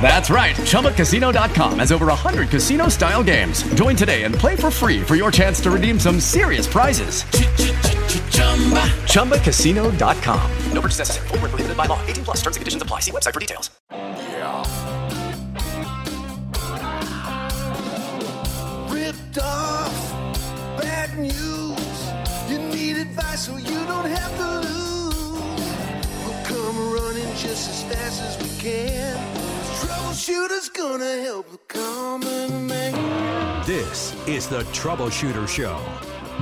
That's right. ChumbaCasino.com has over 100 casino style games. Join today and play for free for your chance to redeem some serious prizes. ChumbaCasino.com. No purchase necessary. Full prohibited by law. 18 plus terms and conditions apply. See website for details. Yeah. Ripped off. Bad news. You need advice so you don't have to just as fast as we can. Troubleshooter's gonna help the common man. This is the Troubleshooter Show.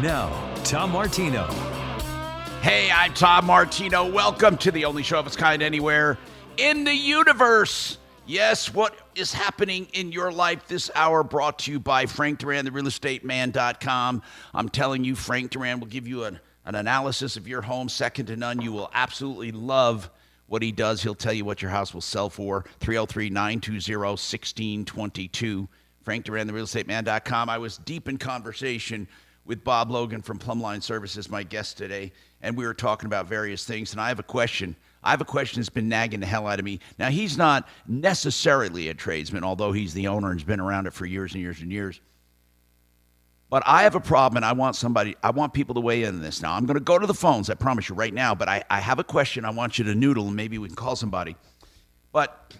Now, Tom Martino. Hey, I'm Tom Martino. Welcome to the only show of its kind anywhere in the universe. Yes, what is happening in your life this hour brought to you by Frank Duran, the realestateman.com. I'm telling you, Frank Duran will give you an, an analysis of your home, second to none. You will absolutely love what he does. He'll tell you what your house will sell for. 303 920 1622. Frank Duran, therealestateman.com. I was deep in conversation with Bob Logan from Plumbline Services, my guest today, and we were talking about various things. And I have a question. I have a question that's been nagging the hell out of me. Now, he's not necessarily a tradesman, although he's the owner and has been around it for years and years and years. But I have a problem, and I want somebody, I want people to weigh in on this now. I'm going to go to the phones, I promise you right now, but I, I have a question I want you to noodle, and maybe we can call somebody. But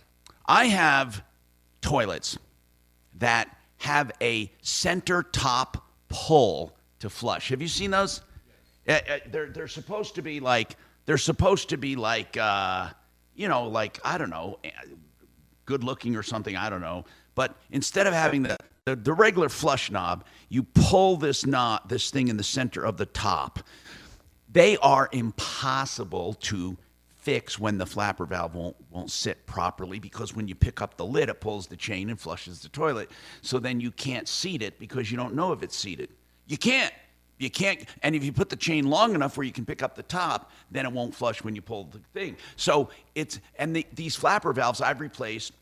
I have toilets that have a center top pull to flush. Have you seen those? Uh, they're, they're supposed to be like, they're supposed to be like, uh, you know, like, I don't know, eh, good looking or something, I don't know. But instead of having the the, the regular flush knob, you pull this knob, this thing in the center of the top. They are impossible to fix when the flapper valve won't won't sit properly because when you pick up the lid, it pulls the chain and flushes the toilet. So then you can't seat it because you don't know if it's seated. You can't. You can't, and if you put the chain long enough where you can pick up the top, then it won't flush when you pull the thing. So it's, and the, these flapper valves I've replaced,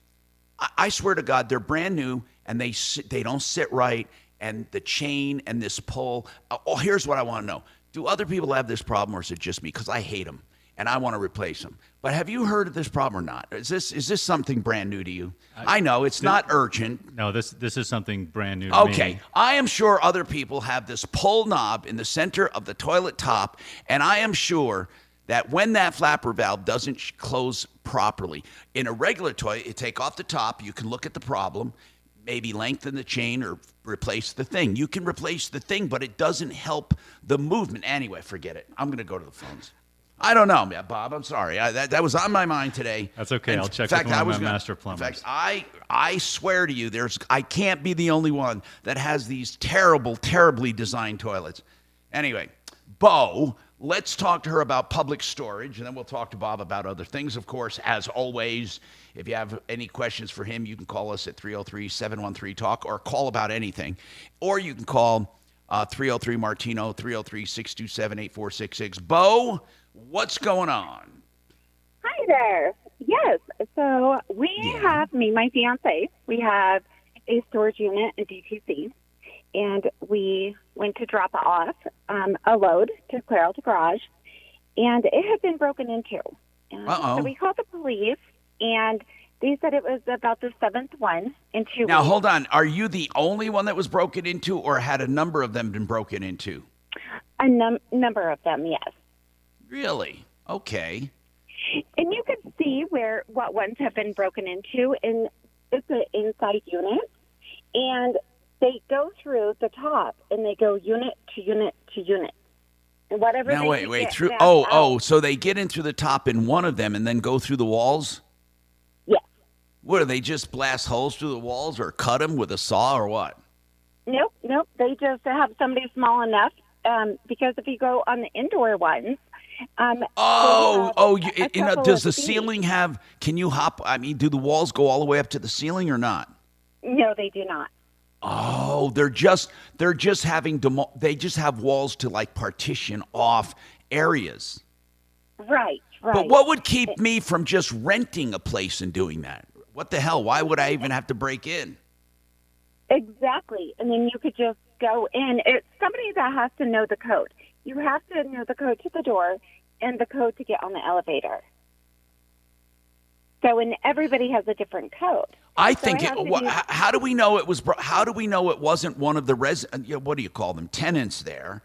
I, I swear to God, they're brand new and they they don't sit right and the chain and this pull. Uh, oh, here's what I want to know: Do other people have this problem, or is it just me? Because I hate them and I want to replace them. But have you heard of this problem or not? Is this is this something brand new to you? I, I know it's not urgent. No, this this is something brand new. okay, me. I am sure other people have this pull knob in the center of the toilet top, and I am sure that when that flapper valve doesn't close properly in a regular toilet, you take off the top. You can look at the problem maybe lengthen the chain or replace the thing. You can replace the thing, but it doesn't help the movement. Anyway, forget it. I'm going to go to the phones. I don't know, Bob. I'm sorry. I, that, that was on my mind today. That's okay. And I'll check fact, with one I was my gonna, master plumbers. In fact, I I swear to you, there's I can't be the only one that has these terrible, terribly designed toilets. Anyway, Bo Let's talk to her about public storage, and then we'll talk to Bob about other things. Of course, as always, if you have any questions for him, you can call us at 303 713 Talk or call about anything. Or you can call uh, 303 Martino, 303 627 8466. Bo, what's going on? Hi there. Yes. So we yeah. have, me, my fiance, we have a storage unit, a DTC and we went to drop off um, a load to the garage, and it had been broken into. Uh-oh. So we called the police, and they said it was about the seventh one in two. Now weeks. hold on. Are you the only one that was broken into, or had a number of them been broken into? A num- number of them, yes. Really? Okay. And you can see where what ones have been broken into, and it's an inside unit, and they go through the top and they go unit to unit to unit. And whatever. Now wait, wait through. Oh, out, oh, so they get in through the top in one of them and then go through the walls. Yes. What do they just blast holes through the walls or cut them with a saw or what? Nope, nope. They just have somebody small enough um, because if you go on the indoor ones. Um, oh, oh! You, you know, does the feet. ceiling have? Can you hop? I mean, do the walls go all the way up to the ceiling or not? No, they do not. Oh, they're just they're just having demo- they just have walls to like partition off areas. Right, right. But what would keep me from just renting a place and doing that? what the hell? Why would I even have to break in? Exactly. And then you could just go in. It's somebody that has to know the code. You have to know the code to the door and the code to get on the elevator. So, and everybody has a different code. I so think. It, how do we know it was? How do we know it wasn't one of the res? You know, what do you call them? Tenants there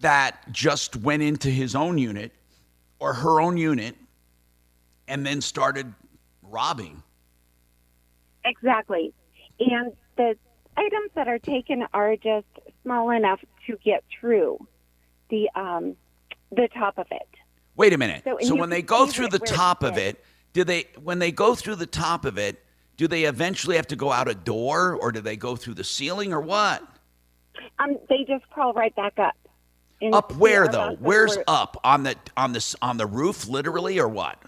that just went into his own unit or her own unit and then started robbing. Exactly, and the items that are taken are just small enough to get through the um, the top of it. Wait a minute. So, so when they go through the top of it, do they when they go through the top of it, do they eventually have to go out a door or do they go through the ceiling or what? Um, they just crawl right back up. Up where though? Where's up on the on this on the roof, literally, or what?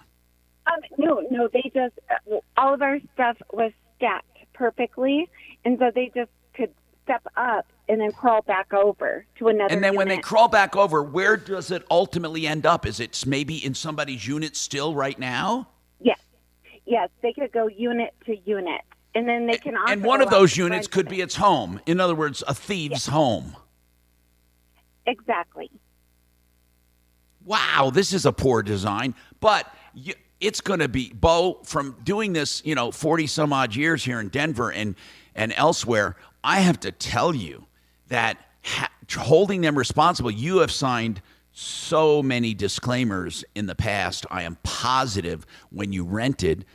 Um, no, no. They just uh, all of our stuff was stacked perfectly, and so they just could step up and then crawl back over to another. And then unit. when they crawl back over, where does it ultimately end up? Is it maybe in somebody's unit still right now? Yes. They could go unit to unit, and then they can. and one of those units could be its home. In other words, a thief's yes. home. Exactly. Wow, this is a poor design, but you, it's going to be Bo from doing this, you know, 40 some odd years here in Denver and and elsewhere. I have to tell you that ha- holding them responsible, you have signed so many disclaimers in the past. I am positive when you rented.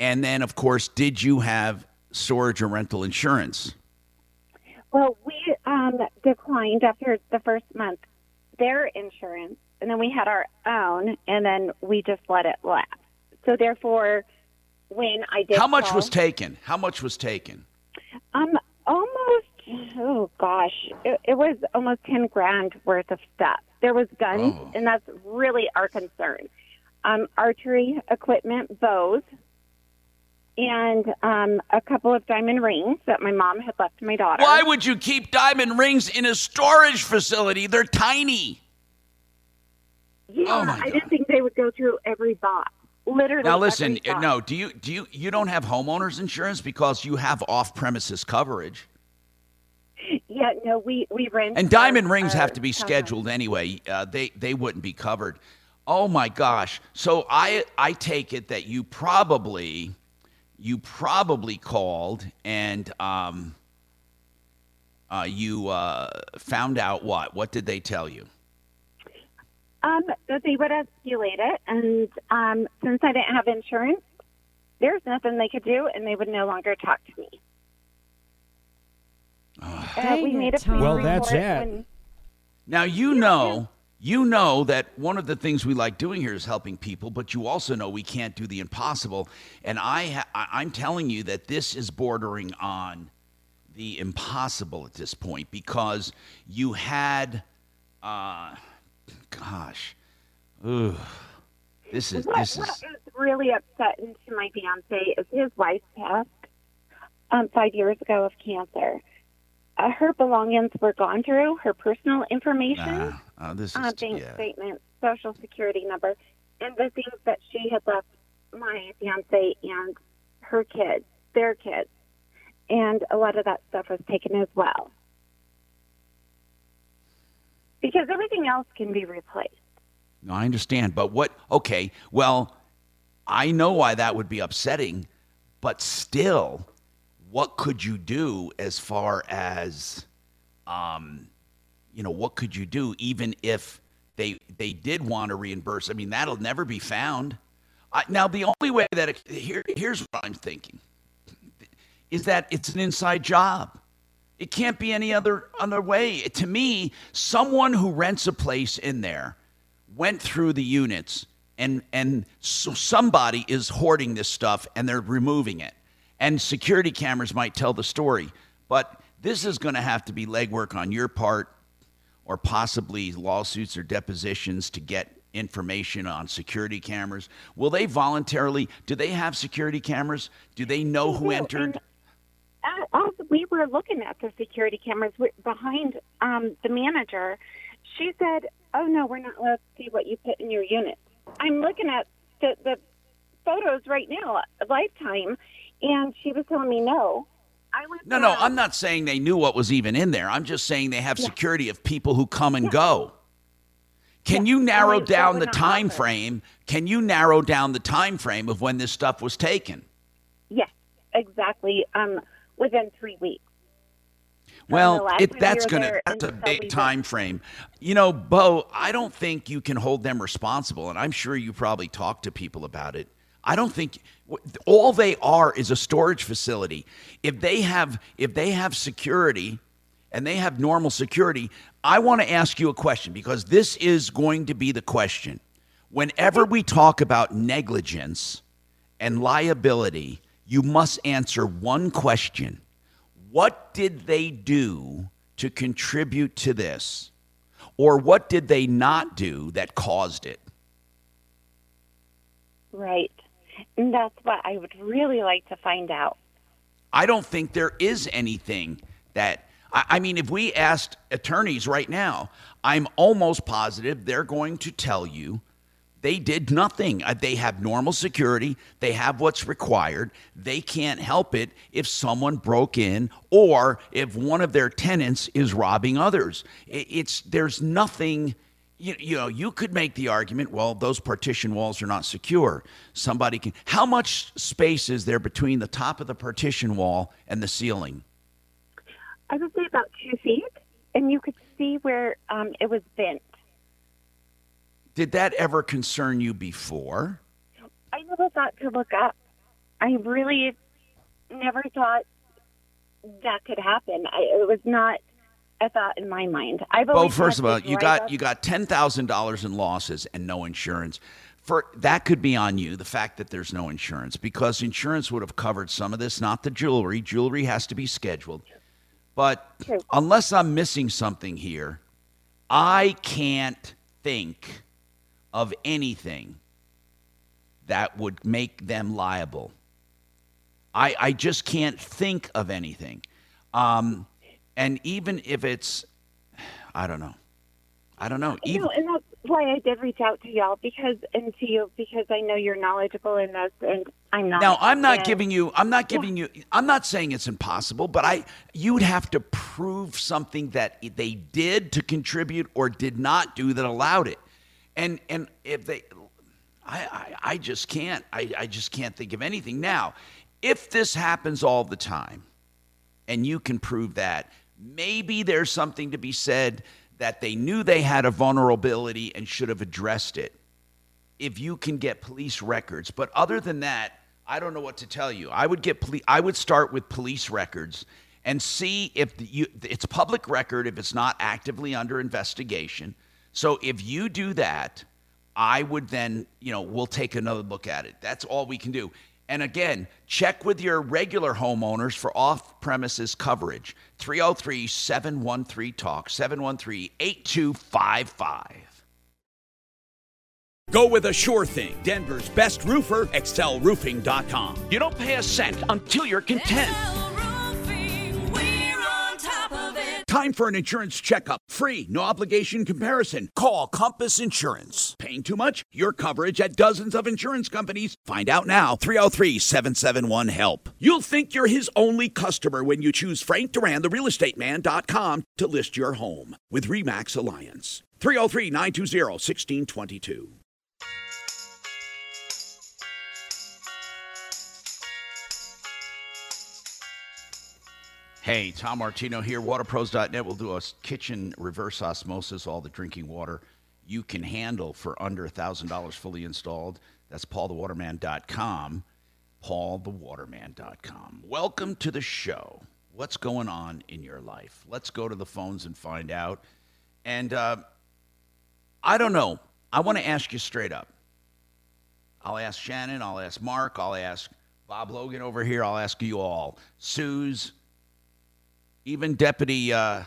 And then, of course, did you have storage or rental insurance? Well, we um, declined after the first month their insurance, and then we had our own, and then we just let it lapse. So, therefore, when I did, how much call, was taken? How much was taken? Um, almost. Oh gosh, it, it was almost ten grand worth of stuff. There was guns, oh. and that's really our concern. Um, archery equipment, bows, and um, a couple of diamond rings that my mom had left my daughter. Why would you keep diamond rings in a storage facility? They're tiny. Yeah, oh I didn't think they would go through every box. Literally. Now listen, no. Do you do you you don't have homeowners insurance because you have off premises coverage? Yeah, no, we we rent. And diamond our, rings our have to be scheduled anyway. Uh, they they wouldn't be covered. Oh my gosh! So I I take it that you probably you probably called and um, uh, you uh, found out what? What did they tell you? Um, that they would escalate it, and um, since I didn't have insurance, there's nothing they could do, and they would no longer talk to me. Uh, we made a well, that's it. When, now you know you know that one of the things we like doing here is helping people, but you also know we can't do the impossible. And I, ha- I'm telling you that this is bordering on the impossible at this point because you had, uh, gosh, ugh, this is what, this what is really upsetting to my fiance is his wife passed um, five years ago of cancer uh, her belongings were gone through, her personal information, uh, uh, this is, bank yeah. statement, social security number, and the things that she had left my fiance and her kids, their kids. And a lot of that stuff was taken as well. Because everything else can be replaced. No, I understand. But what, okay, well, I know why that would be upsetting, but still, what could you do as far as, um, you know, what could you do even if they they did want to reimburse? I mean, that'll never be found. I, now, the only way that it, here here's what I'm thinking is that it's an inside job. It can't be any other other way. To me, someone who rents a place in there went through the units and and so somebody is hoarding this stuff and they're removing it and security cameras might tell the story. But this is going to have to be legwork on your part, or possibly lawsuits or depositions to get information on security cameras. Will they voluntarily? Do they have security cameras? Do they know who entered? As we were looking at the security cameras behind um, the manager, she said, "Oh no, we're not allowed to see what you put in your unit." I'm looking at the, the photos right now, lifetime. And she was telling me no. I went no, no, I'm not saying they knew what was even in there. I'm just saying they have yeah. security of people who come and yeah. go. Can yeah. you narrow down the time frame? Can you narrow down the time frame of when this stuff was taken? Yes, exactly. Um, within three weeks. Well, it, that's gonna that's a big time frame. You know, Bo, I don't think you can hold them responsible, and I'm sure you probably talked to people about it. I don't think all they are is a storage facility. If they have if they have security and they have normal security, I want to ask you a question because this is going to be the question. Whenever we talk about negligence and liability, you must answer one question what did they do to contribute to this? Or what did they not do that caused it? Right. And that's what I would really like to find out. I don't think there is anything that I mean, if we asked attorneys right now, I'm almost positive they're going to tell you they did nothing. Uh, they have normal security. They have what's required. They can't help it if someone broke in or if one of their tenants is robbing others. It's there's nothing. You, you know, you could make the argument, well, those partition walls are not secure. Somebody can. How much space is there between the top of the partition wall and the ceiling? I would say about two feet, and you could see where um, it was bent. Did that ever concern you before? I never thought to look up. I really never thought that could happen. I, it was not a thought in my mind. I've well, first of all, you got up. you got ten thousand dollars in losses and no insurance. For that could be on you. The fact that there's no insurance because insurance would have covered some of this, not the jewelry. Jewelry has to be scheduled. But True. unless I'm missing something here, I can't think of anything that would make them liable. I, I just can't think of anything. Um, and even if it's, I don't know. I don't know. Even, and that's why I did reach out to y'all because and to you because I know you're knowledgeable in this, and I'm not. Now I'm not and, giving you. I'm not giving yeah. you. I'm not saying it's impossible, but I you'd have to prove something that they did to contribute or did not do that allowed it. And and if they, I I, I just can't. I, I just can't think of anything now. If this happens all the time, and you can prove that, maybe there's something to be said that they knew they had a vulnerability and should have addressed it. If you can get police records, but other than that, I don't know what to tell you. I would get poli- I would start with police records and see if the, you, it's public record if it's not actively under investigation so if you do that, I would then, you know, we'll take another look at it. That's all we can do. And again, check with your regular homeowners for off premises coverage. 303 713 TALK, 713 8255. Go with a sure thing. Denver's best roofer, excelroofing.com. You don't pay a cent until you're content. Time for an insurance checkup. Free, no obligation comparison. Call Compass Insurance. Paying too much? Your coverage at dozens of insurance companies. Find out now. 303 771 HELP. You'll think you're his only customer when you choose Frank Duran, the realestateman.com, to list your home with REMAX Alliance. 303 920 1622. Hey, Tom Martino here, waterpros.net. We'll do a kitchen reverse osmosis, all the drinking water you can handle for under $1,000 fully installed. That's paulthewaterman.com. paulthewaterman.com. Welcome to the show. What's going on in your life? Let's go to the phones and find out. And uh, I don't know. I want to ask you straight up. I'll ask Shannon, I'll ask Mark, I'll ask Bob Logan over here, I'll ask you all. Sue's even Deputy uh,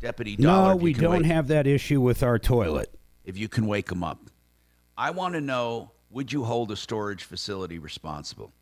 Deputy Dollar. No, we don't wake, have that issue with our toilet. If you can wake them up, I want to know: Would you hold a storage facility responsible?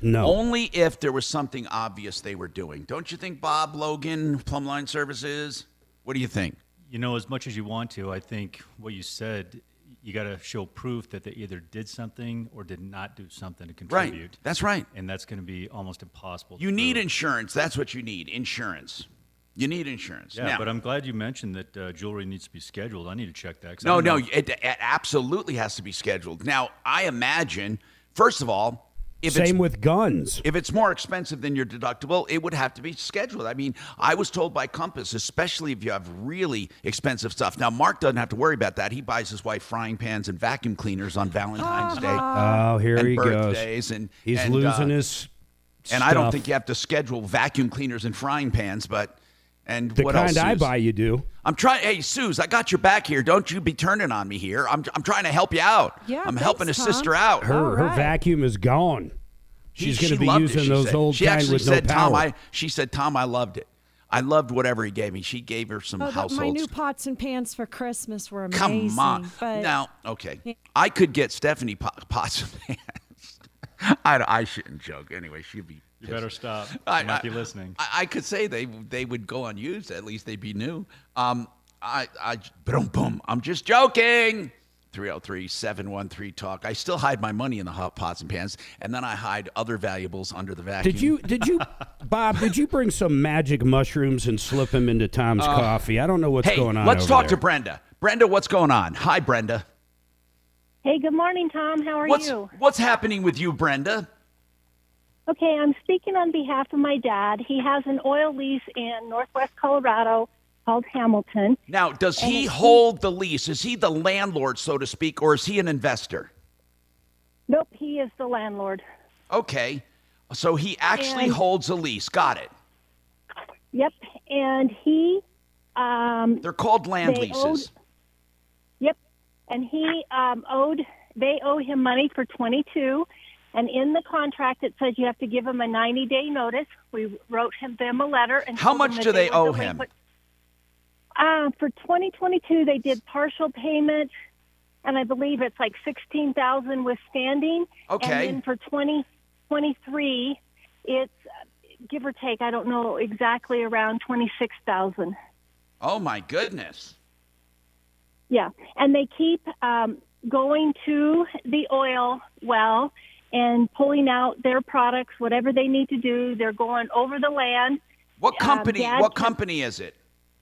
No. Only if there was something obvious they were doing. Don't you think, Bob Logan, Plumbline Services? What do you think? You know, as much as you want to, I think what you said, you got to show proof that they either did something or did not do something to contribute. Right. That's right. And that's going to be almost impossible. You need insurance. That's what you need. Insurance. You need insurance. Yeah, now, but I'm glad you mentioned that uh, jewelry needs to be scheduled. I need to check that. No, no, it, it, absolutely has to be scheduled. Now, I imagine, first of all, if Same with guns. If it's more expensive than your deductible, it would have to be scheduled. I mean, I was told by Compass, especially if you have really expensive stuff. Now, Mark doesn't have to worry about that. He buys his wife frying pans and vacuum cleaners on Valentine's Day. Oh, here he goes. And he's and, losing uh, his. And I don't think you have to schedule vacuum cleaners and frying pans, but and the what kind else, I buy, you do. I'm trying. Hey, Suze, I got your back here. Don't you be turning on me here. I'm, I'm trying to help you out. Yeah, I'm thanks, helping a Tom. sister out. Her right. her vacuum is gone. She's going to be using it, those said. old she kind actually with said, no power. Tom, I, she said, Tom, I loved it. I loved whatever he gave me. She gave her some Oh, households. my new pots and pans for Christmas were amazing. Come on. But now, okay. I could get Stephanie pots and pans. I, I shouldn't joke. Anyway, she'd be. You better stop. I, I might I, be listening. I, I, could say they they would go unused. At least they'd be new. Um, I I boom boom. I'm just joking. 303-713 talk. I still hide my money in the hot pots and pans, and then I hide other valuables under the vacuum. Did you did you Bob, did you bring some magic mushrooms and slip them into Tom's uh, coffee? I don't know what's hey, going on. Let's talk there. to Brenda. Brenda, what's going on? Hi, Brenda. Hey, good morning, Tom. How are what's, you? What's happening with you, Brenda? Okay, I'm speaking on behalf of my dad. He has an oil lease in northwest Colorado called Hamilton. Now, does he hold the lease? Is he the landlord, so to speak, or is he an investor? Nope, he is the landlord. Okay. So he actually and, holds a lease. Got it. Yep. And he. Um, They're called land leases. Owed, yep. And he um, owed, they owe him money for 22. And in the contract, it says you have to give him a 90 day notice. We wrote him them a letter. And How much do they, owe him? Uh, for 2022, they did partial payment, and I believe it's like 16,000 withstanding. Okay. And then for 2023, it's give or take, I don't know exactly around 26,000. Oh my goodness. Yeah, and they keep um, going to the oil well and pulling out their products, whatever they need to do. They're going over the land. What company? Um, what company is it?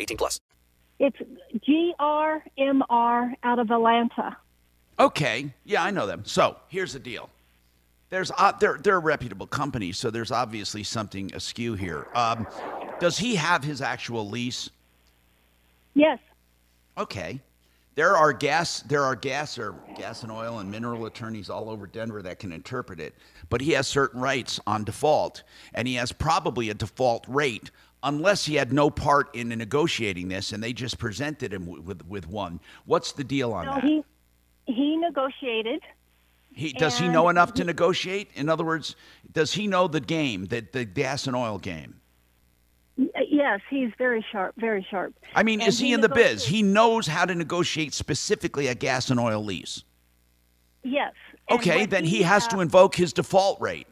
18 plus. It's GRMR out of Atlanta. Okay. Yeah, I know them. So here's the deal. There's uh, they're they're a reputable company, so there's obviously something askew here. Um, does he have his actual lease? Yes. Okay. There are gas there are gas or gas and oil and mineral attorneys all over Denver that can interpret it, but he has certain rights on default, and he has probably a default rate unless he had no part in negotiating this and they just presented him with with one. What's the deal on no, that? He he negotiated. He does he know enough to negotiate? In other words, does he know the game, the the gas and oil game? Yes, he's very sharp, very sharp. I mean, and is he, he in the biz? He knows how to negotiate specifically a gas and oil lease. Yes. Okay, then he, he has to uh, invoke his default rate.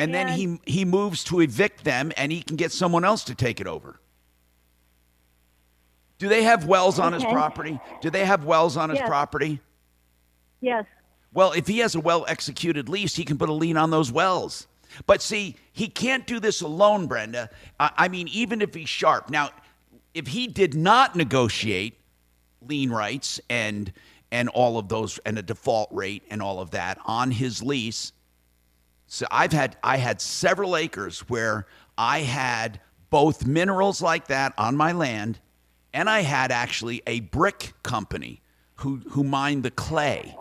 And, and then he he moves to evict them and he can get someone else to take it over. Do they have wells on okay. his property? Do they have wells on his yes. property? Yes. Well, if he has a well executed lease, he can put a lien on those wells. But see, he can't do this alone, Brenda. I, I mean, even if he's sharp. Now, if he did not negotiate lien rights and and all of those and a default rate and all of that on his lease, so I've had I had several acres where I had both minerals like that on my land, and I had actually a brick company who who mined the clay.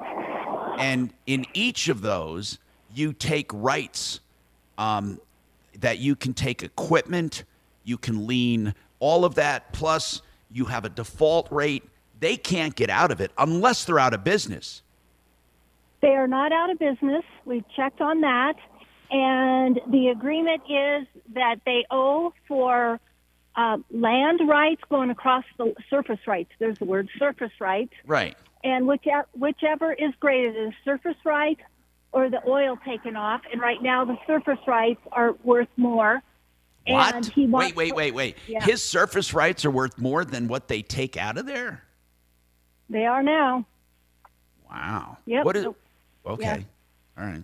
And in each of those, you take rights um, that you can take equipment, you can lean all of that, plus you have a default rate they can't get out of it unless they're out of business. They are not out of business. We've checked on that. And the agreement is that they owe for uh, land rights going across the surface rights. There's the word surface rights. Right. And whichever, whichever is greater, the surface rights or the oil taken off. And right now, the surface rights are worth more. What? And he wait, wait, wait, wait. Yeah. His surface rights are worth more than what they take out of there? They are now. Wow. Yep. What is Okay. All right.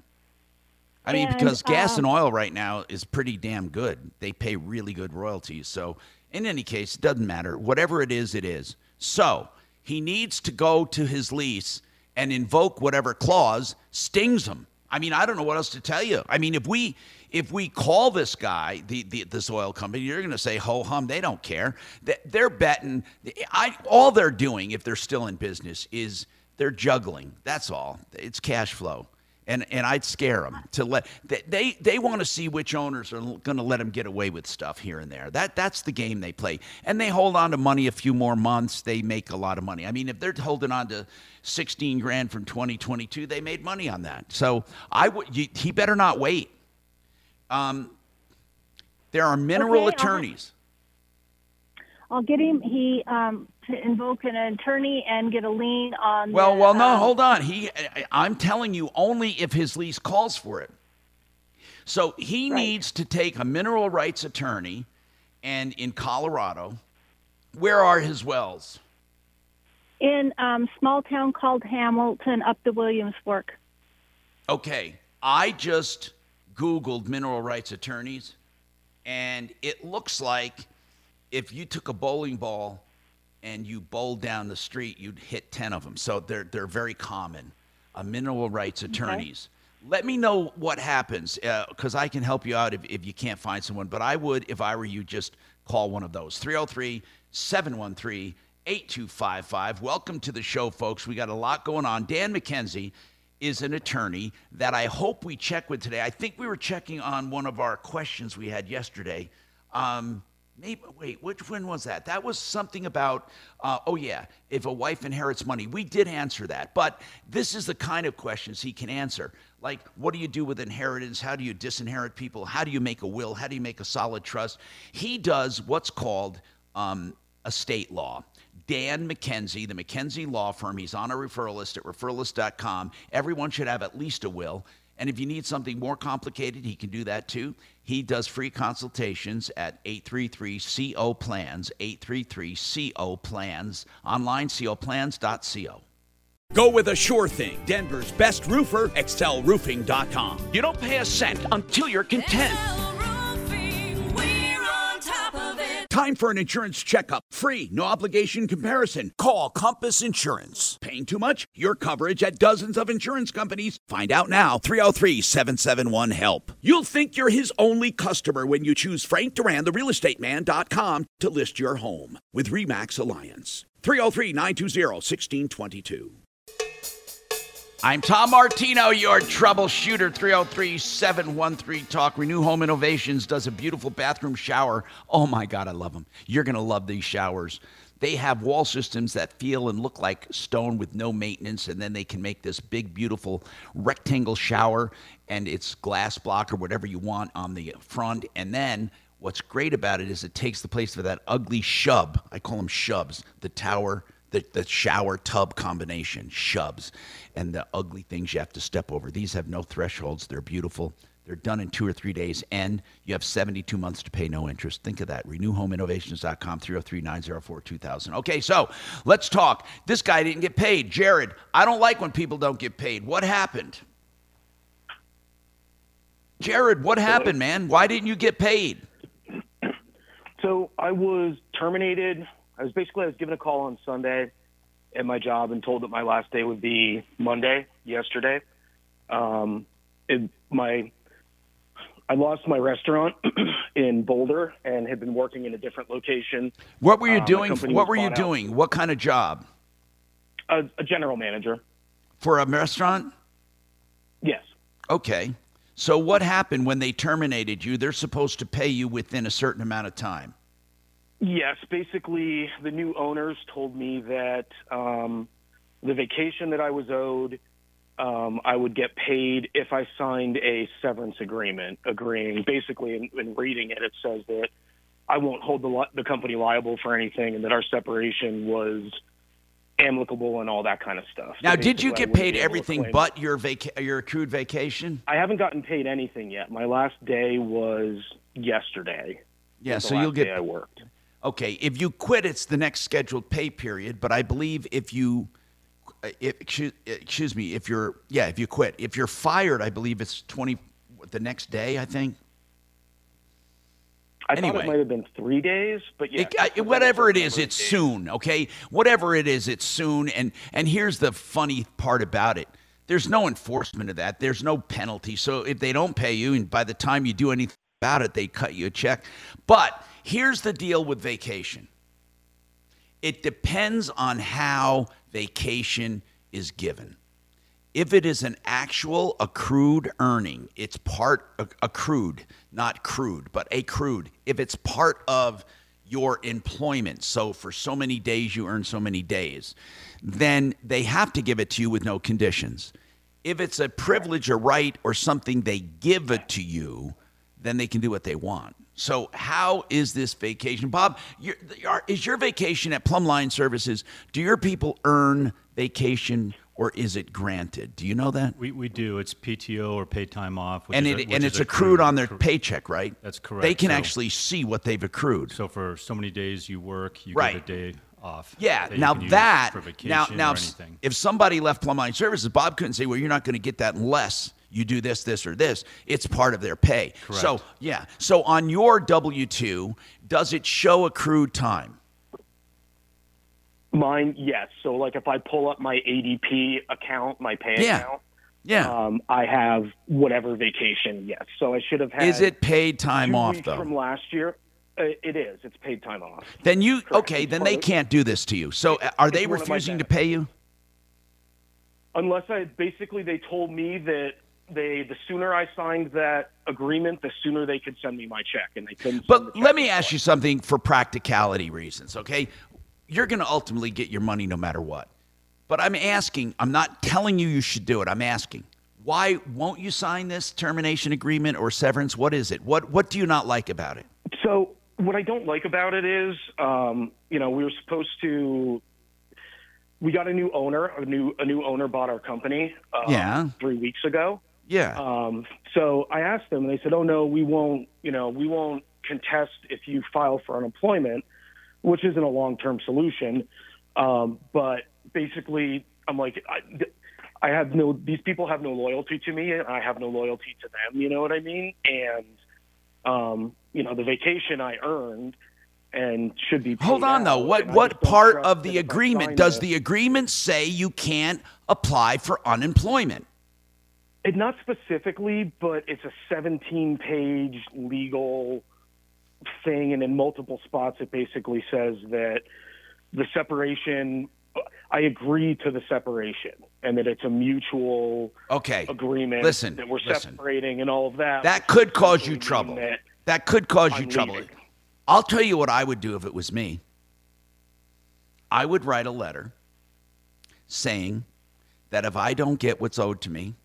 I mean, And, because gas and um, oil right now is pretty damn good. They pay really good royalties. So, in any case, it doesn't matter. Whatever it is, it is. So, he needs to go to his lease and invoke whatever clause stings him. I mean, I don't know what else to tell you. I mean, if we if we call this guy, the, the this oil company, you're going to say ho hum. They don't care. They- They're betting. I all they're doing, if they're still in business, is they're juggling. That's all. It's cash flow. And, and I'd scare them to let they they, they want to see which owners are going to let them get away with stuff here and there. That that's the game they play, and they hold on to money a few more months. They make a lot of money. I mean, if they're holding on to sixteen grand from 2022, they made money on that. So I would he better not wait. Um, there are mineral Okay, attorneys. I'll get him. He um, to invoke an attorney and get a lien on. Well, the, well, no, um, hold on. He, I'm telling you, only if his lease calls for it. So he needs to take a mineral rights attorney, and in Colorado, where are his wells? in um, small town called Hamilton, up the Williams Fork. Okay, I just Googled mineral rights attorneys, and it looks like if you took a bowling ball and you bowled down the street, you'd hit 10 of them. So they're, they're very common. Uh, mineral rights attorneys. Let me know what happens because I can help you out if, if you can't find someone. But I would, if I were you, just call one of those 303 713 8255. Welcome to the show, folks. We got a lot going on. Dan McKenzie is an attorney that I hope we check with today. I think we were checking on one of our questions we had yesterday. Um, maybe wait, which one was that? That was something about uh, oh yeah, if a wife inherits money. We did answer that, but this is the kind of questions he can answer. Like, what do you do with inheritance? How do you disinherit people? How do you make a will? How do you make a solid trust? He does what's called um, estate law. Dan McKenzie, the McKenzie Law Firm. He's on a referral list at referralist.com. Everyone should have at least a will. And if you need something more complicated, he can do that too. He does free consultations at 833 CO Plans, 833 CO Plans, online coplans.co. Go with a sure thing. Denver's best roofer, excelroofing.com. You don't pay a cent until you're content. Time for an insurance checkup. Free, no obligation comparison. Call Compass Insurance. Paying too much? Your coverage at dozens of insurance companies. Find out now. 303 771 HELP. You'll think you're his only customer when you choose Frank Duran, the realestateman.com, to list your home with REMAX Alliance. 303 920 1622. I'm Tom Martino, your troubleshooter. 303 713 Talk. Renew Home Innovations does a beautiful bathroom shower. Oh my God, I love them. You're going to love these showers. They have wall systems that feel and look like stone with no maintenance, and then they can make this big, beautiful rectangle shower, and it's glass block or whatever you want on the front. And then what's great about it is it takes the place of that ugly shub. I call them shubs, the tower the, the shower tub combination, shubs, and the ugly things you have to step over. These have no thresholds. They're beautiful. They're done in two or three days, and you have 72 months to pay no interest. Think of that. RenewHomeInnovations.com, 303 904 2000. Okay, so let's talk. This guy didn't get paid. Jared, I don't like when people don't get paid. What happened? Jared, what happened, man? Why didn't you get paid? So I was terminated. I was basically I was given a call on Sunday at my job and told that my last day would be Monday, yesterday. Um, it, my I lost my restaurant in Boulder and had been working in a different location. What were you Um, doing? What were you bought out. doing? What kind of job? A, a general manager. For a restaurant? Yes. Okay. So what happened when they terminated you? They're supposed to pay you within a certain amount of time. Yes, basically, the new owners told me that um, the vacation that I was owed, um, I would get paid if I signed a severance agreement, agreeing. Basically, in, in reading it, it says that I won't hold the, li- the company liable for anything, and that our separation was amicable and all that kind of stuff. So Now, did you get paid be able to everything but your vaca- your accrued vacation? I haven't gotten paid anything yet. My last day was yesterday. Yeah, so you'll get I worked. Okay, if you quit, it's the next scheduled pay period. But I believe if you, uh, if, excuse, excuse me, if you're, yeah, if you quit, if you're fired, I believe it's twenty the next day. I think. I thought it might have been three days, but yeah, It- whatever it is, it's soon. Okay, whatever it is, it's soon. And and here's the funny part about it: there's no enforcement of that. There's no penalty. So if they don't pay you, and by the time you do anything about it, they cut you a check. But here's the deal with vacation. It depends on how vacation is given. If it is an actual accrued earning, it's part accrued, not crude, but accrued. If it's part of your employment, so for so many days you earn so many days, then they have to give it to you with no conditions. If it's a privilege, a right, or something they give it to you, then they can do what they want. So, how is this vacation, Bob? Your, is your vacation at Plumbline Services? Do your people earn vacation, or is it granted? Do you know that? We, we do. It's PTO or paid time off. Which and it a- and it's accrued on their paycheck, right? That's correct. They can So- actually see what they've accrued. So for so many days you work, you Right. get a day off. Yeah. that Now that for vacation now now if, if somebody left Plumbline Services, Bob couldn't say, "Well, you're not going to get that unless you do this, this, or this." It's part of their pay. Correct. So yeah. So on your W two, does it show accrued time? Mine, yes. So, like, if I pull up my ADP account, my pay Yeah. account, Yeah. um, I have whatever vacation. Yes. So I should have had. Is it paid time two off though? From last year, uh, it is. It's paid time off. Then you Correct. okay? It's Then they of- can't do this to you. So are they one of my refusing to pay you? Unless I basically they told me that they the sooner I signed that agreement, the sooner they could send me my check, and they couldn't. send But let me ask you something for practicality reasons, okay? You're going to ultimately get your money no matter what. But I'm asking, I'm not telling you you should do it. I'm asking, why won't you sign this termination agreement or severance? What is it? What what do you not like about it? So what I don't like about it is, um, you know, we were supposed to. We got a new owner. A new a new owner bought our company. Uh, Yeah. Three weeks ago. Yeah. Um, so I asked them, and they said, "Oh no, we won't. You know, we won't contest if you file for unemployment, which isn't a long-term solution. Um, but basically, I'm like, I, I have no. These people have no loyalty to me, and I have no loyalty to them. You know what I mean? And um, you know, the vacation I earned and should be. Paid. Hold on though. What what part of the agreement does this- the agreement say you can't apply for unemployment? It not specifically, but it's a 17 page legal thing, and in multiple spots, it basically says that the separation. I agree to the separation, and that it's a mutual Okay. agreement. Listen, that we're listen. separating and all of that. That could cause you trouble. that That could cause you I'm trouble. leaving. I'll tell you what I would do if it was me. I would write a letter saying that if I don't get what's owed to me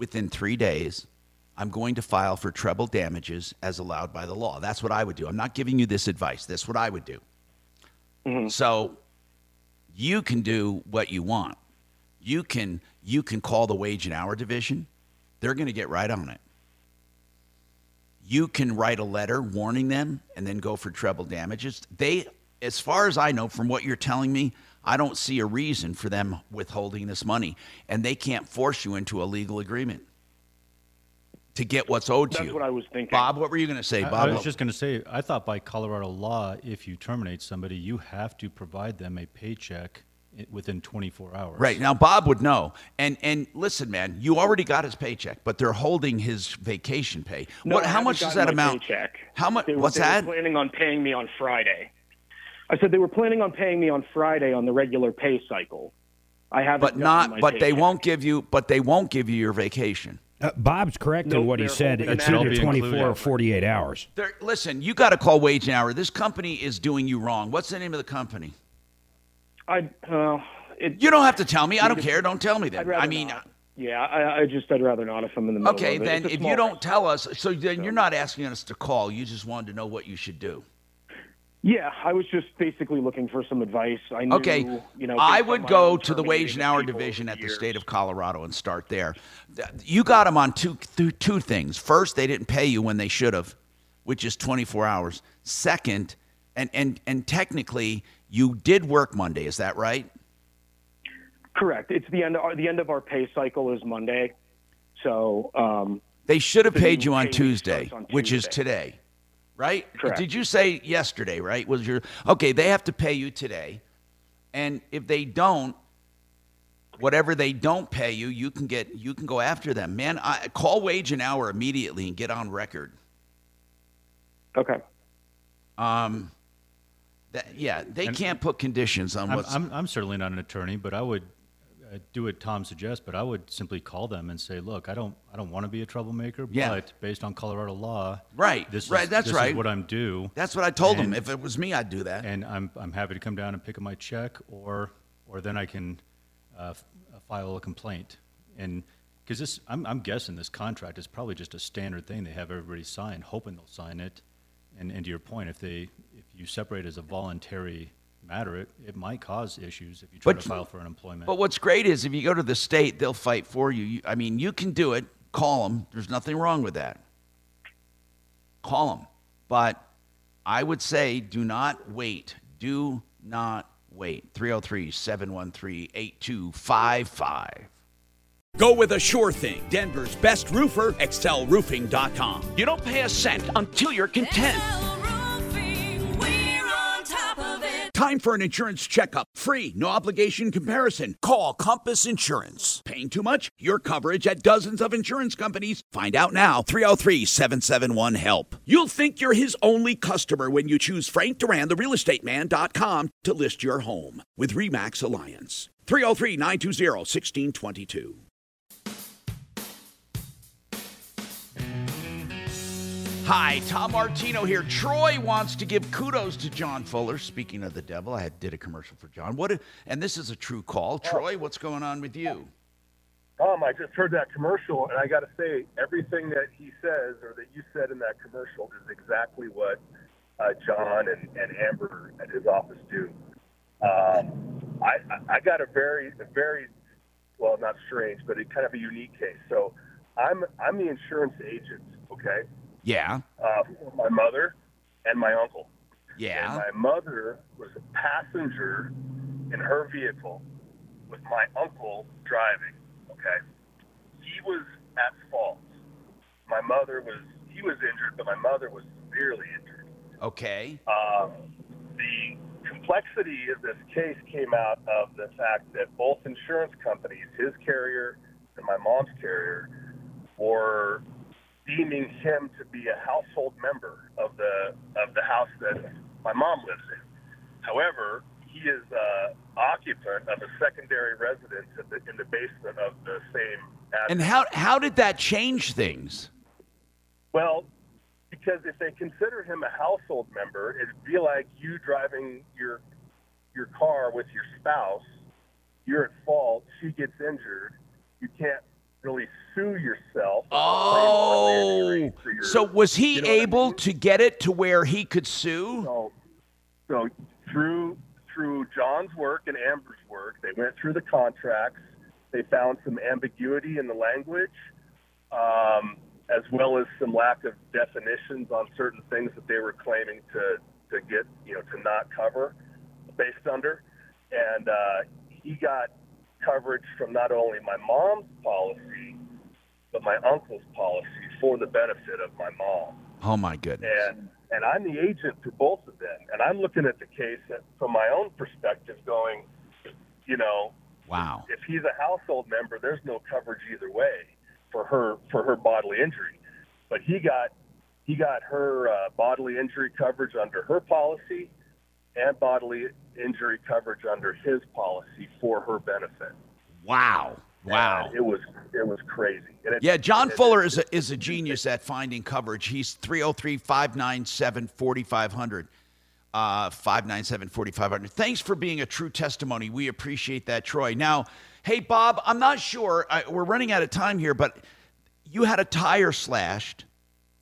within three days, I'm going to file for treble damages as allowed by the law. That's what I would do. I'm not giving you this advice. That's what I would do. Mm-hmm. So you can do what you want. You can you can call the wage and hour division. They're going to get right on it. You can write a letter warning them and then go for treble damages. They as far as I know from what you're telling me, I don't see a reason for them withholding this money and they can't force you into a legal agreement to get what's owed to you. That's what I was thinking. Bob, what were you going to say, Bob? I was just going to say, I thought by Colorado law, if you terminate somebody, you have to provide them a paycheck within 24 hours. Right now, Bob would know. And and listen, man, you already got his paycheck, but they're holding his vacation pay. No, what? How much does that amount? Paycheck. How much? What's they that? Were planning on paying me on Friday. I said they were planning on paying me on Friday on the regular pay cycle. I haven't. But not. my But they paycheck. won't give you. But they won't give you your vacation. Uh, Bob's correct in what he said. It's it either It'll 24 or 48 hours. There, listen, you got to call Wage and Hour. This company is doing you wrong. What's the name of the company? I uh, it, You don't have to tell me. I don't care. Don't tell me that. I mean, not. yeah, I, I just I'd rather not if I'm in the middle. okay, of it. then if you don't tell us, so then you're not asking us to call. You just wanted to know what you should do. Yeah, I was just basically looking for some advice. I knew, Okay, you know, I would go to the wage and hour division at the years. state of Colorado and start there. You got them on two, th- two things. First, they didn't pay you when they should have, which is 24 hours. Second, and, and, and technically, you did work Monday. Is that right? Correct. It's the end. Of, the end of our pay cycle is Monday, so um, They should have paid you on pay week Tuesday, which is today, right? Correct. Did you say yesterday, right? Was your okay? They have to pay you today, and if they don't, whatever they don't pay you, you can get you can go after them. Man, I, call wage an hour immediately and get on record. okay. Um, that, yeah, they And- can't put conditions on I'm. I'm, I'm certainly not an attorney, but I would uh, do what Tom suggests. But I would simply call them and say, "Look, I don't, I don't want to be a troublemaker, Yeah. but based on Colorado law, Right, This right, is, that's this right. Is what I'm due. That's what I told them. If it was me, I'd do that. and I'm, I'm happy to come down and pick up my check, or, or then I can uh, f- uh, file a complaint. And because this, I'm, I'm guessing this contract is probably just a standard thing they have everybody sign, hoping they'll sign it. And, and to your point, if they, if you separate as a voluntary matter, it, it might cause issues if you try But- to file for unemployment. But what's great is if you go to the state, they'll fight for you. You- I mean, you can do it. Call them. There's nothing wrong with that. Call them. But I would say do not wait. Do not wait. 303 713 8255. Go with a sure thing. Denver's best roofer, excelroofing.com. You don't pay a cent until you're content. Time for an insurance checkup. Free, no obligation comparison. Call Compass Insurance. Paying too much? Your coverage at dozens of insurance companies. Find out now. 303 771 HELP. You'll think you're his only customer when you choose Frank Duran, the realestateman.com, to list your home with Remax Alliance. 303 920 1622. Hi, Tom Martino here. Troy wants to give kudos to John Fuller. Speaking of the devil, I had, did a commercial for John. What? A, and this is a true call. Troy, what's going on with you? Tom, I just heard that commercial, and I got to say, everything that he says or that you said in that commercial is exactly what uh, John and, and Amber at his office do. Um, I, I- I got a very, a very, well, not strange, but a kind of a unique case. So I'm, I'm the insurance agent, okay, Yeah. uh, my mother and my uncle. Yeah. And my mother was a passenger in her vehicle with my uncle driving. Okay. He was at fault. My mother was, he was injured, but my mother was severely injured. Okay. Um, the complexity of this case came out of the fact that both insurance companies, his carrier and my mom's carrier, were deeming him to be a household member of the of the house that my mom lives in. However, he is uh, occupant of a secondary residence in the, in the basement of the same. Address. And how how did that change things? Well, because if they consider him a household member, it'd be like you driving your your car with your spouse. You're at fault. She gets injured. You can't really sue yourself. Oh, so was he you know what I able to get it to where he could sue? So, so through through John's work and Amber's work, they went through the contracts. They found some ambiguity in the language, um, as well as some lack of definitions on certain things that they were claiming to to get you know to not cover based under, and uh, he got coverage from not only my mom's policy but my uncle's policy for the benefit of my mom Oh my goodness. and and I'm the agent for both of them, and I'm looking at the case from my own perspective, going, you know, Wow. if he's a household member, there's no coverage either way for her for her bodily injury, but he got he got her uh, bodily injury coverage under her policy, and bodily injury coverage under his policy for her benefit. Wow. Wow. And it was it was crazy. It- Yeah, John it- Fuller is a, is a genius at finding coverage. He's 303 597 4500. Uh, 597 4500. Thanks for being a true testimony. We appreciate that, Troy. Now, hey, Bob, I'm not sure. I, we're running out of time here, but you had a tire slashed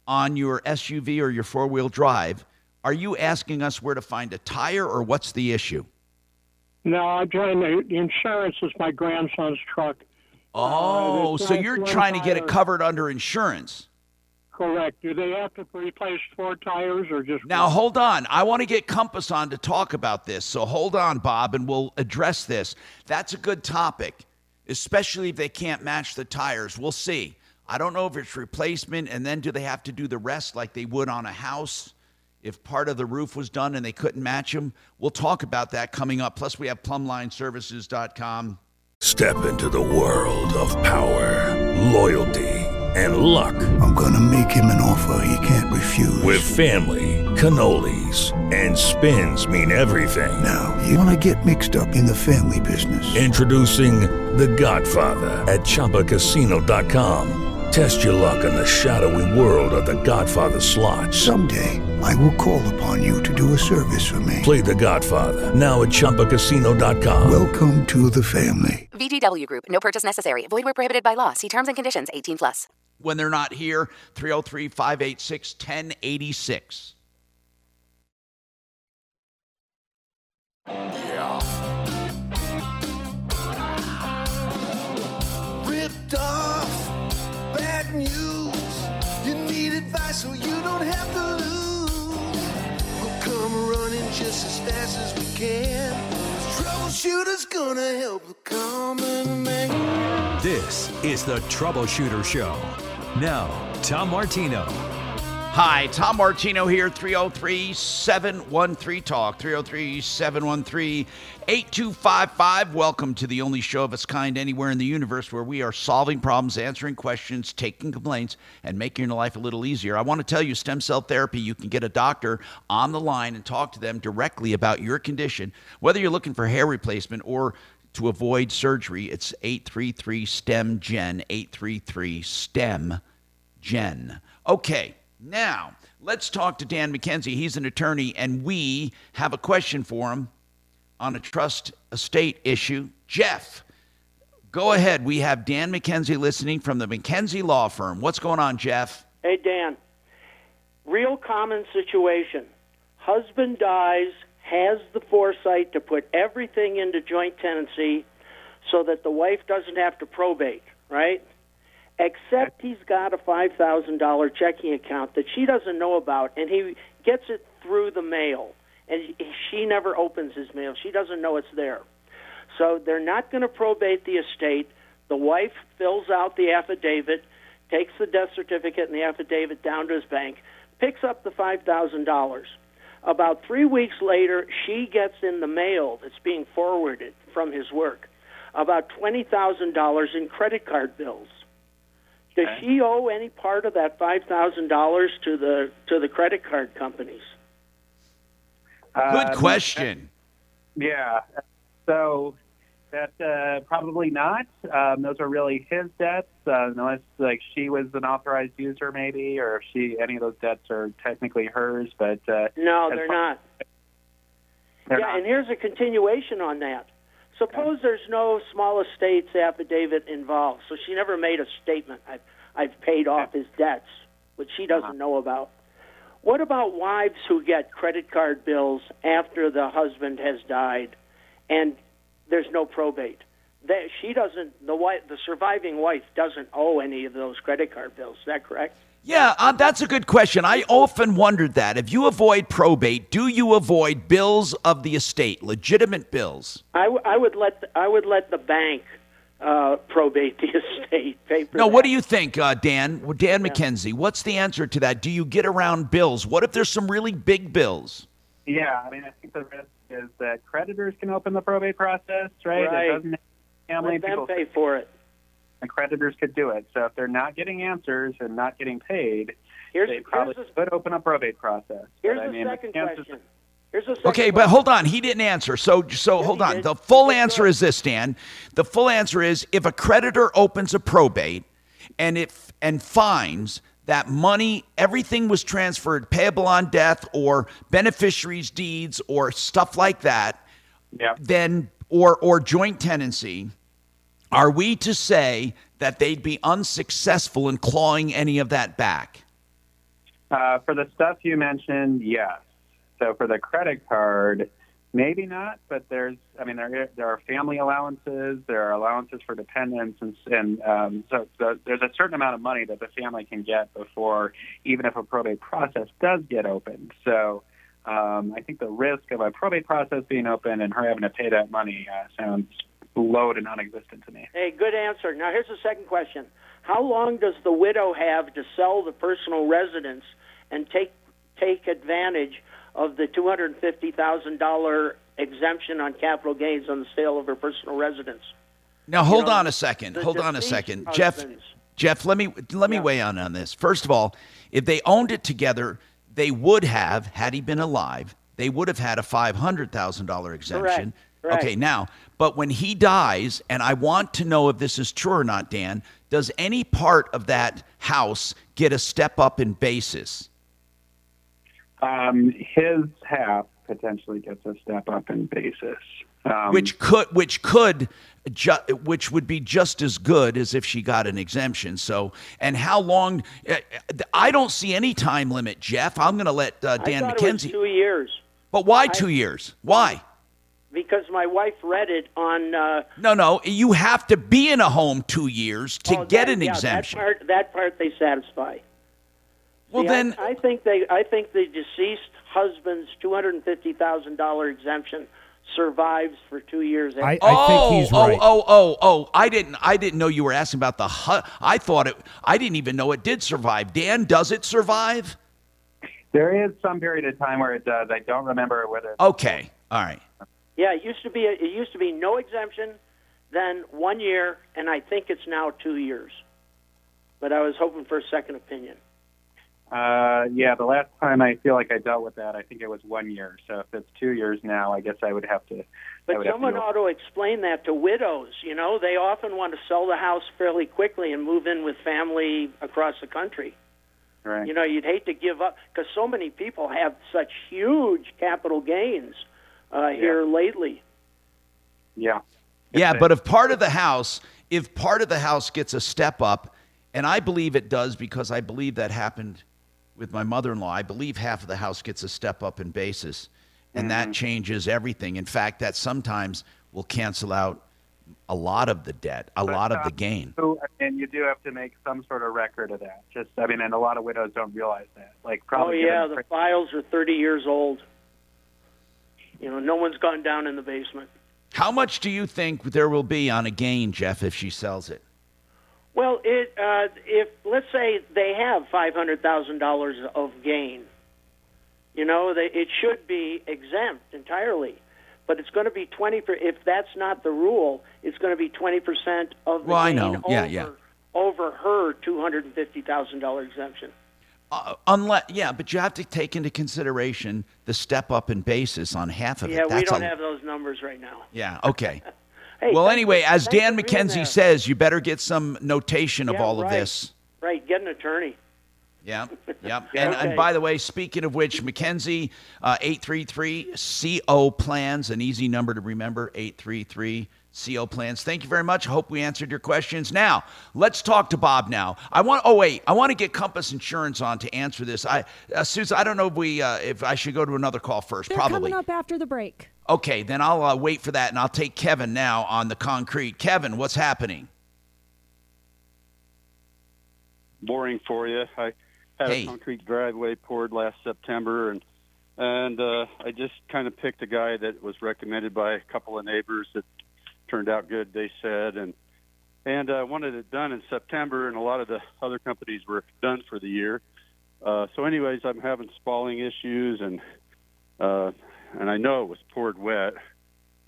on your SUV or your four wheel drive. Are you asking us where to find a tire or what's the issue? No, I'm trying to. The insurance is my grandson's truck. Oh, uh, there's so you're one trying to get it covered under insurance. Correct. Do they have to replace four tires or just Now, hold on. I want to get Compass on to talk about this. So hold on, Bob, and we'll address this. That's a good topic, especially if they can't match the tires. We'll see. I don't know if it's replacement, and then do they have to do the rest like they would on a house if part of the roof was done and they couldn't match them? We'll talk about that coming up. Plus, we have plumblineservices.com. Step into the world of power, loyalty, and luck. I'm gonna make him an offer he can't refuse. With family, cannolis, and spins mean everything. Now, you wanna get mixed up in the family business. Introducing The Godfather at ChumbaCasino.com. Test your luck in the shadowy world of The Godfather slot. Someday, I will call upon you to do a service for me. Play The Godfather now at ChumbaCasino.com. Welcome to the family. VGW Group. No purchase necessary. Void where prohibited by law. See terms and conditions. 18 plus. When they're not here, 303 586 1086. ripped off. Fast as we can. Troubleshooter's gonna help the common man. This is the Troubleshooter Show. Now, Tom Martino. Hi, Tom Martino here, 303 713 Talk, 303 713 8255. Welcome to the only show of its kind anywhere in the universe where we are solving problems, answering questions, taking complaints, and making your life a little easier. I want to tell you, stem cell therapy, you can get a doctor on the line and talk to them directly about your condition, whether you're looking for hair replacement or to avoid surgery. It's 833 STEM GEN, 833 STEM GEN. Okay, now let's talk to Dan McKenzie. He's an attorney, and we have a question for him on a trust estate issue. Jeff, go ahead. We have Dan McKenzie listening from the McKenzie Law Firm. What's going on, Jeff? Hey, Dan. Real common situation. Husband dies, has the foresight to put everything into joint tenancy so that the wife doesn't have to probate, right? Except he's got a $5,000 checking account that she doesn't know about, and he gets it through the mail. And she never opens his mail. She doesn't know it's there. So they're not going to probate the estate. The wife fills out the affidavit, takes the death certificate and the affidavit down to his bank, picks up the $5,000. About three weeks later, she gets in the mail that's being forwarded from his work about $20,000 in credit card bills. Does she owe any part of that $5,000 to the to the credit card companies? Good Um, question. Yeah. So that uh, probably not. Um, those are really his debts, uh, unless like she was an authorized user, maybe, or if she any of those debts are technically hers. But uh, No, they're far- not. They're yeah, not. and here's a continuation on that. Suppose there's no small estates affidavit involved, so she never made a statement. I've, I've paid off his debts, which she doesn't uh-huh. know about. What about wives who get credit card bills after the husband has died, and there's no probate? That she doesn't. The wife, the surviving wife, doesn't owe any of those credit card bills. Is that correct? Yeah, uh, that's a good question. I often wondered that. If you avoid probate, do you avoid bills of the estate, legitimate bills? I, w- I would let the, I would let the bank uh, probate the estate. Pay No, that. what do you think, uh, Dan? Well, Dan McKenzie, what's the answer to that? Do you get around bills? What if there's some really big bills? Yeah, I mean, I think the risk is that creditors can open the probate process, right? Right. It doesn't family Let them people pay for it. The creditors could do it. So if they're not getting answers and not getting paid, Here's- they probably here's could open a probate process. Here's but, I the second chances- question. Here's a second Okay, but hold on. He didn't answer. So, so hold on. did. The full answer is this, Dan. The full answer is if a creditor opens a probate and if and finds that money, everything was transferred, payable on death or beneficiaries' deeds or stuff like that, yeah. then or or joint tenancy, are we to say that they'd be unsuccessful in clawing any of that back? Uh, for the stuff you mentioned, yes. So for the credit card, maybe not. But there's, I mean, there there are family allowances, there are allowances for dependents, and, and um, so the, there's a certain amount of money that the family can get before, even if a probate process does get opened. So. Um, I think the risk of a probate process being open and her having to pay that money uh, sounds low to non-existent to me. Hey, good answer. Now here's the second question: How long does the widow have to sell the personal residence and take take advantage of the two hundred fifty thousand dollar exemption on capital gains on the sale of her personal residence? Now hold know, on a second. Hold on a second, Jeff. husbands. Jeff, let me let me weigh on on this. First of all, if they owned it together, they would have, had he been alive, they would have had a five hundred thousand dollar exemption. Correct. Okay, now, but when he dies, and I want to know if this is true or not, Dan, does any part of that house get a step up in basis? Um, his half potentially gets a step up in basis. Um, which could which could ju- which would be just as good as if she got an exemption. So and how long uh, i don't see any time limit jeff. I'm going to let uh, dan I thought it was mckenzie two years. But why two years? Why because my wife read it on. Uh, no no you have to be in a home two years to oh, get that- an yeah, exemption That part, that part they satisfy. Well, See, I- then- I, think they. I think the deceased husband's two hundred and fifty thousand dollar exemption survives for two years. after- oh, think he's right. oh, oh, oh, oh! I didn't, I didn't know you were asking about the. Hu- I thought it. I didn't even know it did survive. Dan, does it survive? There is some period of time where it does. I don't remember whether. Okay, all right. Yeah, it used to be. It used to be no exemption, then one year, and I think it's now two years. But I was hoping for a second opinion. Uh, yeah, the last time I feel like I dealt with that, I think it was one year. So if it's two years now, I guess I would have to. But have to someone ought to explain that to widows. You know, they often want to sell the house fairly quickly and move in with family across the country. Right. You know, you'd hate to give up because so many people have such huge capital gains uh, here lately. Yeah. Yeah, but if part of the house, if part of the house gets a step up, and I believe it does because I believe that happened with my mother-in-law. I believe half of the house gets a step up in basis, and that changes everything. In fact, that sometimes will cancel out a lot of the debt, a lot of the gain. So, and you do have to make some sort of record of that. Just, I mean, and a lot of widows don't realize that. Like, probably. oh yeah, given- the files are 30 years old. You know, no one's gone down in the basement. How much do you think there will be on a gain, Jeff, if she sells it? Well, it uh, if let's say they have five hundred thousand dollars of gain, you know, they, it should be exempt entirely. But it's going to be twenty. Per, if that's not the rule, it's going to be twenty percent of the Well, I gain know. over Yeah, yeah. over her two hundred and fifty thousand dollar exemption. Uh, unless, yeah, but you have to take into consideration the step up in basis on half of Yeah, it. Yeah, we don't a, have those numbers right now. Yeah, okay. Hey, well, anyway, as Dan McKenzie says, you better get some notation of Yeah, all of this. Right, get an attorney. Yeah, yep. And, Okay. and by the way, speaking of which, McKenzie, uh, 833 CO Plans, an easy number to remember, 833 CO Plans. Thank you very much. I hope we answered your questions. Now, let's talk to Bob now. I want, oh, wait, I want to get Compass Insurance on to answer this. I, uh, Susan, I don't know if we, uh, if I should go to another call 1st They're Probably. coming up after the break. Okay, then I'll uh, wait for that and I'll take Kevin now on the concrete. Kevin, what's happening? boring for you. I had Hey. a concrete driveway poured last September, and and uh, I just kind of picked a guy that was recommended by a couple of neighbors that turned out good. They said, and and uh, wanted it done in September, and a lot of the other companies were done for the year. Uh, so, anyways, I'm having spalling issues, and uh, and I know it was poured wet.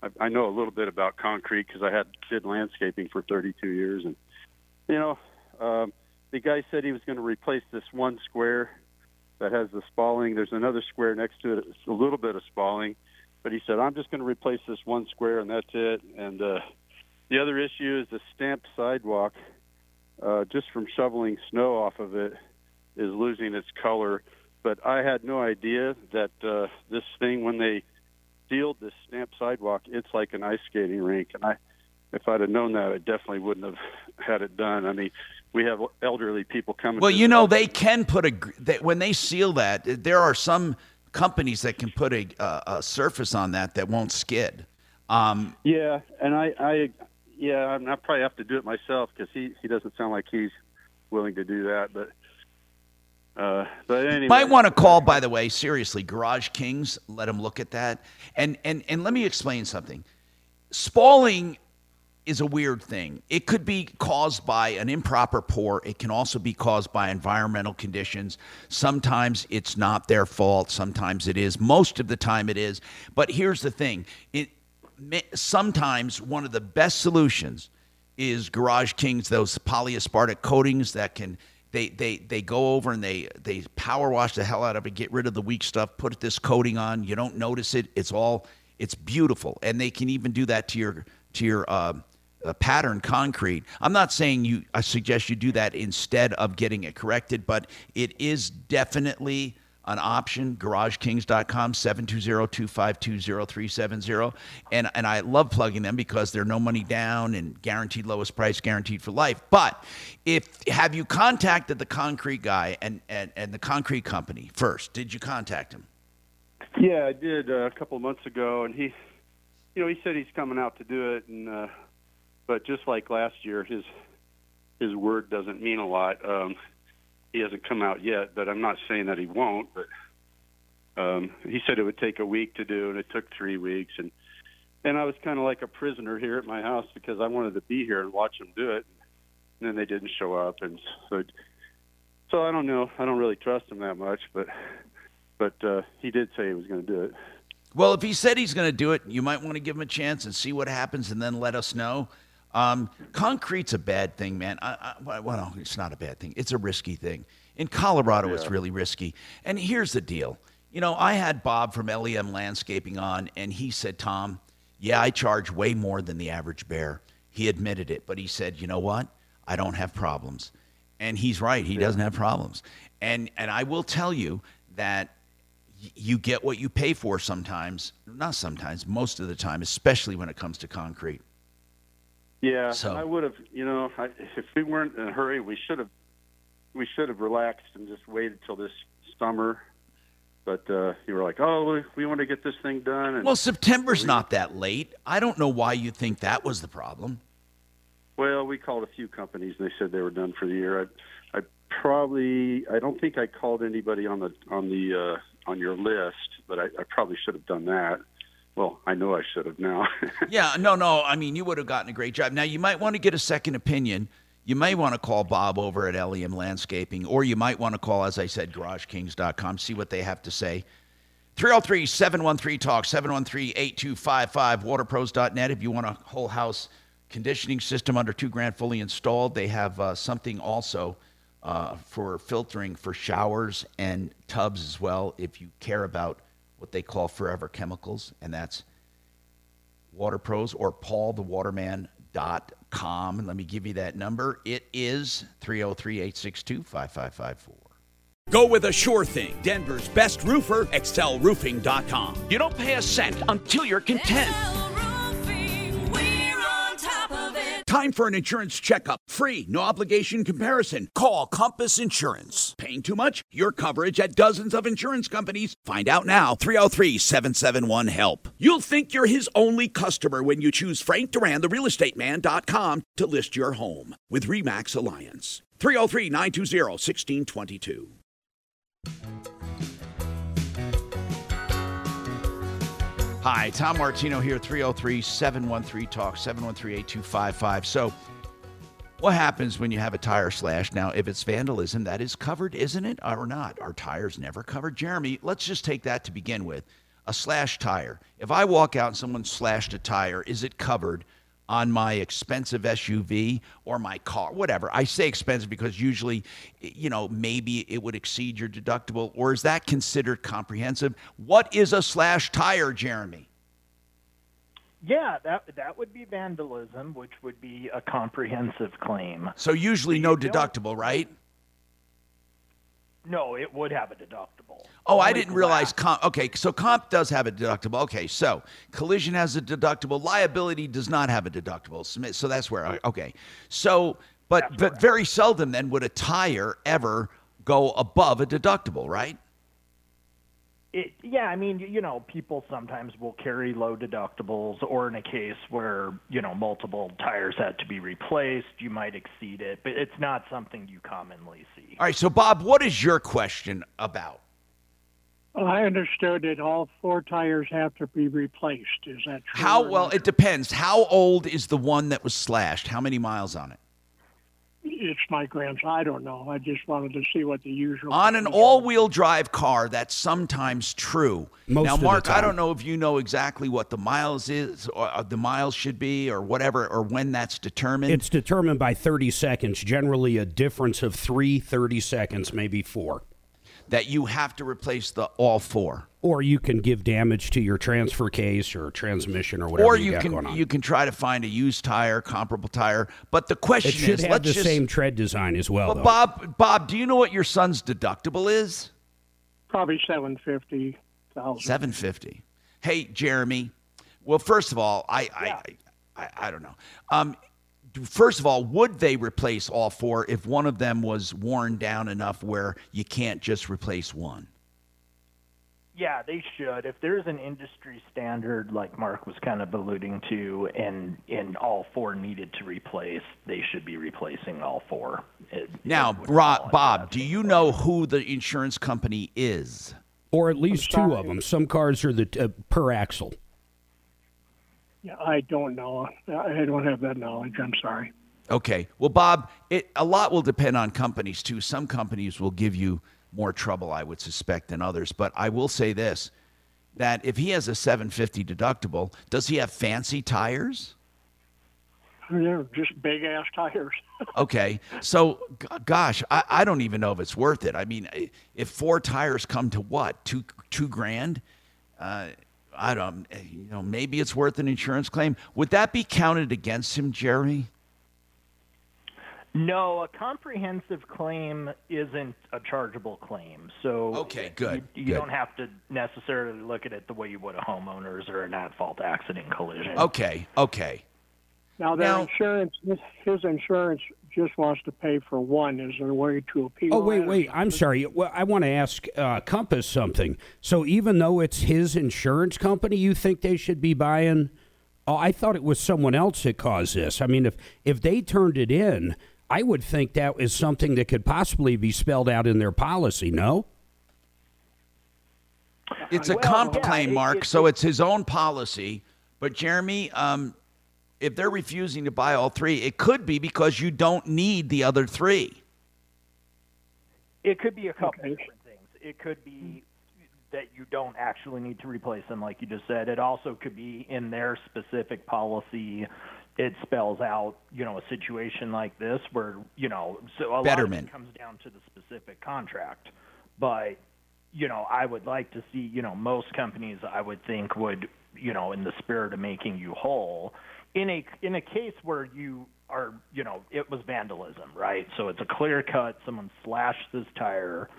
I, I know a little bit about concrete because I had did landscaping for 32 years, and you know, um, the guy said he was going to replace this one square that has the spalling. There's another square next to it. It's a little bit of spalling, but he said I'm just going to replace this one square and that's it. And uh, the other issue is the stamped sidewalk. Uh, just from shoveling snow off of it, is losing its color. But I had no idea that uh, this thing, when they sealed this stamped sidewalk, it's like an ice skating rink. And I, if I'd have known that, I definitely wouldn't have had it done. I mean, we have elderly people coming. Well, you know, they can put a gr- they, when they seal that. There are some companies that can put a, a, a surface on that that won't skid. Um, Yeah, and I, I, yeah, I'm- I probably have to do it myself because he he doesn't sound like he's willing to do that. But, uh, but anyway, Might want to call, by the way, seriously, Garage Kings. Let them look at that. And and and let me explain something. Spalling is a weird thing. It could be caused by an improper pour. It can also be caused by environmental conditions. Sometimes it's not their fault. Sometimes it is. Most of the time it is. But here's the thing. It sometimes one of the best solutions is Garage Kings, those polyaspartic coatings that can they they they go over and they they power wash the hell out of it, get rid of the weak stuff, put this coating on. You don't notice it. It's all it's beautiful, and they can even do that to your to your uh, uh, pattern concrete. I'm not saying you. I suggest you do that instead of getting it corrected, but it is definitely an option. GarageKings.com 720-252-0370. and and I love plugging them because they're no money down and guaranteed lowest price, guaranteed for life. But if have you contacted the concrete guy and and, and the concrete company first? Did you contact him? Yeah, I did uh, a couple of months ago, and he, you know, he said he's coming out to do it, and uh, but just like last year, his his word doesn't mean a lot. Um, he hasn't come out yet, but I'm not saying that he won't. But um, he said it would take a week to do, and it took three weeks, and and I was kind of like a prisoner here at my house because I wanted to be here and watch him do it, and then they didn't show up, and so so I don't know. I don't really trust him that much, but but uh, he did say he was going to do it. Well, if he said he's going to do it, you might want to give him a chance and see what happens, and then let us know. Um, concrete's a bad thing, man. I, I, well, no, it's not a bad thing. It's a risky thing. In Colorado, it's really risky. And here's the deal. You know, I had Bob from LEM Landscaping on, and he said, Tom, yeah, I charge way more than the average bear. He admitted it, but he said, you know what? I don't have problems. And he's right. He doesn't have problems. And and I will tell you that y- you get what you pay for sometimes. Not sometimes, most of the time, especially when it comes to concrete. Yeah, So- I would have. You know, I, if we weren't in a hurry, we should have. We should have relaxed and just waited till this summer. But uh, you were like, "Oh, we, we want to get this thing done." And Well, September's not that late. I don't know why you think that was the problem. Well, we called a few companies and they said they were done for the year. I, I probably, I don't think I called anybody on the on the uh, on your list, but I, I probably should have done that. Well, I know I should have now. Yeah, no, no. I mean, you would have gotten a great job. Now, you might want to get a second opinion. You may want to call Bob over at LEM Landscaping, or you might want to call, as I said, GarageKings.com, see what they have to say. 303 713 Talk, 713 8255, waterpros.net. If you want a whole house conditioning system under two grand fully installed, they have uh, something also uh, for filtering for showers and tubs as well, if you care about what they call forever chemicals, and that's Water Pros or paulthewaterman.com. And let me give you that number. It is 303 862 5554. Go with a sure thing. Denver's best roofer, excelroofing.com. You don't pay a cent until you're content. Time for an insurance checkup. Free, no obligation comparison. Call Compass Insurance. Paying too much? Your coverage at dozens of insurance companies. Find out now. 303 771 HELP. You'll think you're his only customer when you choose Frank Duran, the realestateman.com, to list your home with REMAX Alliance. 303 920 1622. Hi, Tom Martino here, 303 713 Talk, 713 8255. So, what happens when you have a tire slash? Now, if it's vandalism, that is covered, isn't it? Or not? Are tires never covered? Jeremy, let's just take that to begin with. A slash tire. If I walk out and someone slashed a tire, is it covered on my expensive SUV or my car, whatever. I say expensive because usually, you know, maybe it would exceed your deductible, or is that considered comprehensive? What is a slash tire, Jeremy? Yeah, that that would be vandalism, which would be a comprehensive claim. So usually no deductible, right? No, it would have a deductible. Oh, I didn't realize comp. Okay, so comp does have a deductible. Okay, so collision has a deductible. Liability does not have a deductible. So so that's where. I, okay, so but but very seldom then would a tire ever go above a deductible, right? It, yeah, I mean, you- you know, people sometimes will carry low deductibles, or in a case where you know multiple tires had to be replaced, you might exceed it, but it's not something you commonly see. All right, so Bob, what is your question about? Well, I understood that all four tires have to be replaced. Is that true? How well? not? It depends. How old is the one that was slashed? How many miles on it? It's my grandson. I don't know. I just wanted to see what the usual. On an all-wheel drive car, that's sometimes true. Most now, of the Mark, I don't know if you know exactly what the miles is, or uh, the miles should be, or whatever, or when that's determined. It's determined by 30 seconds, generally a difference of three 30 seconds, maybe four. That you have to replace the all four, Or you can give damage to your transfer case or transmission or whatever or you, you got going can on. you can try to find a used tire, comparable tire. But the question it should is, have let's the just. same tread design as well. But though. Bob, Bob, do you know what your son's deductible is? Probably seven fifty thousand. Seven fifty. Hey, Jeremy. Well, first of all, I I, I, I don't know. Um, first of all, would they replace all four if one of them was worn down enough where you can't just replace one? Yeah, they should. If there's an industry standard, like Mark was kind of alluding to, and and all four needed to replace, they should be replacing all four. It- Now, Bro- Bob, do you know who the insurance company is? or at least two of them. Some cars are the uh, per axle. Yeah, I don't know. I don't have that knowledge. I'm sorry. Okay. Well, Bob, it a lot will depend on companies too. Some companies will give you more trouble, I would suspect, than others. But I will say this: that if he has a 750 deductible, does he have fancy tires? They're just big ass tires. Okay. So, g- gosh, I, I don't even know if it's worth it. I mean, if four tires come to what two two grand, uh, I don't. Eh, you know, maybe it's worth an insurance claim. Would that be counted against him, Jerry? No, a comprehensive claim isn't a chargeable claim. So Okay, good, You, you good. don't have to necessarily look at it the way you would a homeowner's or an at-fault accident collision. Okay. Okay. Now, their Now- insurance, his, his insurance just wants to pay for one. Is there a way to appeal? Oh wait, that? wait. I'm sorry. Well, I want to ask uh, Compass something. So even though it's his insurance company, you think they should be buying? Oh, I thought it was someone else that caused this. I mean, if if they turned it in, I would think that is something that could possibly be spelled out in their policy. No. It's a Well, comp yeah, claim, it- Mark, it- so it's his own policy. But Jeremy, um, if they're refusing to buy all three, it could be because you don't need the other three. It could be a couple different things. It could be that you don't actually need to replace them, like you just said. It also could be in their specific policy. It spells out, you know, a situation like this where, you know, so a lot of it comes down to the specific contract. But, you know, I would like to see, you know, most companies I would think would, you know, in the spirit of making you whole, in a in a case where you are, you know, it was vandalism, right? So it's a clear cut. Someone slashed this tire.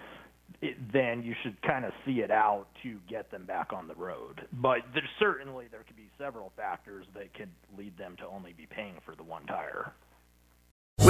It, then you should kind of see it out to get them back on the road. But there's certainly there could be several factors that could lead them to only be paying for the one tire.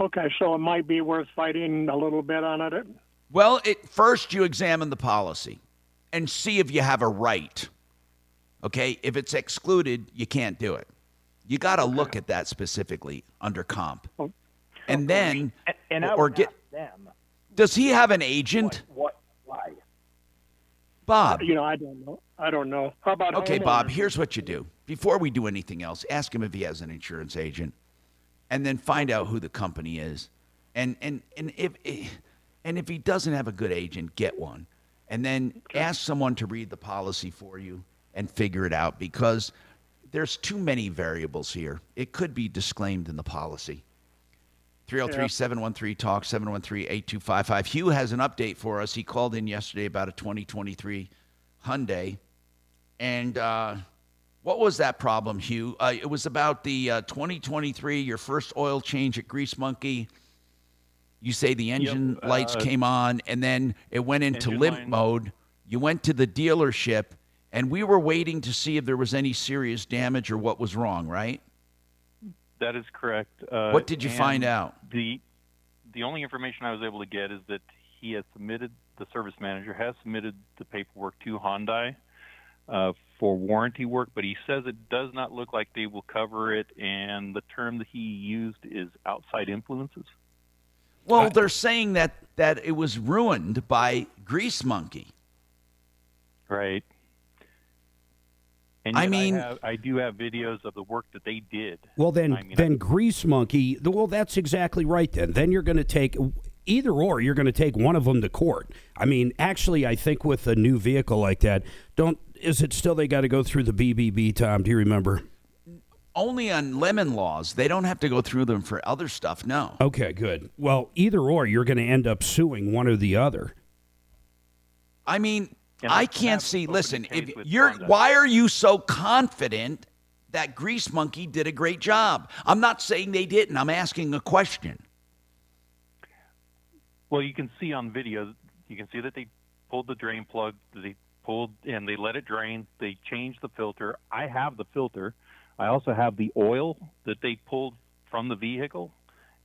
Okay, so it might be worth fighting a little bit on it. Well, it, first you examine the policy and see if you have a right. Okay, if it's excluded, you can't do it. You got to look at that specifically under comp, oh, and then And I or would get. them Does he have an agent, what why. Bob? You know, I don't know. I don't know. How about Okay, homeowners? Bob, here's what you do. Before we do anything else, ask him if he has an insurance agent and then find out who the company is. And and and if and if he doesn't have a good agent, get one. And then ask someone to read the policy for you and figure it out because there's too many variables here. It could be disclaimed in the policy. 303 713 Talk, 713 8255. Hugh has an update for us. He called in yesterday about a 2023 Hyundai. And uh, what was that problem, Hugh? Uh, it was about the uh, 2023, your first oil change at Grease Monkey. You say the engine Yep, lights uh, came on and then it went into limp line- mode. You went to the dealership and we were waiting to see if there was any serious damage or what was wrong, right? That is correct. Uh, What did you find out? The the only information I was able to get is that he has submitted the service manager has submitted the paperwork to Hyundai uh, for warranty work, but he says it does not look like they will cover it, and the term that he used is outside influences. Well, they're saying that that it was ruined by Grease Monkey. Right. And I mean- I, have, I do have videos of the work that they did. Well, then, I mean, then Grease Monkey. Well, that's exactly right. Then, then you're going to take either or. You're going to take one of them to court. I mean, actually, I think with a new vehicle like that, don't is it still they got to go through the BBB? Tom, do you remember? Only on lemon laws. They don't have to go through them for other stuff. No. Okay, good. Well, either or, you're going to end up suing one or the other. I mean, And I I can't see. Listen, if you're, Honda. why are you so confident that Grease Monkey did a great job? I'm not saying they didn't. I'm asking a question. Well, you can see on video, you can see that they pulled the drain plug, they pulled and they let it drain. They changed the filter. I have the filter. I also have the oil that they pulled from the vehicle,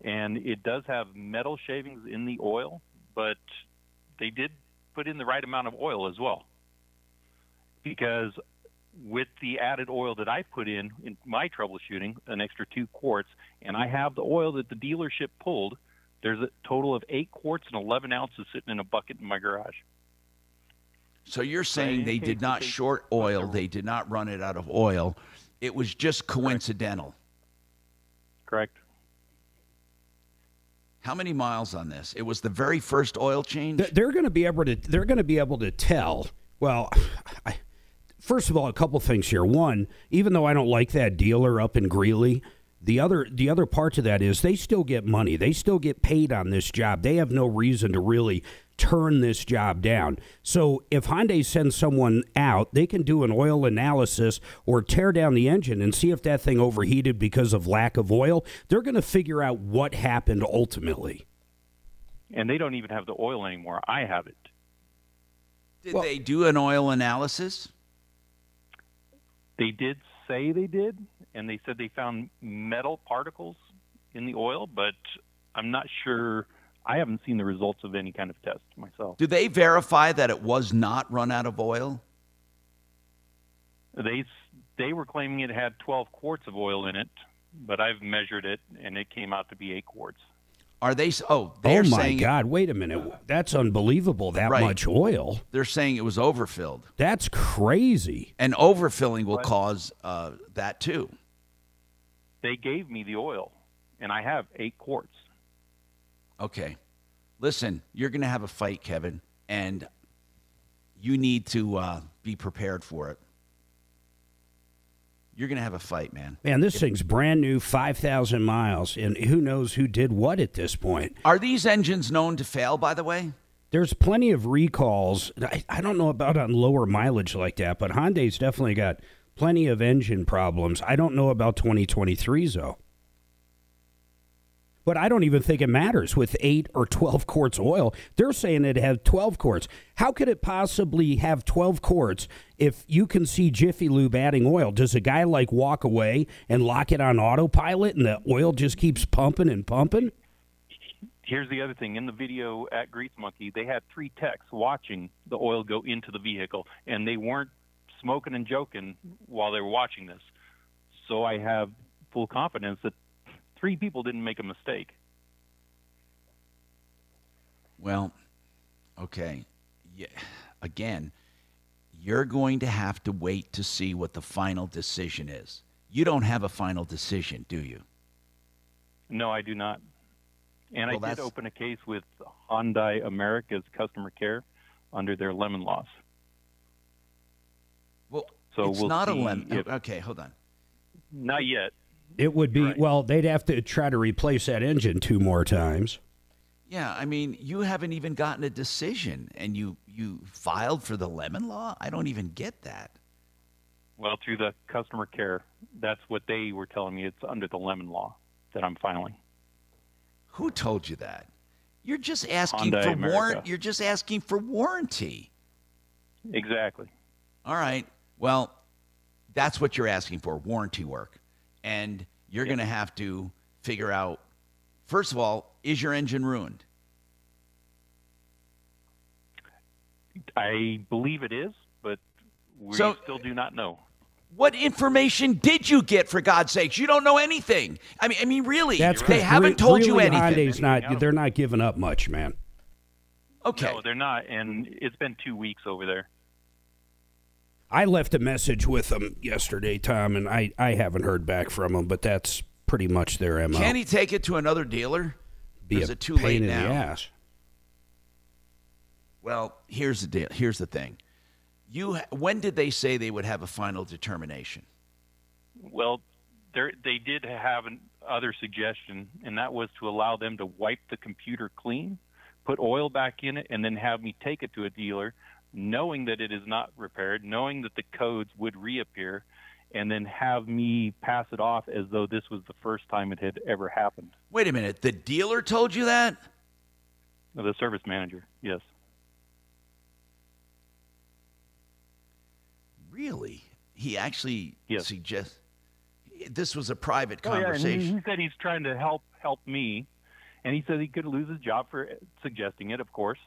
and it does have metal shavings in the oil, but they did put in the right amount of oil as well. Because with the added oil that I put in in my troubleshooting, an extra two quarts, and I have the oil that the dealership pulled, there's a total of eight quarts and 11 ounces sitting in a bucket in my garage. So you're saying they did not short oil, they did not run it out of oil. It was just coincidental. Correct. How many miles on this? It was the very first oil change. They're going to be able to. They're going to be able to tell. Well, I, first of all, a couple things here. One, even though I don't like that dealer up in Greeley, the other the other part to that is they still get money. They still get paid on this job. They have no reason to really turn this job down. So if Hyundai sends someone out, they can do an oil analysis or tear down the engine and see if that thing overheated because of lack of oil. They're going to figure out what happened ultimately. And they don't even have the oil anymore. I have it. Did they do an oil analysis? They did say they did, and they said they found metal particles in the oil, but I'm not sure. I haven't seen the results of any kind of test myself. Do they verify that it was not run out of oil? They they were claiming it had 12 quarts of oil in it, but I've measured it, and it came out to be eight quarts. Are they? Oh, they're oh my saying God! Wait a minute. That's unbelievable. That Right. much oil. They're saying it was overfilled, That's crazy. and overfilling will cause uh, that too. They gave me the oil, and I have eight quarts. Okay, listen, you're going to have a fight, Kevin, and you need to uh, be prepared for it. You're going to have a fight, man. Man, this thing's brand new, five thousand miles, and who knows who did what at this point. Are these engines known to fail? By the way, There's plenty of recalls. I, I don't know about on lower mileage like that, but Hyundai's definitely got plenty of engine problems. I don't know about 2023s though. But I don't even think it matters with eight or 12 quarts oil. They're saying it had 12 quarts. How could it possibly have 12 quarts if you can see Jiffy Lube adding oil? Does a guy like walk away and lock it on autopilot and the oil just keeps pumping and pumping? Here's the other thing. In the video at Grease Monkey, they had three techs watching the oil go into the vehicle, and they weren't smoking and joking while they were watching this. So I have full confidence that three people didn't make a mistake. Well, okay. Yeah. Again, you're going to have to wait to see what the final decision is. You don't have a final decision, do you? No, I do not. And Well, I that's- did open a case with Hyundai America's customer care under their lemon laws. Well, so it's we'll not a lemon. if- Okay, hold on. Not yet. It would be well. They'd have to try to replace that engine two more times. Yeah, I mean, you haven't even gotten a decision, and you you filed for the lemon law. I don't even get that. Well, through the customer care, that's what they were telling me. It's under the lemon law that I'm filing. Who told you that? You're just asking Hyundai for America. warrant. You're just asking for warranty. Exactly. All right. Well, that's what you're asking for warranty work. And you're going to have to figure out first of all, is your engine ruined? I believe it is, but we So- still do not know. What information did you get for God's sakes? You don't know anything. I mean, I mean really. That's they 'cause haven't re- told you really anything. Hyundai's not. They're not giving up much, man. Okay. No, they're not, and it's been two weeks over there. I left a message with them yesterday, Tom, and I, I haven't heard back from them, but that's pretty much their MO. Can he take it to another dealer? Be is a it too pain late in now? the ass. Well, here's the deal. Here's the thing. You when did they say they would have a final determination? Well, they did have an other suggestion, and that was to allow them to wipe the computer clean, put oil back in it, and then have me take it to a dealer, knowing that it is not repaired, knowing that the codes would reappear, and then have me pass it off as though this was the first time it had ever happened. Wait a minute. The dealer told you that? The service manager, yes. Really? He actually Yes. suggests this was a private Oh, yeah, he, conversation. he said he's trying to help help me, and he said he could lose his job for suggesting it, of course.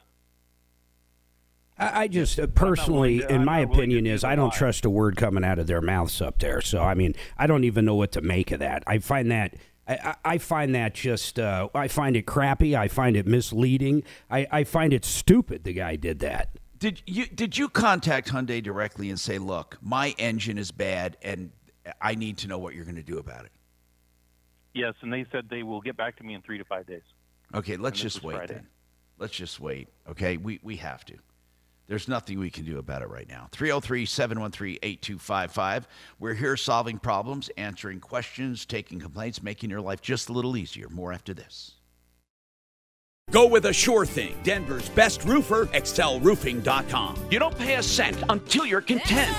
I, I just uh, personally, in my not willing to opinion, is I don't trust a word coming out of their mouths up there. So I mean, I don't even know what to make of that. I find that. I, I I find that just uh, I find it crappy. I find it misleading. I, I find it stupid. The guy did that. Did you did you contact Hyundai directly and say, "Look, my engine is bad, and I need to know what you're going to do about it"? Yes, and they said they will get back to me in three to five days. Okay, let's just wait Friday. then. Let's just wait. Okay, we we have to. There's nothing we can do about it right now. 303 713 8255. We're here solving problems, answering questions, taking complaints, making your life just a little easier. More after this. Go with a sure thing. Denver's best roofer, excelroofing.com. You don't pay a cent until you're content.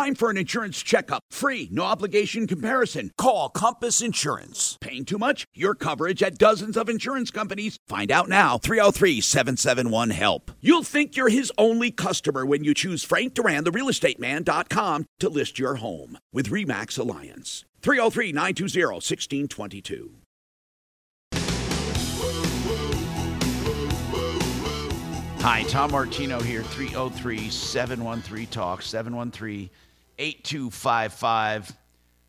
Time for an insurance checkup. Free, no obligation comparison. Call Compass Insurance. Paying too much? Your coverage at dozens of insurance companies. Find out now. 303 771 HELP. You'll think you're his only customer when you choose Frank Duran, the realestateman.com, to list your home with Remax Alliance. 303 920 1622. Hi, Tom Martino here, 303 713 Talk, 713 8255.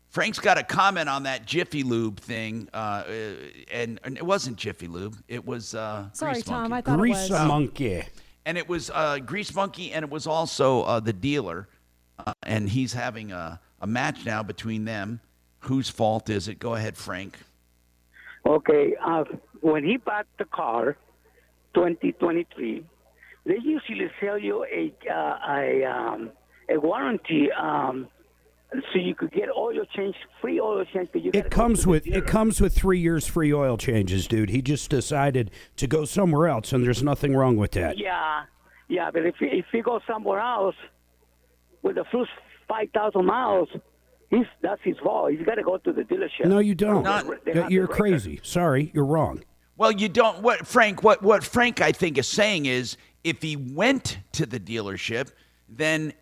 Frank's got a comment on that Jiffy Lube thing, uh, uh, and, and it wasn't Jiffy Lube. It was uh, Sorry, Grease Tom, Monkey. I thought it Grease was. a monkey. And it was uh, Grease Monkey, and it was also uh, the dealer. Uh, and he's having a, a match now between them. Whose fault is it? Go ahead, Frank. Okay, uh, when he bought the car, 2023, they usually sell you a uh, a um, a warranty, um, so you could get oil change, free oil change. But you It comes with it comes with three years free oil changes, dude. He just decided to go somewhere else, and there's nothing wrong with that. Yeah, yeah, but if if he goes somewhere else with the first five thousand miles, he's that's his fault. He's got to go to the dealership. No, you don't. They have You're the record. crazy. Sorry, you're wrong. Well, you don't. What Frank? What what Frank I think is saying is, if he went to the dealership, then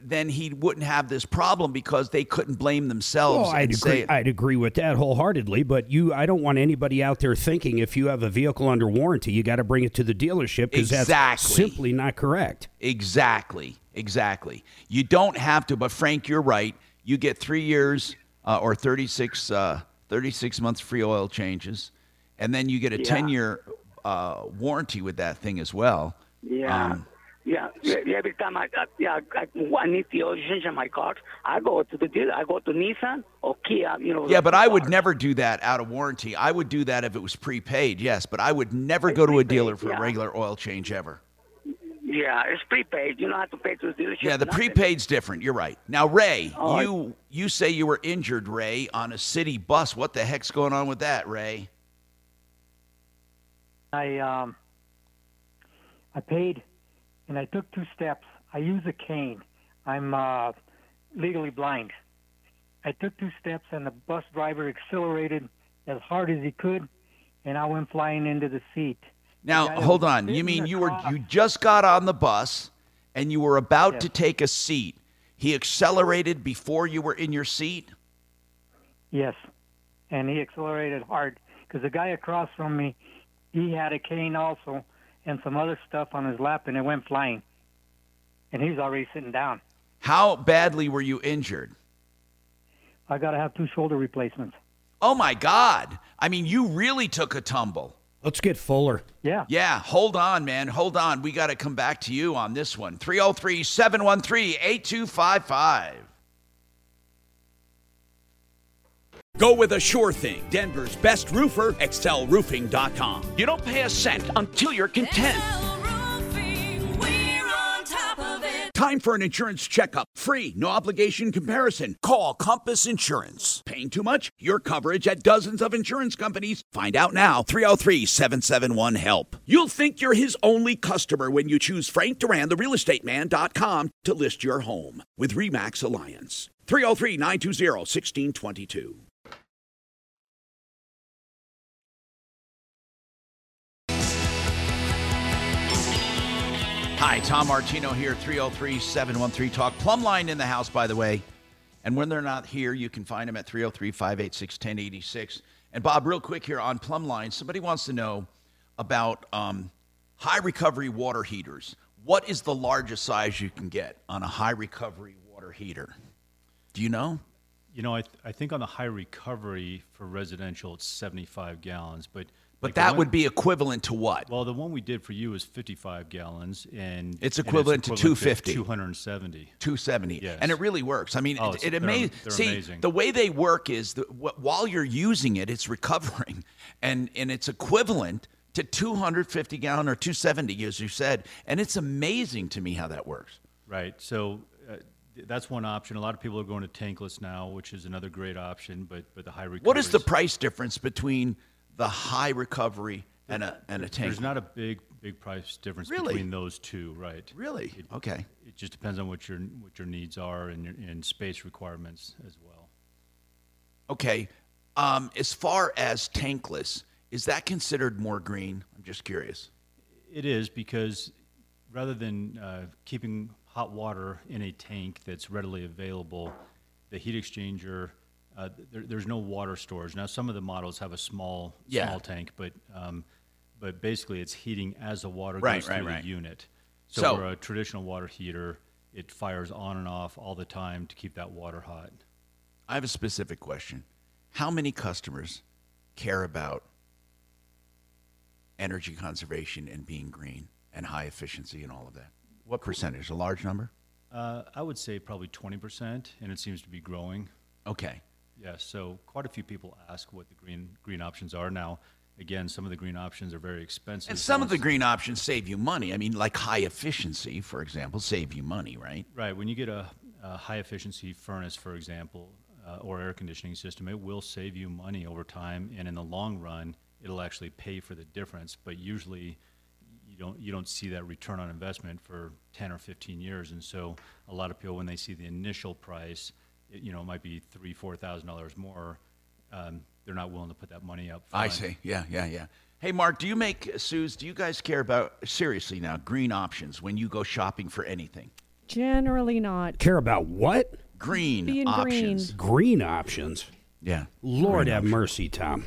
then he wouldn't have this problem because they couldn't blame themselves. Well, I'd and say, agree. I'd agree with that wholeheartedly. But you, I don't want anybody out there thinking if you have a vehicle under warranty, you got to bring it to the dealership because that's Exactly. simply not correct. Exactly. Exactly. You don't have to, but Frank, you're right. you get three years uh, or 36, uh, 36 months free oil changes, and then you get a Yeah. 10 year uh, warranty with that thing as well. Yeah. Um, yeah, yeah, every time I, I yeah, I, I need the oil change on my car, I go to the dealer. I go to Nissan or Kia, you know. Yeah, but I would never do that out of warranty. I would do that if it was prepaid, yes, but I would never go to a dealer for yeah. a regular oil change ever. Yeah, it's prepaid. You don't have to pay to the dealership. Yeah, the nothing. prepaid's different. You're right. Now, Ray, Oh, you you say you were injured, Ray, on a city bus. What the heck's going on with that, Ray? I um I paid and I took two steps. I use a cane. I'm uh legally blind. I took two steps and the bus driver accelerated as hard as he could and I went flying into the seat. Now, The guy that hold on. You mean you were you just got on the bus and you were about Yes. to take a seat. He accelerated before you were in your seat? Yes. And he accelerated hard because the guy across from me, he had a cane also and some other stuff on his lap and it went flying. And he's already sitting down. How badly were you injured? I got to have two shoulder replacements. Oh my God. I mean, you really took a tumble. Let's get Fuller. Yeah. Yeah, hold on, man. Hold on. We got to come back to you on this one. 303 713 8255. Go with a sure thing. Denver's best roofer, excelroofing.com. You don't pay a cent until you're content. Time for an insurance checkup. Free, no obligation comparison. Call Compass Insurance. Paying too much? Your coverage at dozens of insurance companies. Find out now. 303 771 HELP. You'll think you're his only customer when you choose Frank Duran, the real estate realestateman.com, to list your home with REMAX Alliance. 303 920 1622. Hi, Tom Martino here, 303 713 Talk. Plumbline in the house, by the way. And when they're not here, you can find them at 303 586 1086. And Bob, real quick here on Plumbline, somebody wants to know about um, high recovery water heaters. What is the largest size you can get on a high recovery water heater? Do you know? You know, I, th- I think on the high recovery for residential, it's 75 gallons, but But like that one- would be equivalent to what? Well, the one we did for you is 55 gallons, and It's and equivalent to 250. 270. 270 Yes. and it really works i mean Oh, it, it's- it they're- amazes see amazing. the way they work is that while you're using it it's recovering and and it's equivalent to 250 gallon or 270 as you said and it's amazing to me how that works Right. So uh, that's one option. A lot of people are going to tankless now, which is another great option. But but the high recovery. what is the price difference between the high recovery and a and a tank There's not a big big price difference Really? between those two, right? Really? It, Okay. It just depends on what your what your needs are and your and space requirements as well. okay um, as far as tankless is that considered more green i'm just curious It is because rather than uh, keeping hot water in a tank that's readily available, the heat exchanger, uh, there, there's no water storage. Now, some of the models have a small Yeah. small tank, but um, but basically it's heating as the water Right, goes right, through right. the unit. So, So- for a traditional water heater, it fires on and off all the time to keep that water hot. I have a specific question. How many customers care about energy conservation and being green and high efficiency and all of that? What percentage? A large number? Uh, I would say probably 20%, and it seems to be growing. Okay. Yeah, so quite a few people ask what the green green options are now. Again, some of the green options are very expensive. And some of the green options save you money. I mean, like high efficiency, for example, save you money, right? Right. When you get a, a high efficiency furnace, for example, uh, or air conditioning system, it will save you money over time, and in the long run, it'll actually pay for the difference. But usually, you don't you don't see that return on investment for 10 or 15 years, and so a lot of people, when they see the initial price, it, you know, it might be three, four thousand dollars more. Um, they're not willing to put that money up. I front. see. Yeah, yeah, yeah. Hey, Mark, do you make, Suze, do you guys care about, seriously now, green options when you go shopping for anything? Generally not. Care about what? Green Being options. Green options. Yeah. Lord Green have options. mercy, Tom.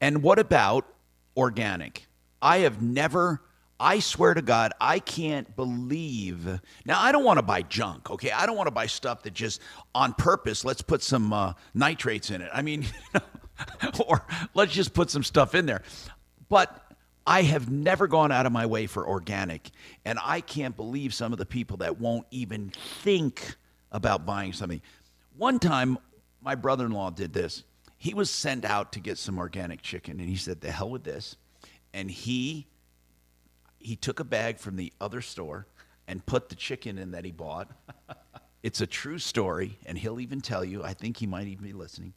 And what about organic? I have never I swear to God, I can't believe. Now, I don't want to buy junk, okay? I don't want to buy stuff that just on purpose, let's put some uh, nitrates in it. I mean, or let's just put some stuff in there. But I have never gone out of my way for organic, and I can't believe some of the people that won't even think about buying something. One time, my brother in law did this. He was sent out to get some organic chicken, and he said, The hell with this. And he he took a bag from the other store and put the chicken in that he bought. it's a true story, and he'll even tell you. I think he might even be listening.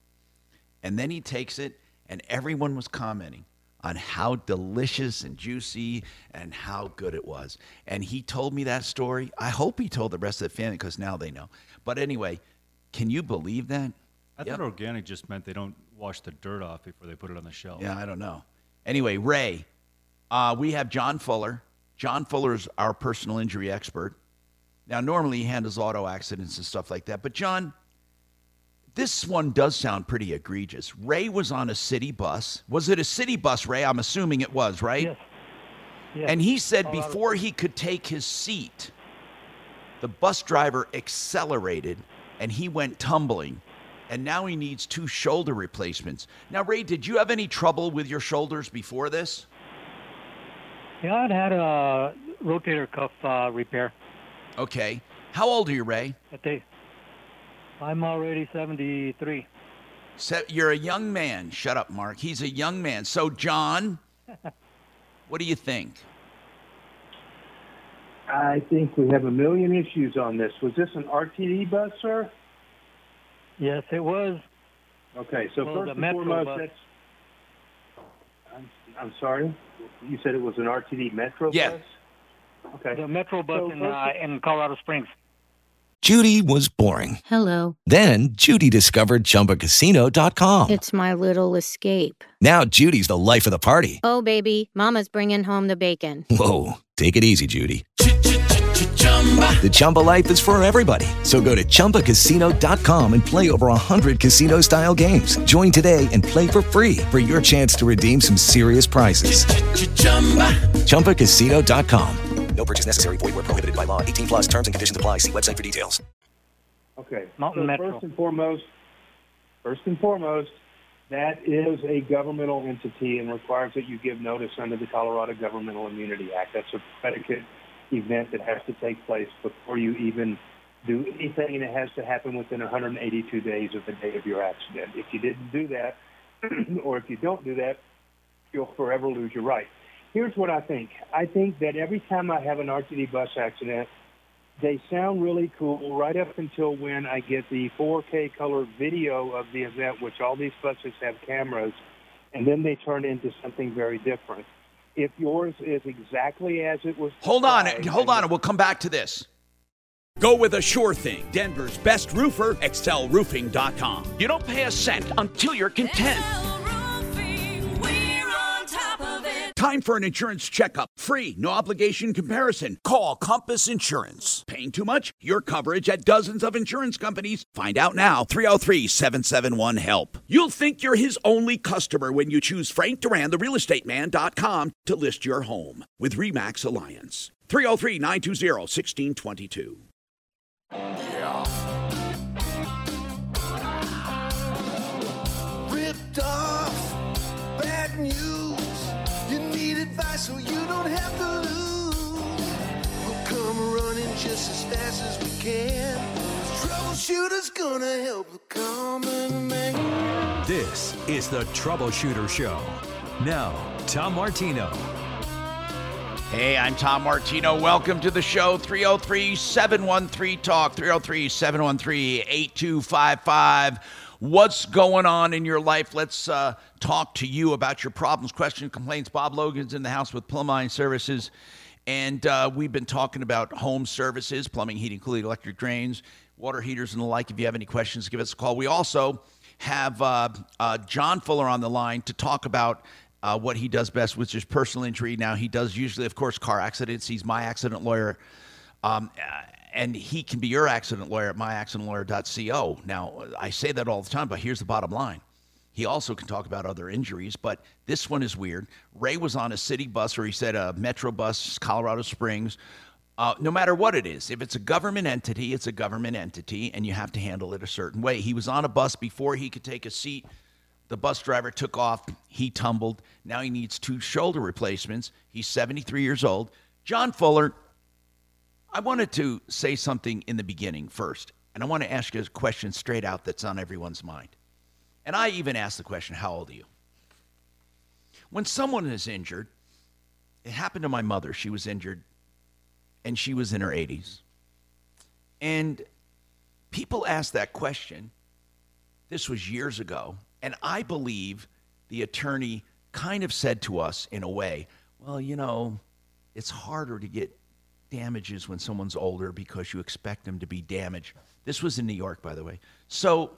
And then he takes it, and everyone was commenting on how delicious and juicy and how good it was. And he told me that story. I hope he told the rest of the family because now they know. But anyway, can you believe that? I thought organic just meant they don't wash the dirt off before they put it on the shelf. Yeah, I don't know. Anyway, Ray, uh, we have John Fuller. John Fuller is our personal injury expert. Now, normally he handles auto accidents and stuff like that, but John, this one does sound pretty egregious. Ray was on a city bus. Was it a city bus, Ray? I'm assuming it was, right? Yes. Yes. And he said before he could take his seat, the bus driver accelerated and he went tumbling. And now he needs two shoulder replacements. Now, Ray, did you have any trouble with your shoulders before this? Yeah, I'd had a rotator cuff uh, repair. Okay. How old are you, Ray? They, I'm already 73. Se- You're a young man. Shut up, Mark. He's a young man. So, John, what do you think? I think we have a million issues on this. Was this an RTD bus, sir? Yes, it was. Okay, so Well, first and foremost, bus. that's. I'm, I'm sorry. You said it was an RTD Metro Yeah. bus. Okay. The Metro bus So in uh, in Colorado Springs. Judy was boring. Hello. Then Judy discovered ChumbaCasino.com. It's my little escape. Now Judy's the life of the party. Oh, baby, Mama's bringing home the bacon. Whoa, take it easy, Judy. The Chumba life is for everybody. So go to ChumbaCasino.com and play over 100 casino-style games. Join today and play for free for your chance to redeem some serious prizes. ChumbaCasino.com. No purchase necessary. Void where prohibited by law. 18 plus terms and conditions apply. See website for details. Okay. Mountain so Metro. first and foremost, first and foremost, that is a governmental entity and requires that you give notice under the Colorado Governmental Immunity Act. That's a predicate event that has to take place before you even do anything, and it has to happen within 182 days of the day of your accident. If you didn't do that, or if you don't do that, you'll forever lose your right. Here's what I think. I think that every time I have an RTD bus accident, they sound really cool right up until when I get the 4K color video of the event, which all these buses have cameras, and then they turn into something very different. If yours is exactly as it was, Hold on, hold on, and we'll come back to this. Go with a sure thing. Denver's best roofer, excelroofing.com. You don't pay a cent until you're content. Time for an insurance checkup. Free, no obligation comparison. Call Compass Insurance. Paying too much? Your coverage at dozens of insurance companies. Find out now. 303 771 HELP. You'll think you're his only customer when you choose Frank Duran, the realestateman.com, to list your home with REMAX Alliance. 303 920 1622. ripped fast as we can. Troubleshooter's gonna help the common man. This is the Troubleshooter Show. Now, Tom Martino. Hey, I'm Tom Martino. Welcome to the show. 303 713 Talk, 303 713 8255. What's going on in your life? Let's uh, talk to you about your problems, questions, complaints. Bob Logan's in the house with Plumbline Services. And uh, we've been talking about home services, plumbing, heating, cooling, electric drains, water heaters, and the like. If you have any questions, give us a call. We also have uh, uh, John Fuller on the line to talk about uh, what he does best, which is personal injury. Now, he does usually, of course, car accidents. He's my accident lawyer. Um, uh, and he can be your accident lawyer at myaccidentlawyer.co. Now, I say that all the time, but here's the bottom line He also can talk about other injuries, but this one is weird. Ray was on a city bus, or he said a metro bus, Colorado Springs. Uh, no matter what it is, if it's a government entity, it's a government entity, and you have to handle it a certain way. He was on a bus before he could take a seat. The bus driver took off. He tumbled. Now he needs two shoulder replacements. He's 73 years old. John Fuller, I wanted to say something in the beginning first, and I want to ask you a question straight out that's on everyone's mind. And I even asked the question, How old are you? When someone is injured, it happened to my mother. She was injured and she was in her 80s. And people ask that question. This was years ago. And I believe the attorney kind of said to us in a way, well, you know, it's harder to get damages when someone's older because you expect them to be damaged. This was in New York, by the way. So,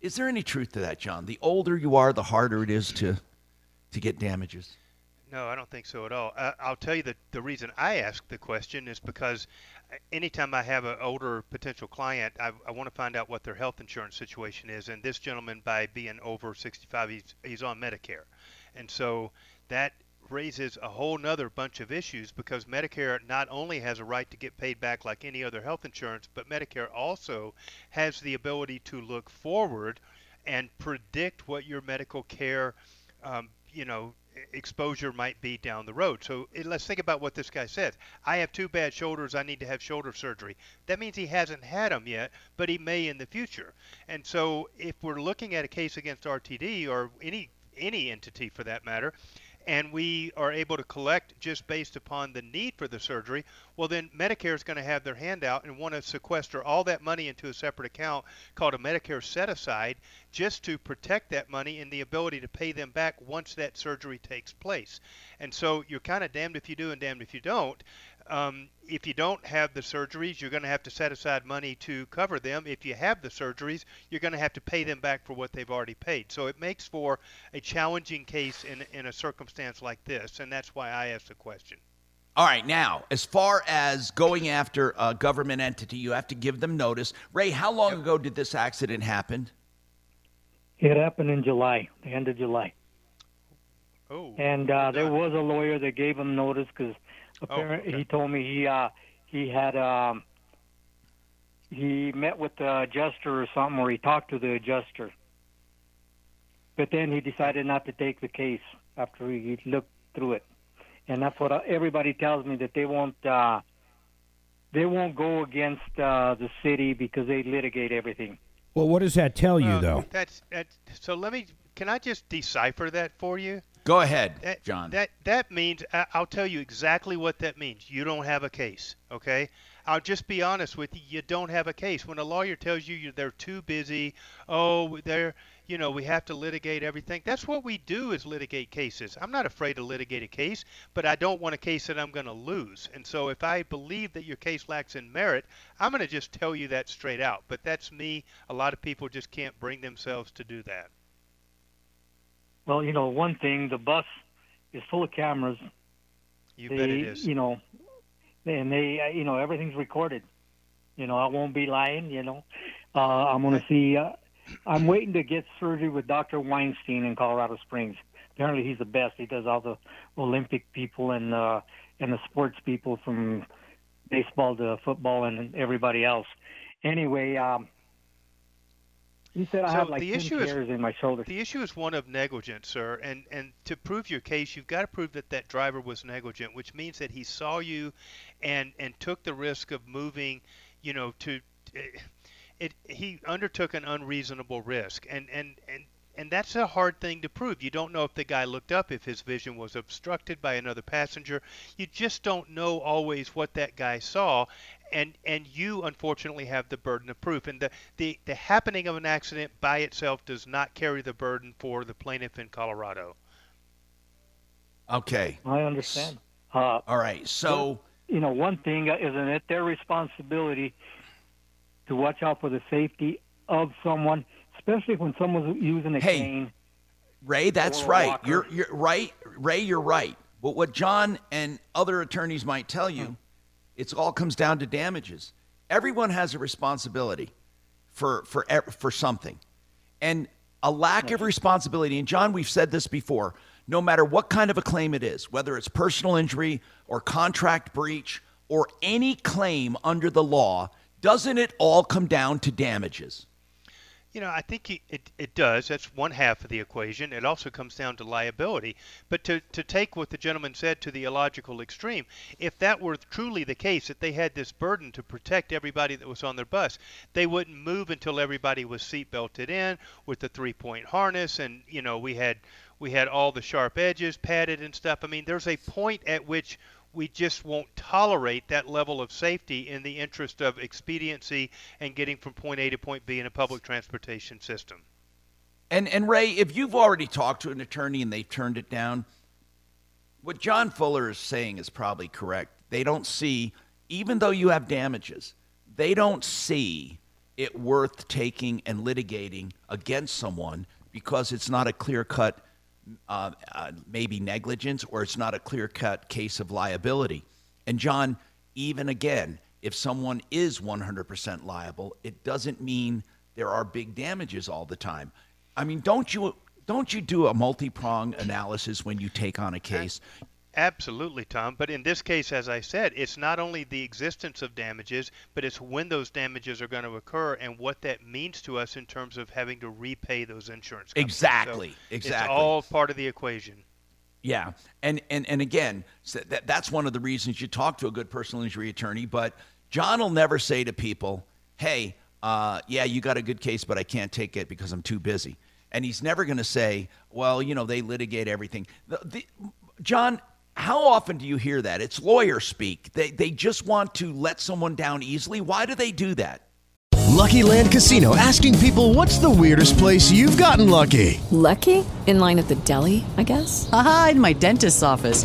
is there any truth to that, John? The older you are, the harder it is to to get damages. No, I don't think so at all. I, I'll tell you that the reason I ask the question is because uh, anytime I have an older potential client, I, I want to find out what their health insurance situation is. And this gentleman, by being over 65, he's, he's on Medicare. And so that raises a whole nother bunch of issues because Medicare not only has a right to get paid back like any other health insurance, but Medicare also has the ability to look forward and predict what your medical care, um, you know, exposure might be down the road. So it, let's think about what this guy says. I have two bad shoulders. I need to have shoulder surgery. That means he hasn't had them yet, but he may in the future. And so if we're looking at a case against RTD or any any entity for that matter, and we are able to collect just based upon the need for the surgery, well, then Medicare is going to have their hand out and want to sequester all that money into a separate account called a Medicare set aside just to protect that money and the ability to pay them back once that surgery takes place. And so you're kind of damned if you do and damned if you don't. Um, if you don't have the surgeries, you're going to have to set aside money to cover them. If you have the surgeries, you're going to have to pay them back for what they've already paid. So it makes for a challenging case in, in a circumstance like this, and that's why I asked the question. All right, now, as far as going after a government entity, you have to give them notice. Ray, how long ago did this accident happen? It happened in July, the end of July. Oh. And uh, there was a lawyer that gave him notice because Oh, apparently he told me he uh, he had um, he met with the adjuster or something, or he talked to the adjuster. But then he decided not to take the case after he looked through it, and that's what uh, everybody tells me that they won't uh, they won't go against uh, the city because they litigate everything. Well, what does that tell you, Well, though? That's, that's so. Let me. Can I just decipher that for you? Go ahead, That, John. That that means I'll tell you exactly what that means. You don't have a case, okay? I'll just be honest with you. You don't have a case. When a lawyer tells you you- they're too busy, oh, they're, you know, we have to litigate everything. That's what we do is litigate cases. I'm not afraid to litigate a case, but I don't want a case that I'm going to lose. And so if I believe that your case lacks in merit, I'm going to just tell you that straight out. But that's me. A lot of people just can't bring themselves to do that. Well, you know, one thing the bus is full of cameras. You they, bet it is. You know, and they, uh, you know, everything's recorded. You know, I won't be lying. You know, uh, I'm going to see. Uh, I'm waiting to get surgery with Dr. Weinstein in Colorado Springs. Apparently, he's the best. He does all the Olympic people and uh, and the sports people from baseball to football and everybody else. Anyway, um, he said I So have like the 10 issue is- in my shoulder. The issue is one of negligence, sir, and and to prove your case, you've got to prove that that driver was negligent, which means that he saw you, and and took the risk of moving, you know, to, eh, it he undertook an unreasonable risk, and and and. And that's a hard thing to prove. You don't know if the guy looked up, if his vision was obstructed by another passenger. You just don't know always what that guy saw, and and you unfortunately have the burden of proof. And the, the, the happening of an accident by itself does not carry the burden for the plaintiff in Colorado. Okay. I understand. Uh, All right. So, you know, one thing uh, isn't it their responsibility to watch out for the safety of someone, especially when someone's using a Hey, cane. Ray, that's right. walker. You're you're right. Ray, you're right. But what John and other attorneys might tell you, it's all comes down to damages. Everyone has a responsibility for for for something. And a lack of responsibility. And John, we've said this before. No matter what kind of a claim it is, whether it's personal injury or contract breach or any claim under the law, doesn't it all come down to damages? You know, I think it, it, does. That's one half of the equation. It also comes down to liability. But to, to take what the gentleman said to the illogical extreme, if that were truly the case, that they had this burden to protect everybody that was on their bus, they wouldn't move until everybody was seat belted in with the three point harness and, you know, we had we had all the sharp edges padded and stuff. I mean, there's a point at which we just won't tolerate that level of safety in the interest of expediency and getting from point A to point B in a public transportation system. And and Ray, if you've already talked to an attorney and they've turned it down, what John Fuller is saying is probably correct. They don't see, even though you have damages, they don't see it worth taking and litigating against someone because it's not a clear cut uh, uh, maybe negligence or it's not a clear cut case of liability. And John, even again, if someone is 100% liable, it doesn't mean there are big damages all the time. I mean, don't you don't you do a multi-prong analysis when you take on a case? Absolutely, Tom. But in this case, as I said, it's not only the existence of damages, but it's when those damages are going to occur and what that means to us in terms of having to repay those insurance companies. Exactly. So exactly. It's all part of the equation. Yeah, and and and again, so that that's one of the reasons you talk to a good personal injury attorney. But John will never say to people, "Hey, uh, yeah, you got a good case, but I can't take it because I'm too busy." And he's never going to say, "Well, you know, they litigate everything." The, the, John, how often do you hear that? It's lawyer speak. They they just want to let someone down easily. Why do they do that? Lucky Land Casino asking people what's the weirdest place you've gotten lucky? Lucky? In line at the deli, I guess? Aha, in my dentist's office.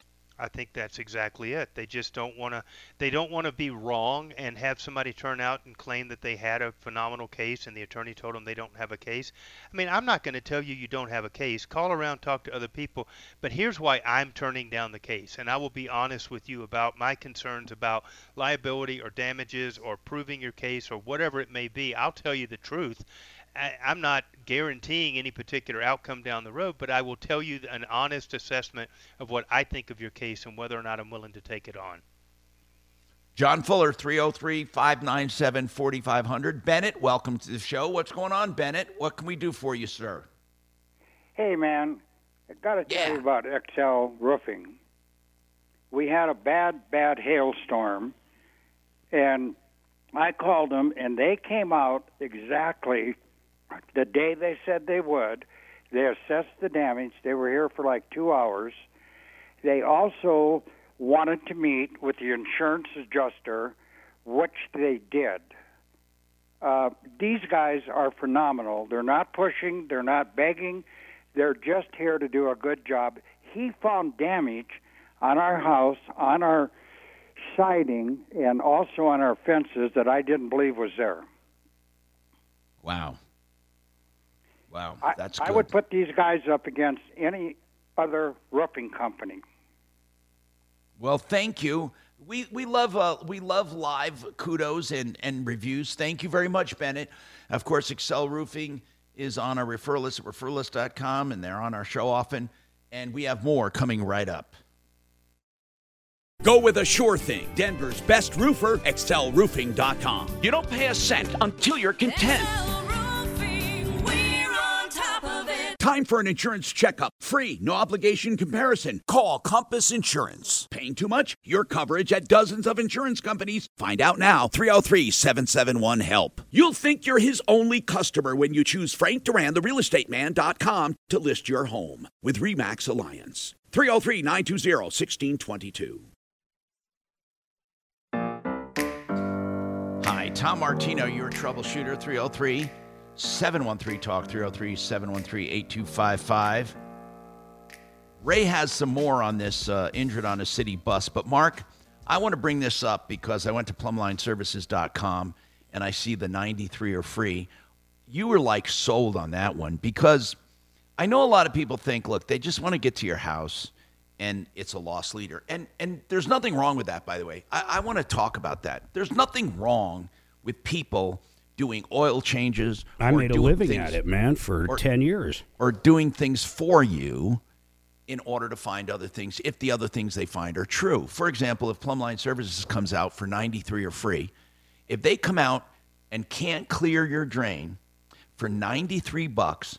I think that's exactly it. They just don't want to. They don't want to be wrong and have somebody turn out and claim that they had a phenomenal case, and the attorney told them they don't have a case. I mean, I'm not going to tell you you don't have a case. Call around, talk to other people. But here's why I'm turning down the case, and I will be honest with you about my concerns about liability or damages or proving your case or whatever it may be. I'll tell you the truth. I, I'm not guaranteeing any particular outcome down the road, but I will tell you an honest assessment of what I think of your case and whether or not I'm willing to take it on. John Fuller, 303 597 4500. Bennett, welcome to the show. What's going on, Bennett? What can we do for you, sir? Hey, man, I got to tell you about Excel Roofing. We had a bad, bad hailstorm, and I called them, and they came out exactly the day they said they would. They assessed the damage. They were here for like two hours. They also wanted to meet with the insurance adjuster, which they did. Uh, these guys are phenomenal. They're not pushing, they're not begging, they're just here to do a good job. He found damage on our house, on our siding, and also on our fences that I didn't believe was there. Wow. Wow, I, that's I good. would put these guys up against any other roofing company. Well, thank you. We we love uh, we love live kudos and and reviews. Thank you very much, Bennett. Of course, Excel Roofing is on our refer list at referlist.com, and they're on our show often. And we have more coming right up. Go with a sure thing. Denver's best roofer, excelroofing.com. You don't pay a cent until you're content. Time for an insurance checkup. Free, no obligation comparison. Call Compass Insurance. Paying too much? Your coverage at dozens of insurance companies. Find out now. 303 771 HELP. You'll think you're his only customer when you choose Frank Duran, the realestateman.com, to list your home with REMAX Alliance. 303 920 1622. Hi, Tom Martino, your troubleshooter, 303 713 Talk, 303 713 8255. Ray has some more on this uh, injured on a city bus, but Mark, I want to bring this up because I went to plumblineservices.com and I see the 93 are free. You were like sold on that one because I know a lot of people think, look, they just want to get to your house and it's a loss leader. And and there's nothing wrong with that, by the way. I, I want to talk about that. There's nothing wrong with people doing oil changes. I or made a living things- at it, man, for or- 10 years. or doing things for you in order to find other things if the other things they find are true. For example, if Plumbline Services comes out for 93 or free, if they come out and can't clear your drain for 93 bucks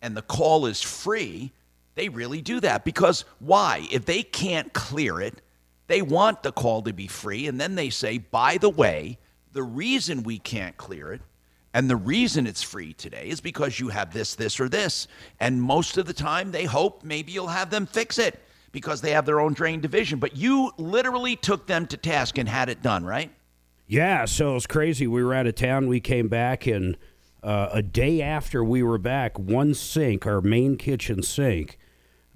and the call is free, they really do that because why? If they can't clear it, they want the call to be free and then they say, "By the way, the reason we can't clear it and the reason it's free today is because you have this, this, or this. And most of the time, they hope maybe you'll have them fix it because they have their own drain division. But you literally took them to task and had it done, right? Yeah, so it was crazy. We were out of town. We came back, and uh, a day after we were back, one sink, our main kitchen sink,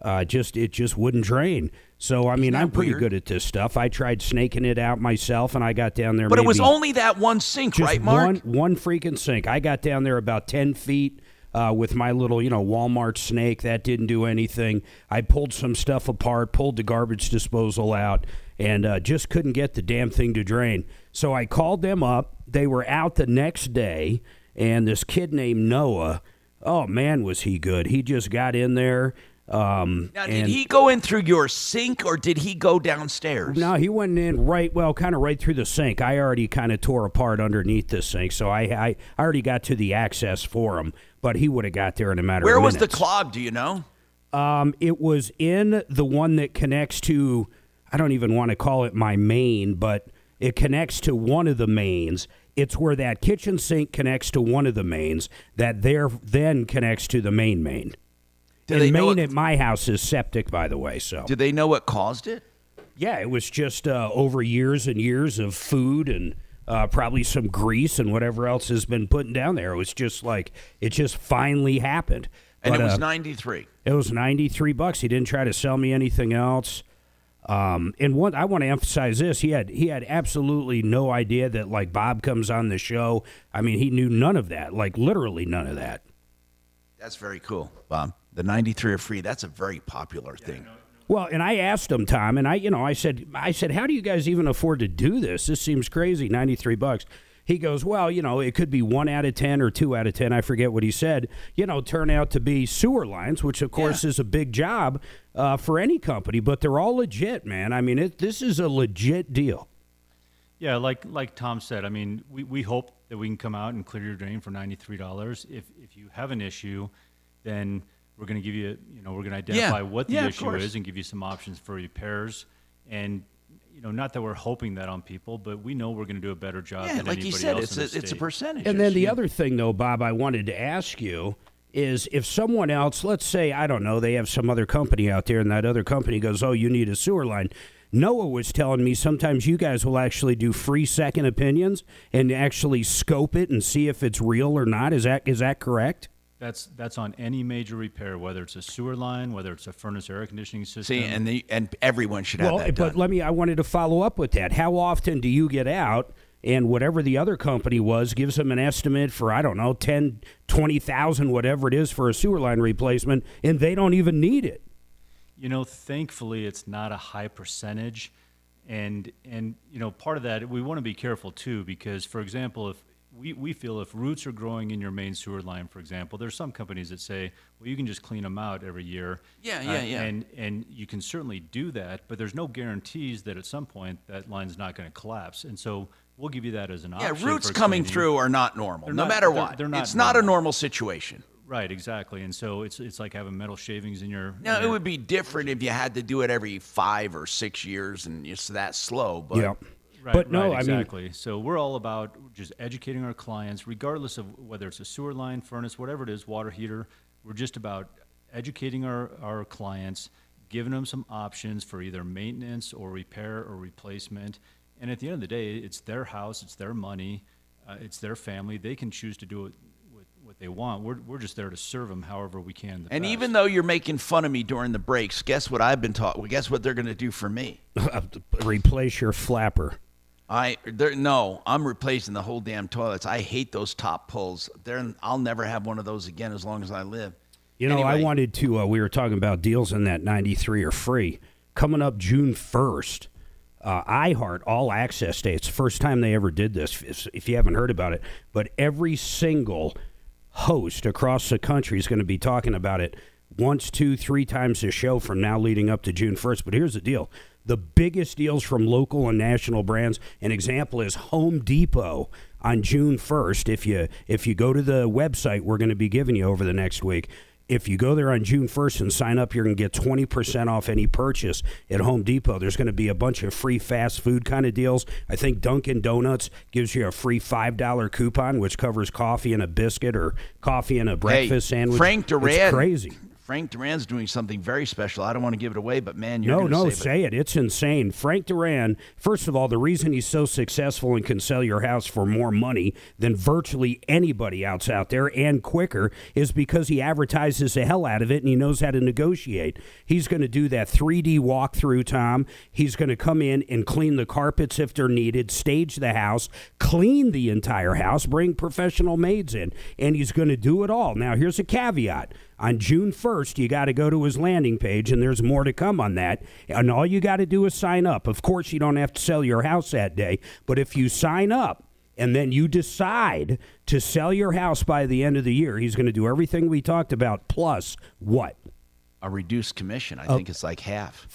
uh, just it just wouldn't drain. So I mean, I'm pretty weird? good at this stuff. I tried snaking it out myself, and I got down there. But it was only that one sink, right, Mark? one one freaking sink. I got down there about ten feet. Uh, with my little, you know, Walmart snake, that didn't do anything. I pulled some stuff apart, pulled the garbage disposal out, and uh, just couldn't get the damn thing to drain. So I called them up. They were out the next day, and this kid named Noah, oh man, was he good? He just got in there. Um, Now, did and- he go in through your sink or did he go downstairs? no, he went in right, well, kind of right through the sink. I already kind of tore apart underneath the sink, so I, I, I already got to the access for him. But he would have got there in a matter. Where was the clog? Do you know? Um, it was in the one that connects to. I don't even want to call it my main, but it connects to one of the mains. It's where that kitchen sink connects to one of the mains. That there then connects to the main main. Do and they know main at my house is septic, by the way. So Did they know what caused it? yeah, it was just uh, over years and years of food and uh, probably some grease and whatever else has been putting down there. It was just like it just finally happened. And But, it was uh, 93. it was 93 bucks. He didn't try to sell me anything else. Um, and one, I want to emphasize this: he had he had absolutely no idea that like Bob comes on the show. I mean, he knew none of that, like literally none of that. That's very cool, Bob. The 93 are free. That's a very popular thing. Well, and I asked him, Tom, and I, you know, I said, I said, how do you guys even afford to do this? This seems crazy, ninety three bucks. He goes, well, you know, it could be one out of ten or two out of ten. I forget what he said. You know, turn out to be sewer lines, which of course is a big job uh, for any company, but they're all legit, man. I mean, it, this is a legit deal. Yeah, like like Tom said, I mean, we, we hope that we can come out and clear your drain for ninety three dollars. If if you have an issue, then we're going to give you, you know, we're going to Yeah. identify what the Yeah, of issue course. is and give you some options for repairs. And you know, not that we're hoping that on people, but we know we're going to do a better job Yeah, than like you said, else it's in a, it's a state. percentage. And then the other thing, though, Bob, I wanted to ask you is if someone else, let's say, I don't know, they have some other company out there, and that other company goes, "Oh, you need a sewer line." Noah was telling me sometimes you guys will actually do free second opinions and actually scope it and see if it's real or not. Is that is that correct? That's that's on any major repair, whether it's a sewer line, whether it's a furnace air conditioning system. See, and the, and everyone should have well, that but done. let me. I wanted to follow up with that. How often do you get out? And whatever the other company was gives them an estimate for I don't know 10, 20,000, whatever it is for a sewer line replacement, and they don't even need it. You know, thankfully, it's not a high percentage, and and you know, part of that we want to be careful too, because for example, if we, we feel if roots are growing in your main sewer line, for example, there's some companies that say, well, you can just clean them out every year. Yeah, Uh, yeah, yeah. And and you can certainly do that, but there's no guarantees that at some point that line's not going to collapse, and so we'll give you that as an option. yeah, roots coming cleaning. through are not normal, They're no not- matter they're- what. they're not it's not a normal. normal situation. Right, exactly, and so it's it's like having metal shavings in your. Now, in it would be different if you had to do it every five or six years and it's that slow. But Right, But no, right, I mean- exactly. so we're all about just educating our clients, regardless of whether it's a sewer line, furnace, whatever it is, water heater. We're just about educating our, our clients, giving them some options for either maintenance or repair or replacement. And at the end of the day, it's their house, it's their money, uh, it's their family. They can choose to do it with what they want. We're we're just there to serve them however we can. The And best. even though you're making fun of me during the breaks, guess what I've been taught? Well, guess what they're going to do for me? Replace your flapper. I there no, I'm replacing the whole damn toilets. I hate those top pulls. They're, I'll never have one of those again as long as I live. You know, I wanted to. Uh, we were talking about deals in that 93 are free. Coming up June 1st, uh, iHeart All Access Day. It's the first time they ever did this, if, if you haven't heard about it. But every single host across the country is going to be talking about it once, two, three times a show from now leading up to June 1st. But here's the deal the biggest deals from local and national brands. An example is Home Depot on June 1st. If you if you go to the website we're going to be giving you over the next week, if you go there on June 1st and sign up, you're going to get 20% off any purchase at Home Depot. There's going to be a bunch of free fast food kind of deals. I think Dunkin' Donuts gives you a free $5 coupon, which covers coffee and a biscuit or coffee and a breakfast hey, sandwich. Frank It's Duran. crazy. Frank Duran's doing something very special. I don't want to give it away, but man, you're No, no, save it. say it. It's insane. Frank Duran, first of all, the reason he's so successful and can sell your house for more money than virtually anybody else out there and quicker is because he advertises the hell out of it and he knows how to negotiate. He's going to do that 3D walkthrough, Tom. He's going to come in and clean the carpets if they're needed, stage the house, clean the entire house, bring professional maids in, and he's going to do it all. Now, here's a caveat. On June 1st, you got to go to his landing page, and there's more to come on that. And all you got to do is sign up. Of course, you don't have to sell your house that day, but if you sign up and then you decide to sell your house by the end of the year, he's going to do everything we talked about, plus what? A reduced commission. I think it's like half.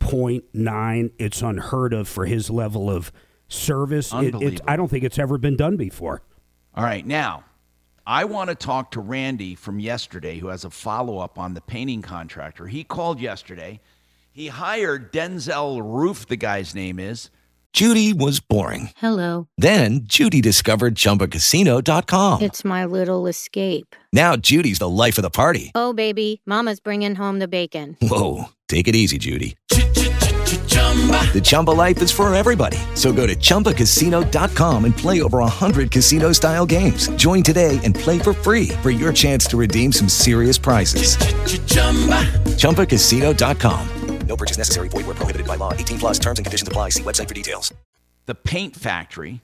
3.9. It's unheard of for his level of service. It- Unbelievable. I don't think it's ever been done before. All right, now I want to talk to Randy from yesterday, who has a follow up on the painting contractor. He called yesterday. He hired Denzel Roof, the guy's name is. Judy was boring. Hello. Then Judy discovered ChumbaCasino.com. It's my little escape. Now Judy's the life of the party. Oh, baby, Mama's bringing home the bacon. Whoa, take it easy, Judy. The Chumba life is for everybody. So go to ChumbaCasino.com and play over 100 casino style games. Join today and play for free for your chance to redeem some serious prizes. ChumbaCasino.com. No purchase necessary. Void where prohibited by law. 18 plus terms and conditions apply. See website for details. the paint factory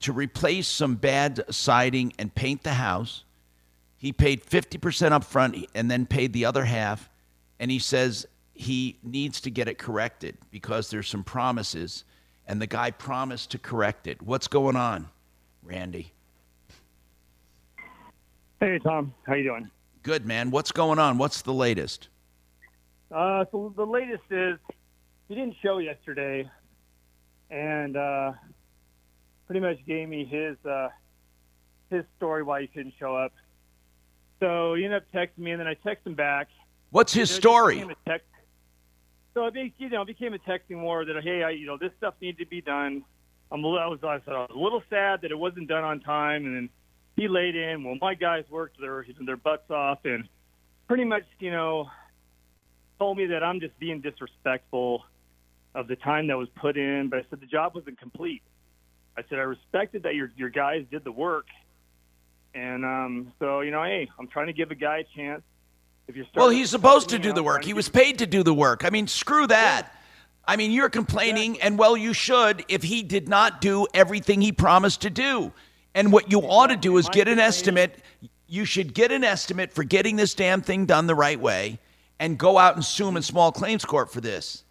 to replace some bad siding and paint the house. He paid 50% up front and then paid the other half. And he says he needs to get it corrected because there's some promises. And the guy promised to correct it. What's going on, Randy? Hey Tom, how you doing? Good, man. What's going on? What's the latest? Uh, so the latest is he didn't show yesterday, and uh, pretty much gave me his uh, his story why he couldn't show up. So he ended up texting me, and then I texted him back. What's his story? So it be, you know became a texting war that hey, I, you know this stuff needed to be done. I'm a little, I was I I was a little sad that it wasn't done on time, and then he laid in. Well, my guys worked their their butts off, and pretty much you know told me that I'm just being disrespectful of the time that was put in. But I said the job wasn't complete. I said I respected that your your guys did the work, and um, so you know, hey, I'm trying to give a guy a chance. If you're Well, he's supposed to do the work. He was paid to do the work. I mean, screw that. I mean, you're complaining, and well, you should if he did not do everything he promised to do. And what you ought to do is get an estimate. You should get an estimate for getting this damn thing done the right way and go out and sue him in small claims court for this.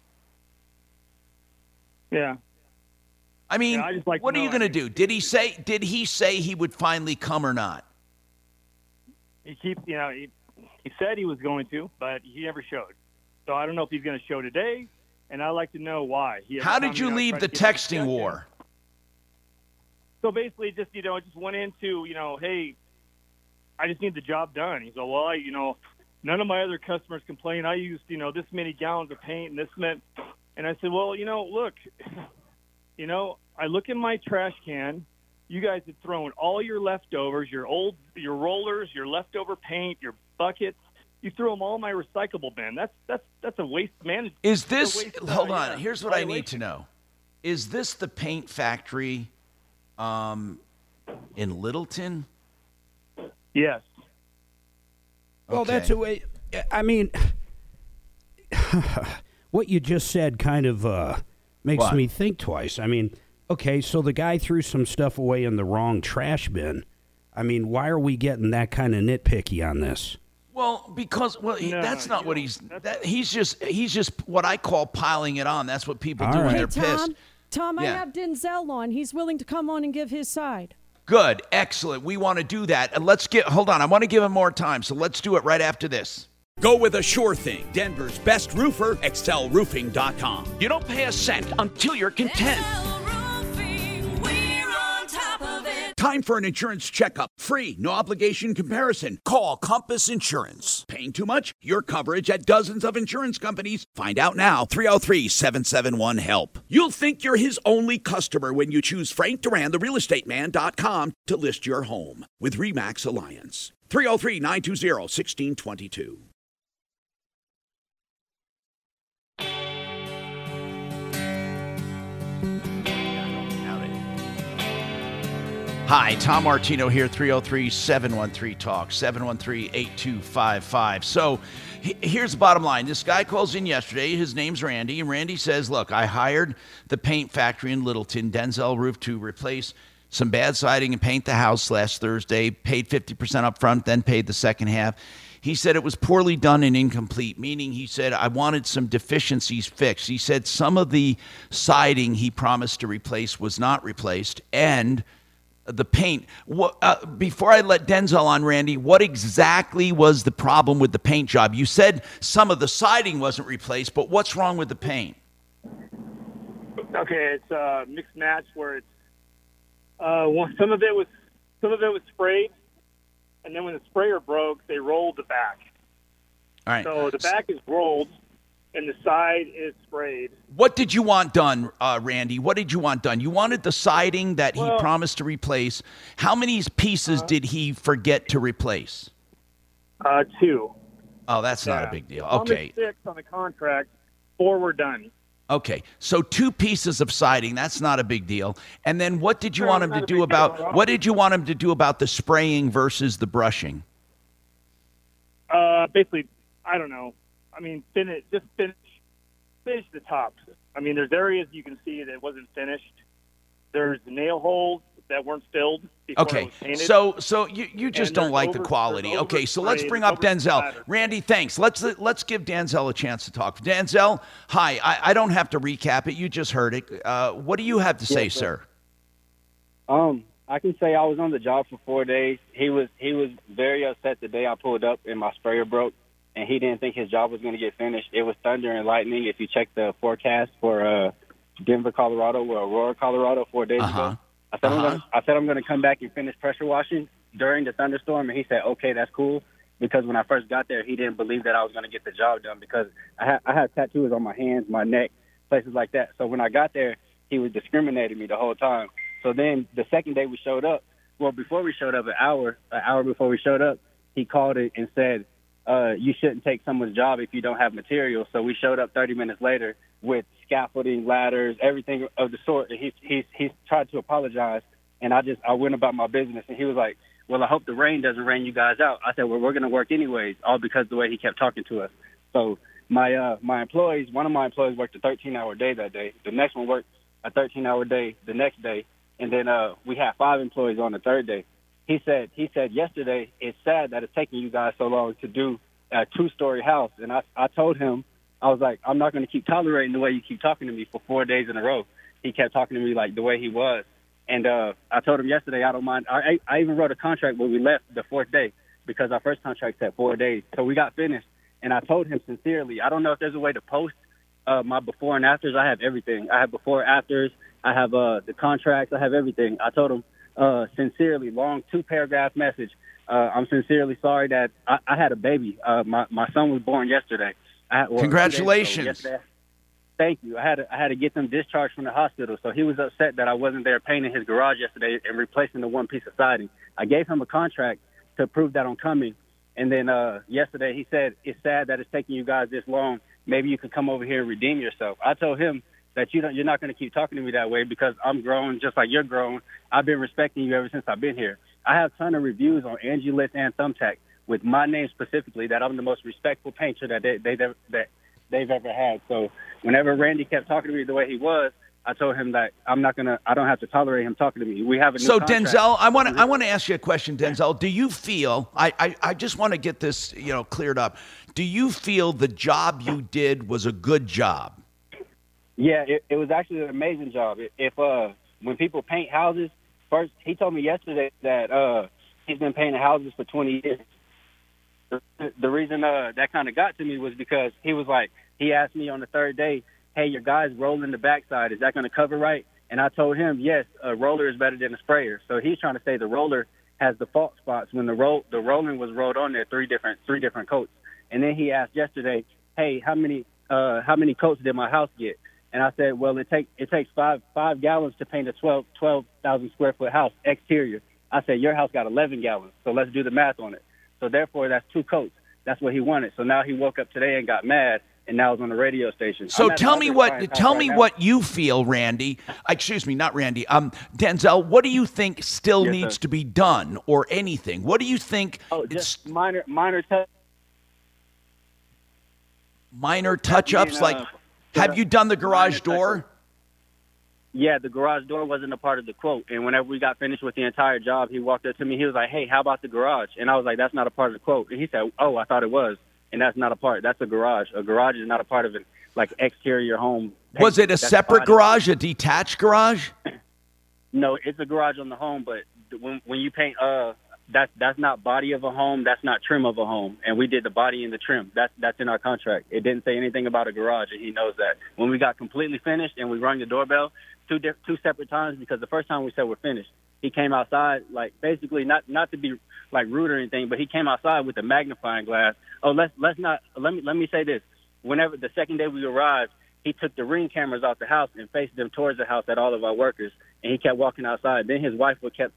Yeah. I mean, Yeah, I like what are you going to do? Did he say did he say he would finally come or not? He keeps, you know, he, he said he was going to, but he never showed. So I don't know if he's going to show today, and I'd like to know why. He How did you leave the to get him texting war? So basically, just you know, I just went into you know, hey, I just need the job done. He's like, well, I, you know, none of my other customers complain. I used you know this many gallons of paint and this meant, and I said, well, you know, look, you know, I look in my trash can. You guys had thrown all your leftovers, your old, your rollers, your leftover paint, your buckets. You threw them all in my recyclable bin. That's that's that's a waste management. Is this waste, hold on? Here's what I need to know: Is this the paint factory um, in Littleton? Yes. Well, that's a way. I mean, what you just said kind of uh, makes What? me think twice. I mean, okay, so the guy threw some stuff away in the wrong trash bin. I mean, why are we getting that kind of nitpicky on this? Well, because well, he, No, that's not what he's. That, he's just he's just what I call piling it on. That's what people All do when they're Hey, pissed. Tom, Tom, I have Denzel on. He's willing to come on and give his side. Good, excellent. We want to do that. And let's get. Hold on, I want to give him more time, so let's do it right after this. Go with a sure thing. Denver's best roofer, excelroofing.com. You don't pay a cent until you're content. Time for an insurance checkup. Free, no obligation comparison. Call Compass Insurance. Paying too much? Your coverage at dozens of insurance companies. Find out now. 303 771 HELP. You'll think you're his only customer when you choose Frank Duran, the real estate realestateman.com, to list your home with REMAX Alliance. 303 920 1622. Hi, Tom Martino here, 303 713 Talk, 713 8255. So here's the bottom line. This guy calls in yesterday. His name's Randy. And Randy says, Look, I hired the paint factory in Littleton, Denzel Roof, to replace some bad siding and paint the house last Thursday. Paid 50% up front, then paid the second half. He said it was poorly done and incomplete, meaning he said, I wanted some deficiencies fixed. He said some of the siding he promised to replace was not replaced. And the paint. What, uh, before I let Denzel on, Randy, what exactly was the problem with the paint job? You said some of the siding wasn't replaced, but what's wrong with the paint? Okay, it's a mixed match where it's uh, one, some of it was some of it was sprayed, and then when the sprayer broke, they rolled the back. All right. So the back is rolled, and the side is sprayed. What did you want done, uh, Randy? What did you want done? You wanted the siding that he promised to replace. How many pieces did he forget to replace? Uh, two. Oh, that's not a big deal. Okay. Six on the contract. Four were done. Okay, so two pieces of siding, that's not a big deal. And then what did you No, want him to do about what did you want him to do about the spraying versus the brushing? Uh, basically, I don't know. I mean, finish just finish finish the tops. I mean, there's areas you can see that wasn't finished. There's nail holes that weren't filled before it Okay, was so so you, you just And don't there's like the quality. Okay, so let's bring up Denzel. oversplatter. Randy, thanks. Let's let's give Denzel a chance to talk. Denzel, hi. I, I don't have to recap it. You just heard it. Uh, what do you have to say, Yes, sir? sir. Um, I can say I was on the job for four days. He was he was very upset the day I pulled up and my sprayer broke, and he didn't think his job was going to get finished. It was thunder and lightning. If you check the forecast for uh, Denver, Colorado, or Aurora, Colorado, four days Uh-huh. ago, I said I'm Uh-huh. gonna, I said I'm going to come back and finish pressure washing during the thunderstorm, and he said, okay, that's cool. Because when I first got there, he didn't believe that I was going to get the job done because I had I had tattoos on my hands, my neck, places like that. So when I got there, he was discriminating me the whole time. So then the second day we showed up, well, before we showed up, an hour, an hour before we showed up, he called it and said, uh, "You shouldn't take someone's job if you don't have material." So we showed up 30 minutes later with scaffolding, ladders, everything of the sort. And he he he tried to apologize, and I just I went about my business, and he was like, "Well, I hope the rain doesn't rain you guys out." I said, "Well, we're going to work anyways," all because the way he kept talking to us. So my uh my employees, one of my employees worked a 13 hour day that day. The next one worked a 13 hour day the next day, and then uh we had five employees on the third day. He said he said yesterday it's sad that it's taking you guys so long to do a two story house, and I I told him I was like I'm not going to keep tolerating the way you keep talking to me for four days in a row. He kept talking to me like the way he was, and uh I told him yesterday I don't mind. I I even wrote a contract when we left the fourth day because our first contract said four days, so we got finished. And I told him sincerely, I don't know if there's a way to post uh, my before and afters. I have everything. I have before afters. I have uh, the contracts. I have everything. I told him uh, sincerely, long two paragraph message. Uh, I'm sincerely sorry that I, I had a baby. Uh, my my son was born yesterday. I well. Congratulations. Yesterday. Thank you. I had to, I had to get them discharged from the hospital, so he was upset that I wasn't there painting his garage yesterday and replacing the one piece of siding. I gave him a contract to prove that I'm coming, and then uh, yesterday he said it's sad that it's taking you guys this long. Maybe you could come over here and redeem yourself. I told him that you don't, you're not going to keep talking to me that way because I'm grown just like you're grown. I've been respecting you ever since I've been here. I have a ton of reviews on Angie List and Thumbtack with my name specifically that I'm the most respectful painter that they, they that they've ever had. So whenever Randy kept talking to me the way he was, I told him that I'm not gonna. I don't have to tolerate him talking to me. We have a new So contract. Denzel, I want to I want to ask you a question, Denzel. Do you feel I, I I just want to get this you know cleared up? Do you feel the job you did was a good job? Yeah, it, it was actually an amazing job. If uh, when people paint houses, first he told me yesterday that uh, he's been painting houses for 20 years. The, reason uh, that kind of got to me was because he was like, he asked me on the third day, "Hey, your guy's rolling the backside. Is that going to cover right?" And I told him, "Yes, a roller is better than a sprayer." So he's trying to say the roller has the fault spots when the roll the rolling was rolled on there three different three different coats. And then he asked yesterday, "Hey, how many uh, how many coats did my house get?" And I said, "Well, it take it takes five five gallons to paint a 12 12,000 square foot house exterior." I said, "Your house got 11 gallons, so let's do the math on it." So therefore, that's two coats. That's what he wanted. So now he woke up today and got mad, and now it's on the radio station. So tell me what tell me right what you feel, Randy. Excuse me, not Randy. Um, Denzel, what do you think still Yes, needs sir. to be done, or anything? What do you think? Oh, just minor minor touch. minor touch-ups mean, like uh, have you done the garage door Yeah, the garage door wasn't a part of the quote. And whenever we got finished with the entire job, he walked up to me. He was like, "Hey, how about the garage?" And I was like, "That's not a part of the quote." And he said, "Oh, I thought it was." And that's not a part. That's a garage. A garage is not a part of it. Like exterior home. was it a That's separate garage a detached garage No, it's a garage on the home, but when when you paint, uh, that's that's not body of a home. That's not trim of a home. And we did the body and the trim. That's that's in our contract. It didn't say anything about a garage, and he knows that. When we got completely finished and we rang the doorbell two diff- two separate times because the first time we said we're finished, he came outside like basically not not to be like rude or anything, but he came outside with a magnifying glass. Oh, let's let's not let me let me say this. Whenever the second day we arrived, he took the ring cameras off the house and faced them towards the house at all of our workers, and he kept walking outside. Then his wife would kept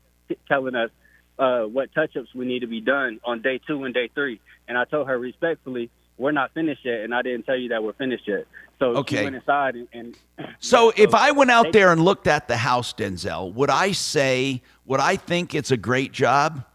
telling us uh, what touch-ups we need to be done on day two and day three, and I told her respectfully, we're not finished yet, and I didn't tell you that we're finished yet. So Okay. she went inside and. and so if i went out there and looked at the house denzel would i say would i think it's a great job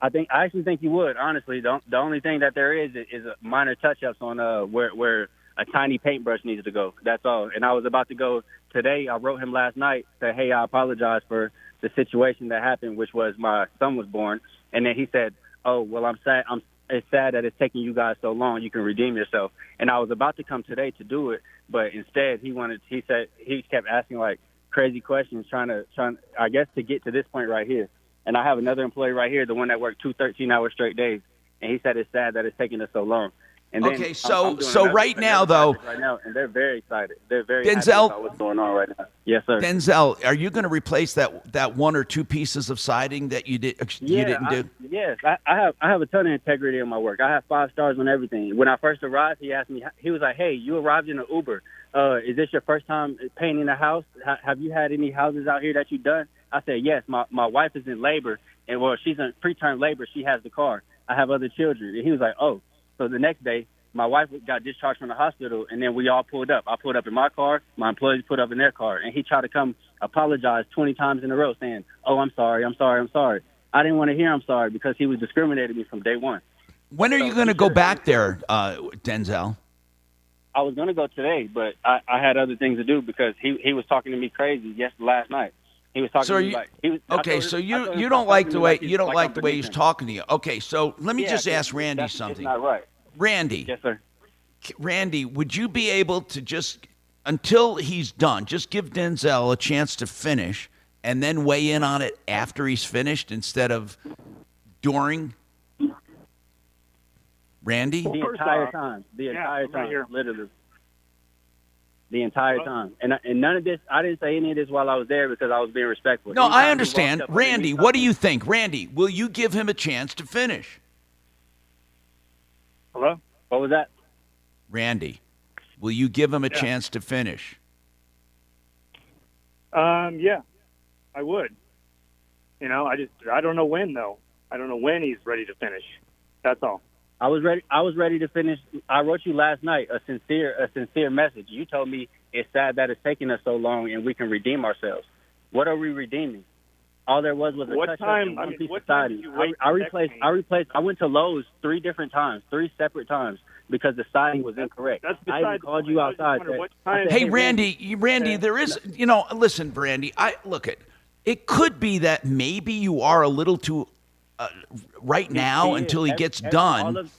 I think I actually think you would. Honestly, the, the only thing that there is is a minor touch-ups on uh where where a tiny paintbrush needs to go. That's all. And I was about to go today. I wrote him last night. Said, "Hey, I apologize for the situation that happened, which was my son was born." And then he said, "Oh, well, I'm sad. I'm it's sad that it's taking you guys so long. You can redeem yourself." And I was about to come today to do it, but instead he wanted. He said he kept asking like crazy questions, trying to trying. I guess to get to this point right here. And I have another employee right here, the one that worked two 13 hour straight days. And he said it's sad that it's taking us so long. And then Okay, I'm- so- I'm so another- right now, though- right now, and they're very excited. They're very happy Denzel- about what's going on right now. Yes, sir. denzel are you going to replace that that one or two pieces of siding that you did? You didn't I, do yes, I, I have I have a ton of integrity in my work. I have five stars on everything. When I first arrived, he asked me. He was like, "Hey, you arrived in an Uber. Uh, is this your first time painting a house? Ha- have you had any houses out here that you've done?" I said, "Yes. My my wife is in labor, and well, she's in preterm labor. She has the car. I have other children." And he was like, "Oh." So the next day, my wife got discharged from the hospital, and then we all pulled up. I pulled up in my car. My employees put up in their car, and he tried to come apologize 20 times in a row, saying, "Oh, I'm sorry, I'm sorry, I'm sorry." I didn't want to hear I'm sorry because he was discriminating me from day one. when are you going to go back there uh, denzel I was going to go today, but I, I had other things to do because he he was talking to me crazy yes last night. He was talking so to you like he was. Okay told so him- you you don't like the way you don't like like the way he's talking to you okay so let me Yeah, just 'cause ask randy that's something not right. randy Yes, sir. randy would you be able to just until he's done just give denzel a chance to finish and then weigh in on it after he's finished instead of during randy the entire time. The entire time, literally. The entire time, and and none of this. I didn't say any of this while I was there because I was being respectful. No, Anytime I understand. up to me, Randy, what do you think? Randy, will you give him a chance to finish? Hello. What was that? Randy, will you give him a Yeah. chance to finish? Um, yeah, I would. You know, I just I don't know when though. I don't know when he's ready to finish. That's all. I was ready. I was ready to finish. I wrote you last night a sincere, a sincere message. You told me it's sad that it's taking us so long, and we can redeem ourselves. What are we redeeming? All there was was a What touch time- and I mean, what of time you I, wait I to replaced. me? I replaced. I went to Lowe's three different times, three separate times, because the siding was incorrect. That's I even beside called you I was just outside. said- what I time- said, Hey, Randy, you- Randy, there is, you know, listen, Randy, I look at it could be that maybe you are a little too uh, right now until he gets every- done. of-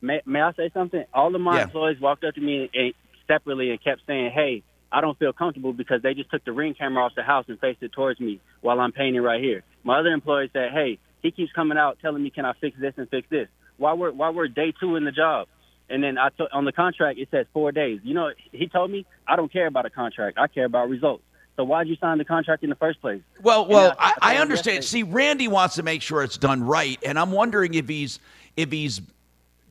may, may I say something? All of my Yeah. employees walked up to me and, separately and kept saying, "Hey, I don't feel comfortable because they just took the ring camera off the house and faced it towards me while I'm painting right here." My other employees said, "Hey, he keeps coming out telling me, can I fix this and fix this?" While we're while we're day two in the job, and then I took on the contract it says four days. You know, he told me I don't care about a contract. I care about results. So why'd you sign the contract in the first place? Well, well, I- I, I I told him understand. yesterday- See, Randy wants to make sure it's done right, and I'm wondering if he's if he's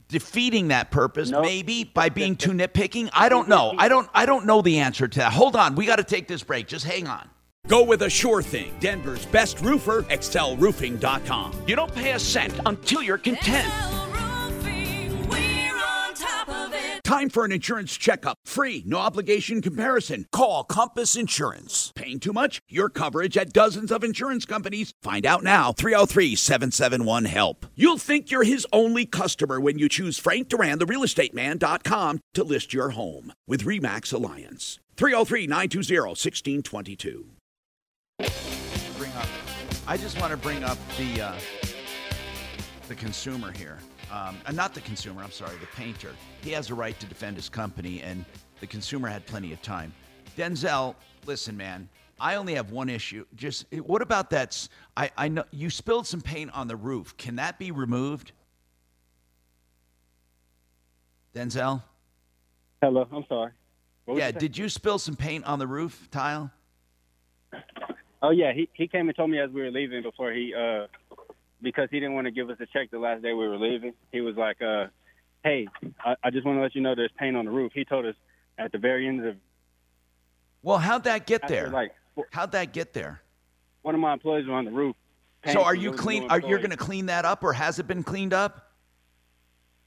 defeating that purpose maybe by being too nitpicking. I don't know. I don't I don't know the answer to that. Hold on, we got to take this break. Just hang on. Go with a sure thing. Denver's best roofer, excelroofing.com. You don't pay a cent until you're content. Time for an insurance checkup. Free, no obligation comparison. Call Compass Insurance. Paying too much? Your coverage at dozens of insurance companies. Find out now. 303 771 HELP. You'll think you're his only customer when you choose Frank Duran, the realestateman.com, to list your home with REMAX Alliance. 303 920 1622. I just want to bring up the uh, the consumer here. Um, uh, not the consumer. I'm sorry, the painter. He has a right to defend his company, and the consumer had plenty of time. Denzel, listen, man. I only have one issue. Just what about that? I, I know you spilled some paint on the roof. Can that be removed? Denzel. Hello, I'm sorry. Yeah. you? Did you spill some paint on the roof tile? Oh yeah, he he came and told me as we were leaving before he uh because he didn't want to give us a check the last day we were leaving. He was like, uh, "Hey, I, I just want to let you know there's paint on the roof." He told us at the very end of Well, how'd that get After, there? like, how'd that get there? one of my employees was on the roof. So are you It was a clean? Are you going to clean that up, or has it been cleaned up?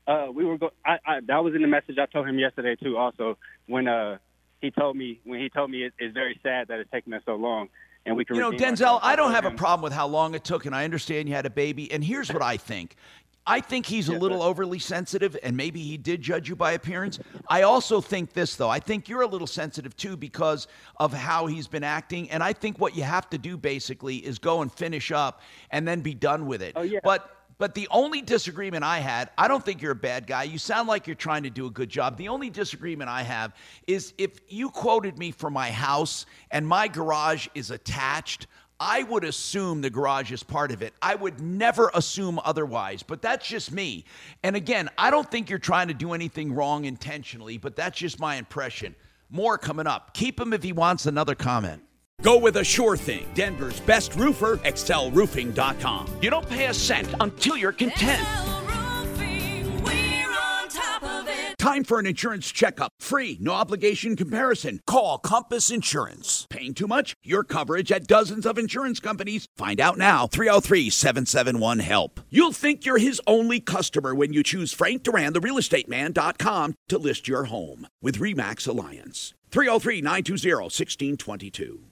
Uh, we were go. I, I that was in the message I told him yesterday too. Also, when uh he told me when he told me it, it's very sad that it's taking us so long, and we can. You know, Denzel. I don't have a problem with how long it took, and I understand you had a baby. And here's what I think. I think he's a little overly sensitive, and maybe he did judge you by appearance. I also think this, though. I think you're a little sensitive too because of how he's been acting. And I think what you have to do basically is go and finish up and then be done with it. Oh, yeah. But but the only disagreement I had, I don't think you're a bad guy. You sound like you're trying to do a good job. The only disagreement I have is if you quoted me for my house and my garage is attached, I would assume the garage is part of it. I would never assume otherwise, but that's just me. And again, I don't think you're trying to do anything wrong intentionally, but that's just my impression. More coming up. Keep him if he wants another comment. Go with a sure thing. Denver's best roofer, excelroofing.com. You don't pay a cent until you're content. Time for an insurance checkup. Free, no obligation comparison. Call Compass Insurance. Paying too much? Your coverage at dozens of insurance companies. Find out now. 303 771 HELP. You'll think you're his only customer when you choose Frank Duran, the real estate realestateman.com, to list your home with REMAX Alliance. 303 920 1622.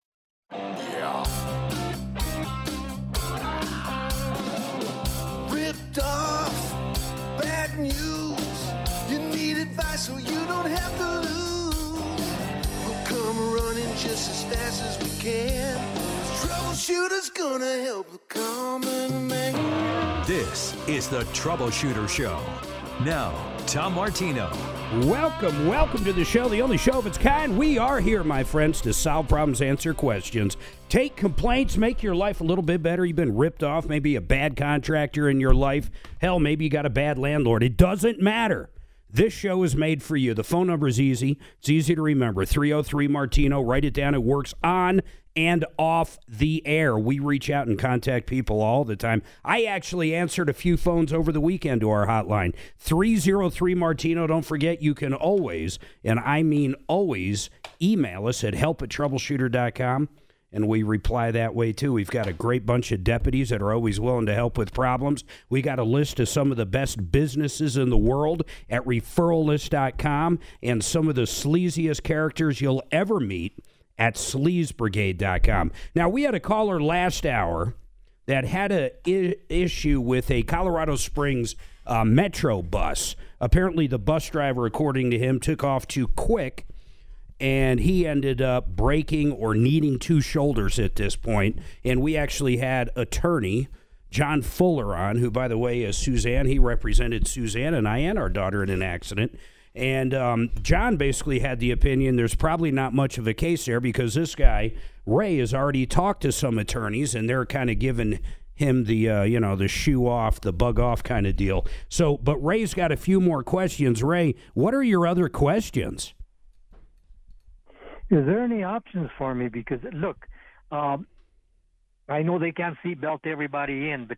Troubleshooter's gonna help the common man. This is the Troubleshooter Show. Now, Tom Martino. Welcome, welcome to the show, the only show of its kind. We are here, my friends, to solve problems, answer questions, take complaints, make your life a little bit better. You've been ripped off, maybe a bad contractor in your life. Hell, maybe you got a bad landlord. It doesn't matter. This show is made for you. The phone number is easy. It's easy to remember 303 Martino. Write it down. It works on and off the air. We reach out and contact people all the time. I actually answered a few phones over the weekend to our hotline 303 Martino. Don't forget, you can always, and I mean always, email us at help at troubleshooter.com and we reply that way too. We've got a great bunch of deputies that are always willing to help with problems. We got a list of some of the best businesses in the world at referrallist.com and some of the sleaziest characters you'll ever meet at sleazebrigade.com. Now, we had a caller last hour that had a I- issue with a Colorado Springs uh, Metro bus. Apparently, the bus driver, according to him, took off too quick and he ended up breaking or needing two shoulders at this point. And we actually had attorney John Fuller on, who, by the way, is Suzanne. He represented Suzanne and I and our daughter in an accident. And um, John basically had the opinion there's probably not much of a case there because this guy Ray has already talked to some attorneys, and they're kind of giving him the uh, you know the shoe off, the bug off kind of deal. So, but Ray's got a few more questions. Ray, what are your other questions? Is there any options for me? Because look, um, I know they can't seatbelt everybody in, but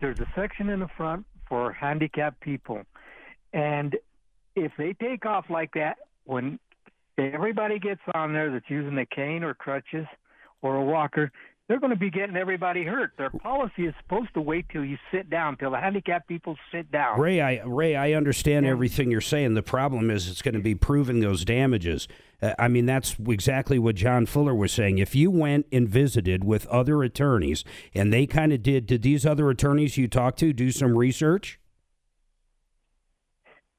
there's a section in the front for handicapped people, and if they take off like that, when everybody gets on there that's using a cane or crutches or a walker, they're going to be getting everybody hurt. Their policy is supposed to wait till you sit down, till the handicapped people sit down. Ray, I Ray, I understand everything you're saying. The problem is it's going to be proving those damages. Uh, I mean, that's exactly what John Fuller was saying. If you went and visited with other attorneys, and they kind of did, did these other attorneys you talked to do some research?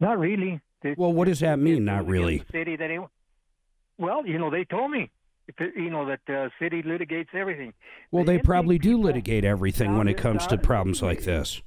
Not really. They- Well, what does that mean? Not really. the city that he, well, you know, they told me, you know, that uh, city litigates everything. Well, they probably do litigate everything when it comes to problems like this.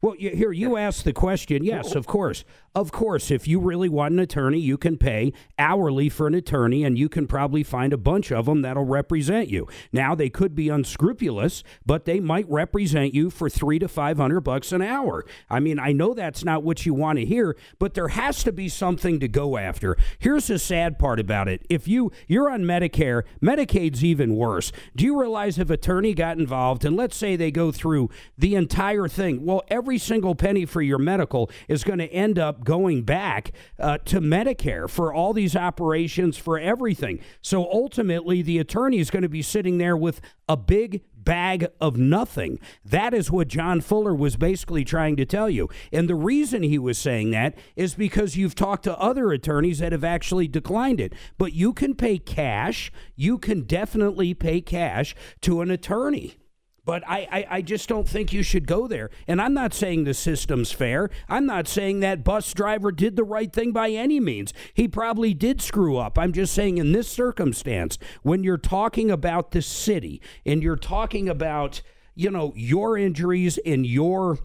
Well, you, here you asked the question. Yes, of course, of course. If you really want an attorney, you can pay hourly for an attorney, and you can probably find a bunch of them that'll represent you. Now they could be unscrupulous, but they might represent you for three to five hundred bucks an hour. I mean, I know that's not what you want to hear, but there has to be something to go after. Here's the sad part about it: if you you're on Medicare, Medicaid's even worse. Do you realize if attorney got involved, and let's say they go through the entire thing, well, every single penny for your medical is going to end up going back uh, to Medicare for all these operations for everything. So ultimately, the attorney is going to be sitting there with a big bag of nothing. That is what John Fuller was basically trying to tell you. And the reason he was saying that is because you've talked to other attorneys that have actually declined it. But you can pay cash, you can definitely pay cash to an attorney. But I, I, I just don't think you should go there. And I'm not saying the system's fair. I'm not saying that bus driver did the right thing by any means. He probably did screw up. I'm just saying, in this circumstance, when you're talking about the city and you're talking about, you know, your injuries and your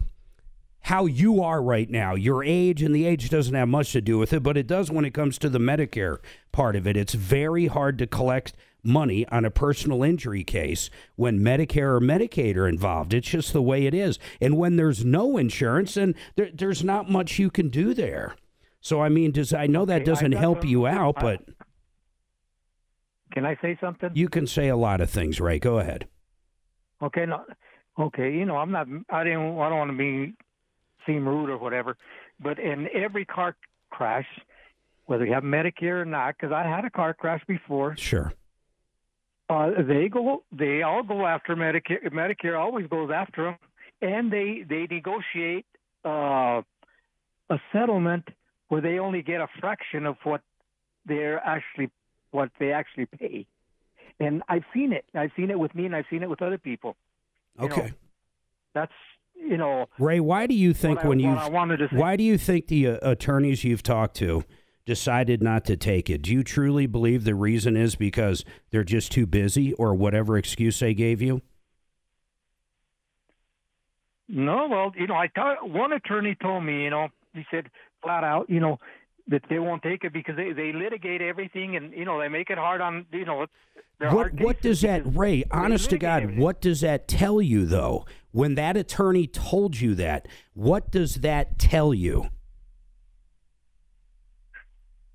how you are right now. Your age and the age doesn't have much to do with it, but it does when it comes to the Medicare part of it. It's very hard to collect money on a personal injury case when Medicare or Medicaid are involved. It's just the way it is. And when there's no insurance, and there, there's not much you can do there. So I mean, does I know that doesn't help you out, but Can I say something? you can say a lot of things, Ray. Go ahead. Okay, no, okay. You know, I'm not. I didn't. I don't want to be seem rude or whatever. But in every car crash, whether you have Medicare or not, because I had a car crash before, Sure. Uh, they go. They all go after Medicare. Medicare always goes after them, and they they negotiate uh, a settlement where they only get a fraction of what they're actually what they actually pay. And I've seen it. I've seen it with me, and I've seen it with other people. You know, Okay. that's you know Ray, why do you think I- when you what I wanted to say- why do you think the uh, attorneys you've talked to decided not to take it? Do you truly believe the reason is because they're just too busy or whatever excuse they gave you? No, well, you know, I thought one attorney told me, you know, he said flat out, you know, that they won't take it because they they litigate everything and you know they make it hard on you know What what does that Ray, honest to God, what does that tell you though? When that attorney told you that, what does that tell you?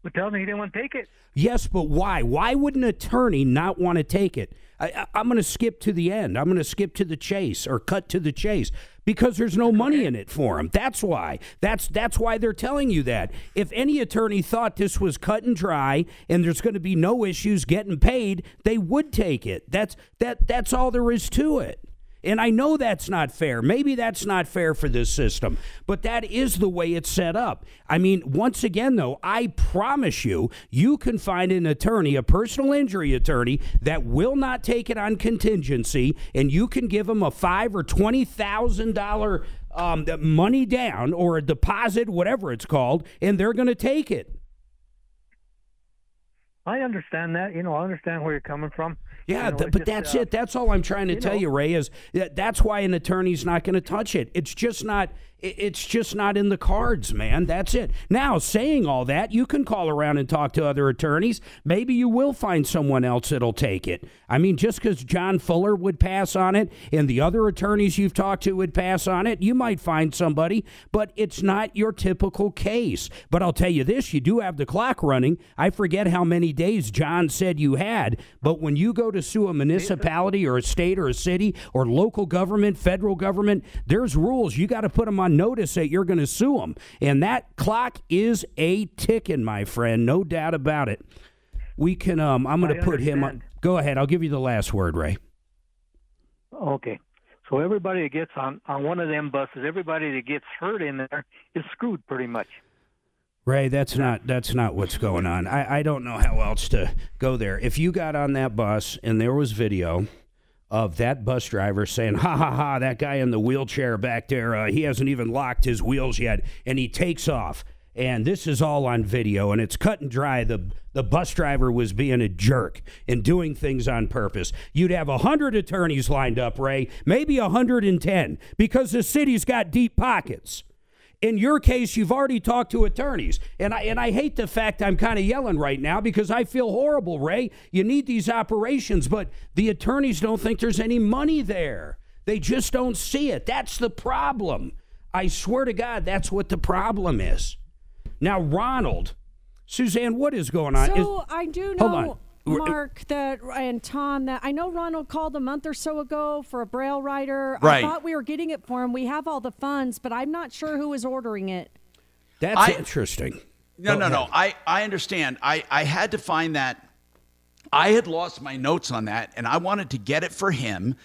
But tell me he didn't want to take it. Yes, but why? Why would an attorney not want to take it? I, I'm going to skip to the end. I'm going to skip to the chase or cut to the chase because there's no money in it for him. That's why. That's that's why they're telling you that. If any attorney thought this was cut and dry and there's going to be no issues getting paid, they would take it. That's that that's all there is to it. And I know that's not fair. Maybe that's not fair for this system, but that is the way it's set up. I mean, once again, though, I promise you, you can find an attorney, a personal injury attorney, that will not take it on contingency, and you can give them a five or twenty thousand dollar um, money down or a deposit, whatever it's called, and they're going to take it. I understand that. You know, I understand where you're coming from. Yeah, You know, th- but just, that's uh, it. That's all I'm trying to tell know- you, Ray. Is that that's why an attorney's not going to touch it. It's just not. It- It's just not in the cards, man. That's it. Now, saying all that, you can call around and talk to other attorneys. Maybe you will find someone else that'll take it. I mean, just because John Fuller would pass on it and the other attorneys you've talked to would pass on it, you might find somebody, but it's not your typical case. But I'll tell you this you do have the clock running. I forget how many days John said you had, but when you go to sue a municipality or a state or a city or local government, federal government, there's rules. You got to put them on notice that you're going to sue them. And that clock is a ticking, my friend. No doubt about it. We can, um, I'm going to put him on. Go ahead. I'll give you the last word, Ray. Okay. So everybody that gets on on one of them buses, everybody that gets hurt in there is screwed pretty much. Ray, that's not that's not what's going on. I, I don't know how else to go there. If you got on that bus and there was video of that bus driver saying, "Ha ha ha!" That guy in the wheelchair back there, uh, he hasn't even locked his wheels yet, and he takes off. And this is all on video, and it's cut and dry. The the bus driver was being a jerk and doing things on purpose. You'd have a hundred attorneys lined up, Ray, maybe a hundred and ten, because the city's got deep pockets. In your case, you've already talked to attorneys. And I and I hate the fact I'm kind of yelling right now because I feel horrible, Ray. You need these operations, but the attorneys don't think there's any money there. They just don't see it. That's the problem. I swear to God, that's what the problem is. Now, Ronald, Suzanne, what is going on? So Is- I do Hold know, Mark, that and Tom, that I know Ronald called a month or so ago for a Braille writer. Right. I thought we were getting it for him. We have all the funds, but I'm not sure who is ordering it. That's I- interesting. No, Go no, no. I, I understand. I, I had to find that. I had lost my notes on that, and I wanted to get it for him,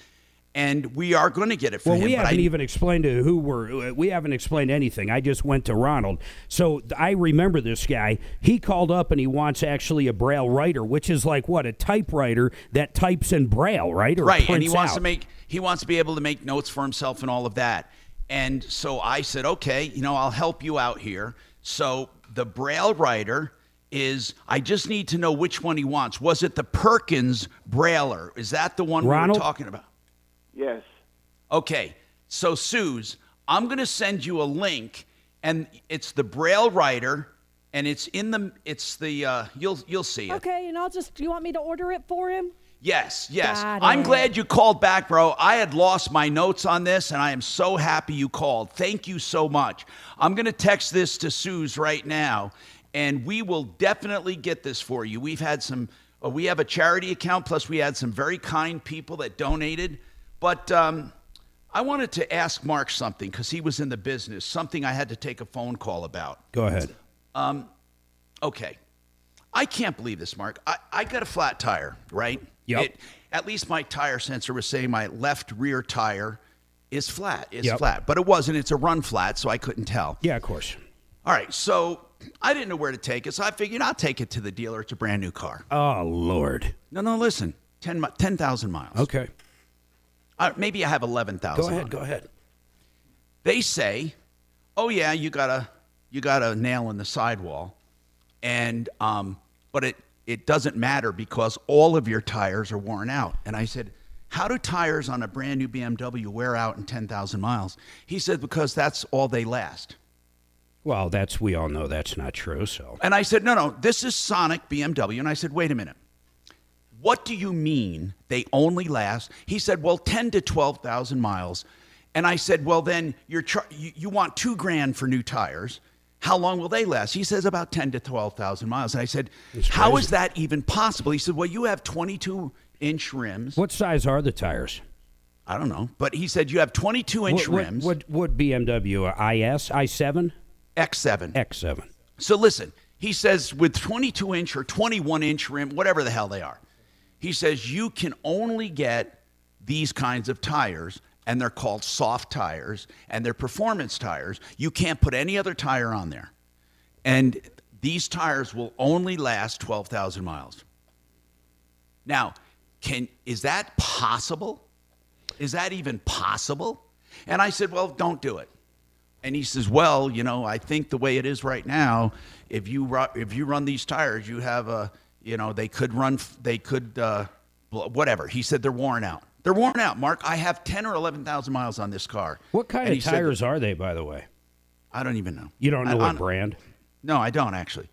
and we are going to get it for Well, him. we but haven't I, even explained to who we're. We haven't explained anything. I just went to Ronald. So I remember this guy. He called up and he wants actually a Braille writer, which is like what a typewriter that types in Braille, right? Or right, and he wants out. to make he wants to be able to make notes for himself and all of that. And so I said, okay, you know, I'll help you out here. So the Braille writer is I just need to know which one he wants. Was it the Perkins Brailler? Is that the one we Ronald? were talking about? Yes. Okay, so Suze, I'm going to send you a link, and it's the Braille writer, and it's in the it's the uh, you'll you'll see it. Okay, and I'll just. You want me to order it for him? Yes, yes. Got I'm it. glad you called back, bro. I had lost my notes on this, and I am so happy you called. Thank you so much. I'm going to text this to Suze right now, and we will definitely get this for you. We've had some, uh, we have a charity account, plus we had some very kind people that donated. But um, I wanted to ask Mark something because he was in the business, something I had to take a phone call about. Go ahead. Um, okay. I can't believe this, Mark. I, I got a flat tire, right? Yep. It, at least my tire sensor was saying my left rear tire is flat. It's Yep. flat, but it wasn't. It's a run flat, so I couldn't tell. Yeah, of course. All right, so I didn't know where to take it, so I figured I'll take it to the dealer. It's a brand new car. Oh Lord. No, no, listen, 10 mi- 10,000 miles. Okay. Uh, maybe I have 11,000. Go ahead. Go ahead. They say, "Oh yeah, you got a you got a nail in the sidewall," and um, but it it doesn't matter because all of your tires are worn out. And I said, "How do tires on a brand new BMW wear out in ten thousand miles?" He said, "Because that's all they last." Well, that's we all know that's not true. So And I said, "No, no, this is Sonic BMW." And I said, "Wait a minute." What do you mean they only last? He said, "Well, 10 to 12,000 miles." And I said, "Well, then you're char- you, you want 2 grand for new tires." how long will they last? He says about 10 to 12,000 miles. And I said, how is that even possible? He said, well, you have 22 inch rims. What size are the tires? I don't know. But he said you have 22 inch what, rims. What, what, what BMW? IS? i7? X7. X7. So listen, he says with 22 inch or 21 inch rim, whatever the hell they are, he says you can only get these kinds of tires, and they're called soft tires, and they're performance tires. You can't put any other tire on there. And these tires will only last 12,000 miles. Now, can is that possible? Is that even possible? And I said, "Well, don't do it." And he says, "Well, you know, I think the way it is right now, if you if you run these tires, you have a, you know, they could run, they could, uh, whatever." He said they're worn out. They're worn out, Mark. I have ten or eleven thousand miles on this car. What kind And of said- tires are they, by the way? I don't even know. You don't know I- what brand? No, I don't actually.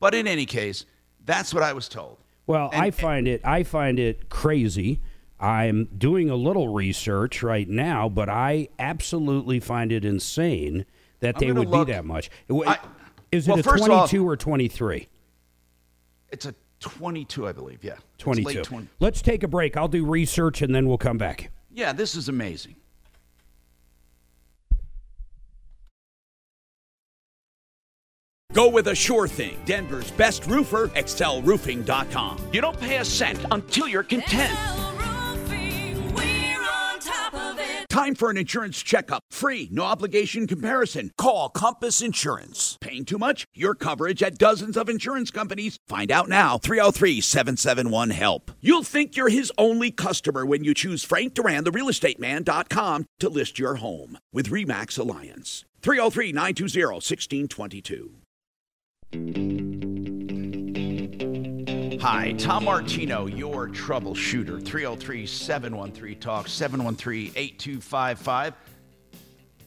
But in any case, that's what I was told. Well, I find it I find it crazy. I'm doing a little research right now, but I absolutely find it insane that I'm they would look- be that much. I- Is it well, a first of all- 22 or 23? It's a 22, I believe. Yeah, 22. late 20. Let's take a break. I'll do research and then we'll come back. Yeah, this is amazing. Go with a sure thing. Denver's best roofer, excelroofing.com. You don't pay a cent until you're content. Time for an insurance checkup. Free, no obligation comparison. Call Compass Insurance. Paying too much? Your coverage at dozens of insurance companies. Find out now. 303 771 HELP. You'll think you're his only customer when you choose Frank Duran, the realestateman.com, to list your home with Remax Alliance. 303 920 1622. Hi, Tom Martino, your troubleshooter. 303 713 Talk, 713 8255.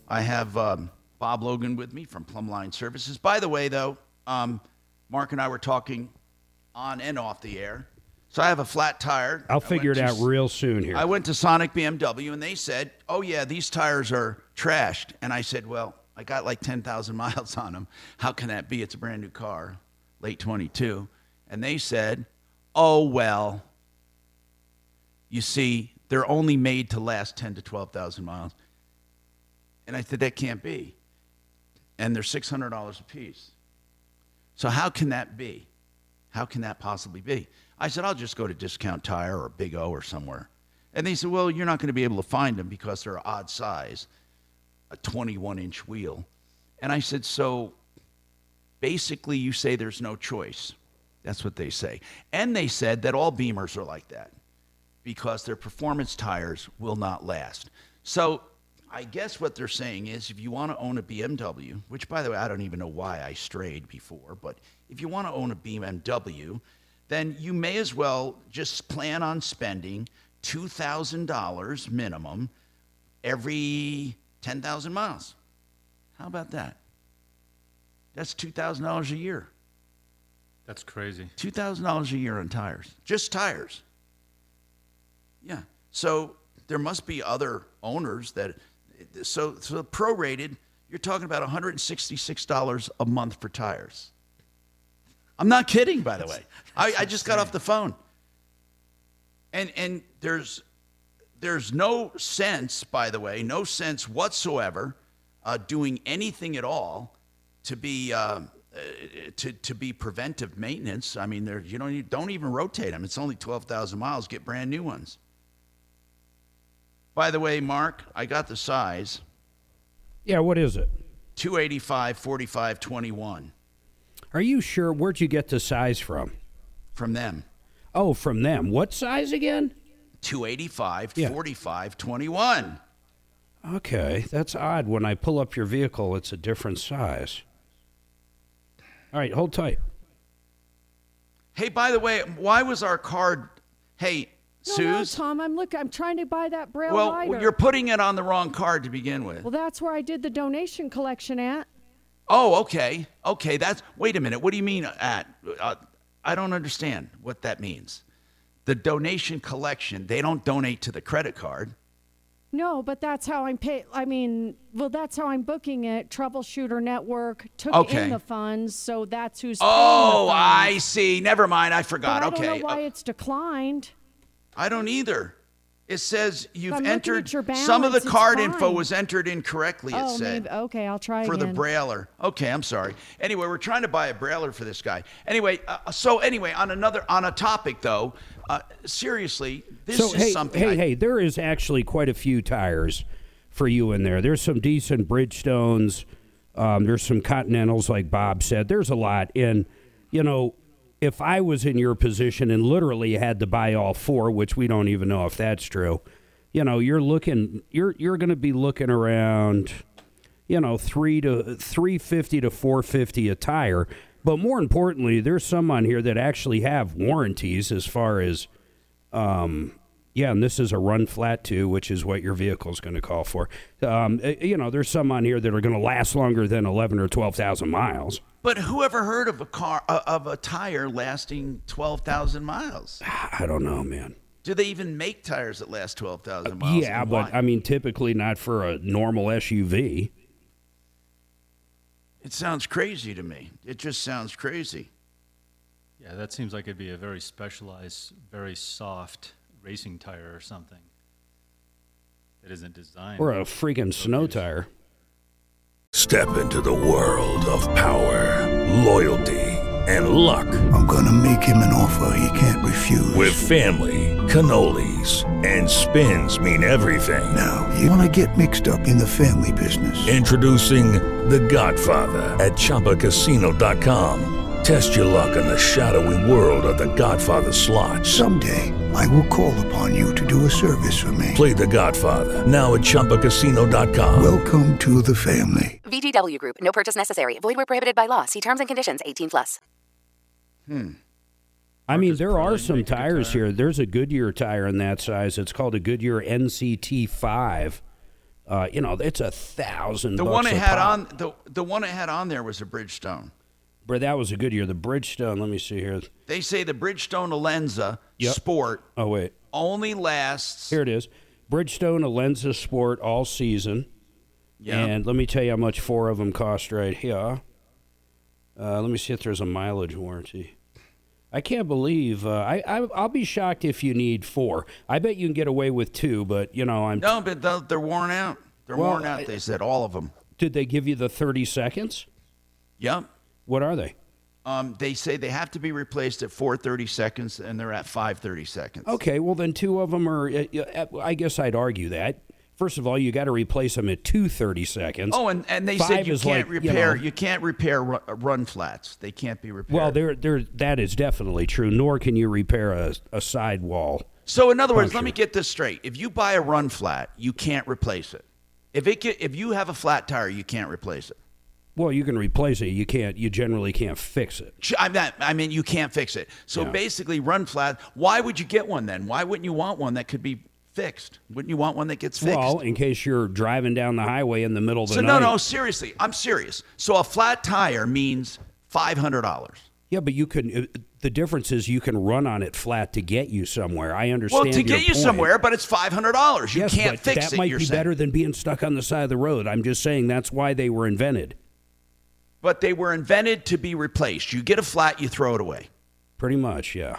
I have um, Bob Logan with me from Plumbline Services. By the way, though, um, Mark and I were talking on and off the air. So I have a flat tire. I'll I figure it went out real soon here. I went to Sonic BMW and they said, "Oh yeah, these tires are trashed." And I said, "Well, I got like 10,000 miles on them. How can that be? It's a brand new car, late 22." And they said, "Oh well, you see, they're only made to last 10 to 12,000 miles." And I said, "That can't be." And they're $600 a piece. So how can that be? How can that possibly be? I said, I'll just go to Discount Tire or Big O or somewhere. And they said, Well, you're not going to be able to find them because they're odd size, a 21 inch wheel. And I said, So basically, you say there's no choice. That's what they say. And they said that all Beamers are like that because their performance tires will not last. So I guess what they're saying is if you want to own a BMW, which by the way, I don't even know why I strayed before, but if you want to own a BMW, then you may as well just plan on spending $2,000 minimum every 10,000 miles. How about that? That's $2,000 a year. That's crazy. $2,000 a year on tires, just tires. Yeah. So there must be other owners that, so, so prorated, you're talking about $166 a month for tires. I'm not kidding, by the way. I, I just got off the phone. And, and there's, there's no sense, by the way, no sense whatsoever uh, doing anything at all to be uh, Uh, to, to be preventive maintenance. I mean, there you don't you don't even rotate them. It's only twelve thousand miles. Get brand new ones. By the way, Mark, I got the size. Yeah, what is it? 285, 45, 21. Are you sure? Where'd you get the size from? From them. Oh, from them. What size again? 285, Yeah. 45, 21. Okay, that's odd. When I pull up your vehicle, it's a different size. All right, hold tight. Hey, by the way, why was our card? Hey, No, no, Tom, I'm look. I'm trying to buy that Braille well, rider. you're putting it on the wrong card to begin with. well, that's where I did the donation collection at. Oh, okay. Okay, that's. Wait a minute. What do you mean at? Uh, I don't understand what that means. The donation collection, they don't donate to the credit card. No, but that's how I'm pay. I mean, well, that's how I'm booking it. Troubleshooter Network took Okay. in the funds, so that's who's. paying Oh, funds. I see. Never mind. I But forgot. I okay. don't know why it's declined. I don't either. It says you've I'm entered at your some of the balance, it's card info was entered incorrectly. It oh, said maybe. Okay, I'll try for the again. brailler. Okay, I'm sorry. Anyway, we're trying to buy a brailler for this guy. Anyway, uh, so anyway, on another on a topic though, uh, seriously, this so is hey, something. hey, I- hey, there is actually quite a few tires for you in there. There's some decent Bridgestones. Um, there's some Continentals, like Bob said. There's a lot. And you know, if I was in your position and literally had to buy all four, which we don't even know if that's true, you know, you're looking, you're you're going to be looking around, you know, three to three fifty to four fifty a tire. But more importantly, there's some on here that actually have warranties as far as um, yeah, and this is a run flat too, which is what your vehicle is going to call for. Um, eh, you know, there's some on here that are going to last longer than eleven or twelve thousand miles. but whoever heard of a car uh, of a tire lasting twelve thousand miles? I don't know, man. Do they even make tires that last twelve thousand miles? yeah, but? I mean, typically not for a normal SUV. it sounds crazy to me. It just sounds crazy. Yeah, that seems like it'd be a very specialized, very soft racing tire or something. That isn't designed. Or a freaking snow tire. Step into the world of power, loyalty, and luck. I'm gonna make him an offer he can't refuse. With family, cannolis, and spins mean everything. Now, you wanna get mixed up in the family business. Introducing The Godfather at ChumbaCasino.com. Test your luck in the shadowy world of The Godfather slot. Someday, I will call upon you to do a service for me. Play The Godfather now at ChumbaCasino.com. Welcome to the family. VGW Group. No purchase necessary. Void where prohibited by law. See terms and conditions. 18 plus. Hmm. I mean, there are some tires here. There's a Goodyear tire in that size. It's called a Goodyear NCT five. Uh, you know, it's a thousand. The bucks one it a had pop. on the the one it had on there was a Bridgestone. But that was a good year. The Bridgestone. Let me see here. They say the Bridgestone Alenza Yep. Sport Oh wait, only lasts. here it is. Bridgestone Alenza Sport all season. Yeah. And let me tell you how much four of them cost right here. Uh, let me see if there's a mileage warranty. I can't believe. Uh, I, I I'll be shocked if you need four. I bet you can get away with two, but you know I'm. No, but they're- they're worn out. They're Well, worn out. I- They said all of them. Did they give you the thirty seconds? Yep. What are they? Um, they say they have to be replaced at 4:30 seconds, and they're at 5:30 seconds. Okay, well then two of them are. Uh, uh, I guess I'd argue that. First of all, you got to replace them at two thirty seconds. Oh, and, and they Five said you can't like, you repair. know- You, can't repair run, run flats. They can't be repaired. Well, there, there, that is definitely true. Nor can you repair a, a sidewall. So in other words, let me get this straight. If you buy a run flat, you can't replace it. If it if you have a flat tire, you can't replace it. Well, you can replace it. You can't. You generally can't fix it. I mean, I mean, you can't fix it. So Yeah. basically, run flat. Why would you get one then? Why wouldn't you want one that could be fixed? Wouldn't you want one that gets fixed? Well, in case you're driving down the highway in the middle of the so night. no, no, seriously, I'm serious. So a flat tire means five hundred dollars. Yeah, but you can. uh, The difference is you can run on it flat to get you somewhere. I understand. Well, to get you point. somewhere, but it's five hundred dollars. You yes, can't but fix that it. might you're be saying. better than being stuck on the side of the road. I'm just saying that's why they were invented. But they were invented to be replaced. You get a flat, you throw it away. Pretty much, yeah.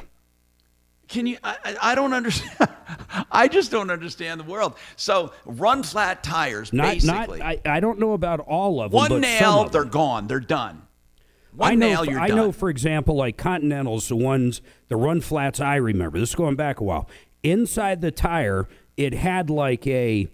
Can you? I, I don't understand. I just don't understand the world. So run flat tires, Not, basically. not. I, I don't know about all of them. one nail, they're gone. They're done. One I know, nail, you're done. I done. know, for example, like Continentals, the ones, the run flats I remember. This is going back a while. Inside the tire, it had like a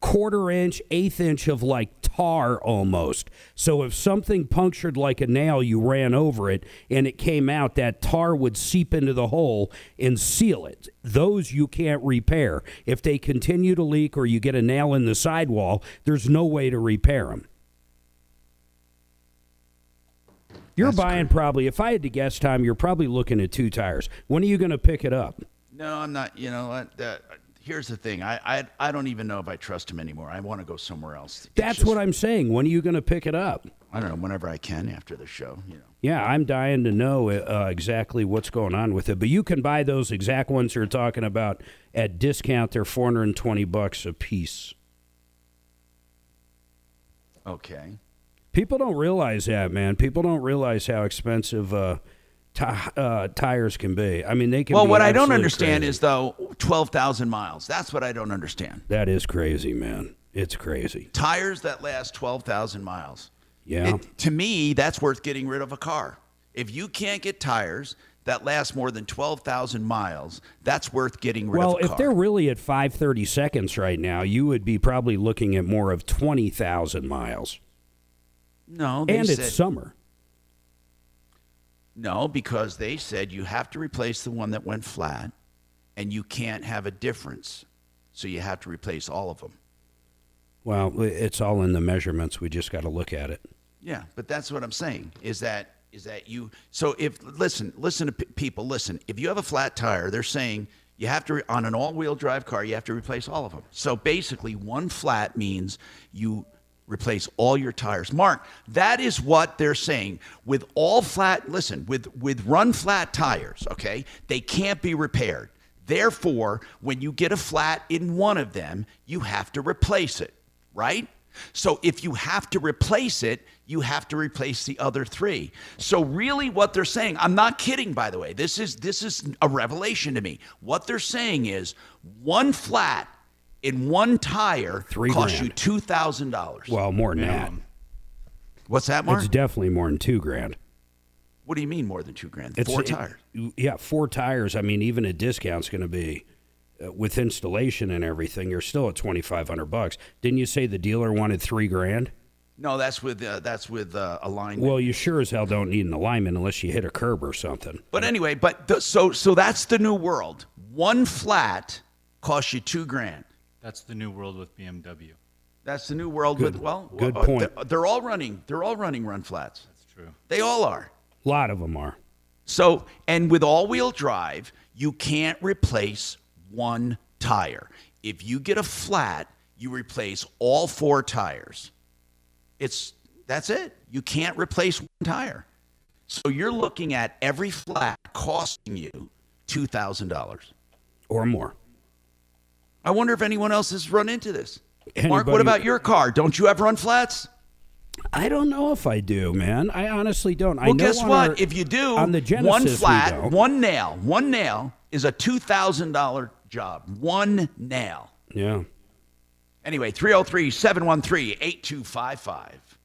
quarter inch, eighth inch of like tar almost. So if something punctured like a nail, you ran over it and it came out, that tar would seep into the hole and seal it. Those you can't repair. If they continue to leak or you get a nail in the sidewall, there's no way to repair them. You're buying probably, if I had to guess, Tom, you're probably looking at two tires. When are you going to pick it up? No, I'm not. You know what? That here's the thing. I, I I don't even know if I trust him anymore. I want to go somewhere else. It's That's just- what I'm saying. When are you going to pick it up? I don't know. Whenever I can after the show, you know. Yeah, I'm dying to know uh, exactly what's going on with it. But you can buy those exact ones you're talking about at discount. They're 420 bucks a piece. Okay. People don't realize that, man. People don't realize how expensive uh, ti uh, tires can be. I mean, they can. Well, what I don't understand crazy. is though twelve thousand miles. That's what I don't understand. that is crazy, man. It's crazy. Tires that last twelve thousand miles. Yeah. It- to me, that's worth getting rid of a car. If you can't get tires that last more than twelve thousand miles, that's worth getting rid Well, of a car. Well, if they're really at 530 seconds right now, you would be probably looking at more of 20,000 miles. no, they And said, it's summer. No, because they said you have to replace the one that went flat, and you can't have a difference. So you have to replace all of them. Well, it's all in the measurements. We just got to look at it. Yeah, but that's what I'm saying. Is that is that you? So if listen, listen to p- people. Listen, if you have a flat tire, they're saying you have to on an all-wheel drive car, you have to replace all of them. So basically, one flat means you replace all your tires. Mark, that is what they're saying. With all flat, listen, with with run flat tires, okay, they can't be repaired. Therefore, when you get a flat in one of them, you have to replace it, right? So if you have to replace it, you have to replace the other three. So really what they're saying, I'm not kidding by the way. This is this is a revelation to me. What they're saying is one flat in one tire Three costs grand. you two thousand dollars. Well, more than that. What's that, Mark? It's definitely more than two grand. What do you mean more than two grand? It's Four it- tires. yeah, four tires. I mean, even a discount's going to be uh, with installation and everything. You're still at twenty five hundred bucks. Didn't you say the dealer wanted three grand? No, that's with uh, that's with uh, alignment. Well, you sure as hell don't need an alignment unless you hit a curb or something. But anyway, but the, so so that's the new world. One flat costs you two grand. That's the new world with BMW. That's the new world Good- with well. good uh, point. They're, they're all running. They're all running run flats. That's true. They all are. A lot of them are. So and with all wheel drive, you can't replace one tire. If you get a flat, you replace all four tires. It's that's it. You can't replace one tire. So you're looking at every flat costing you two thousand dollars or more. I wonder if anyone else has run into this. Mark, what about your car? Don't you have run flats? I don't know if I do, man. I honestly don't. I Well, know guess what? our- if you do, on the Genesis, one flat, one nail, one nail is a two thousand dollar job. One nail. Yeah. Anyway, 303 713 8255.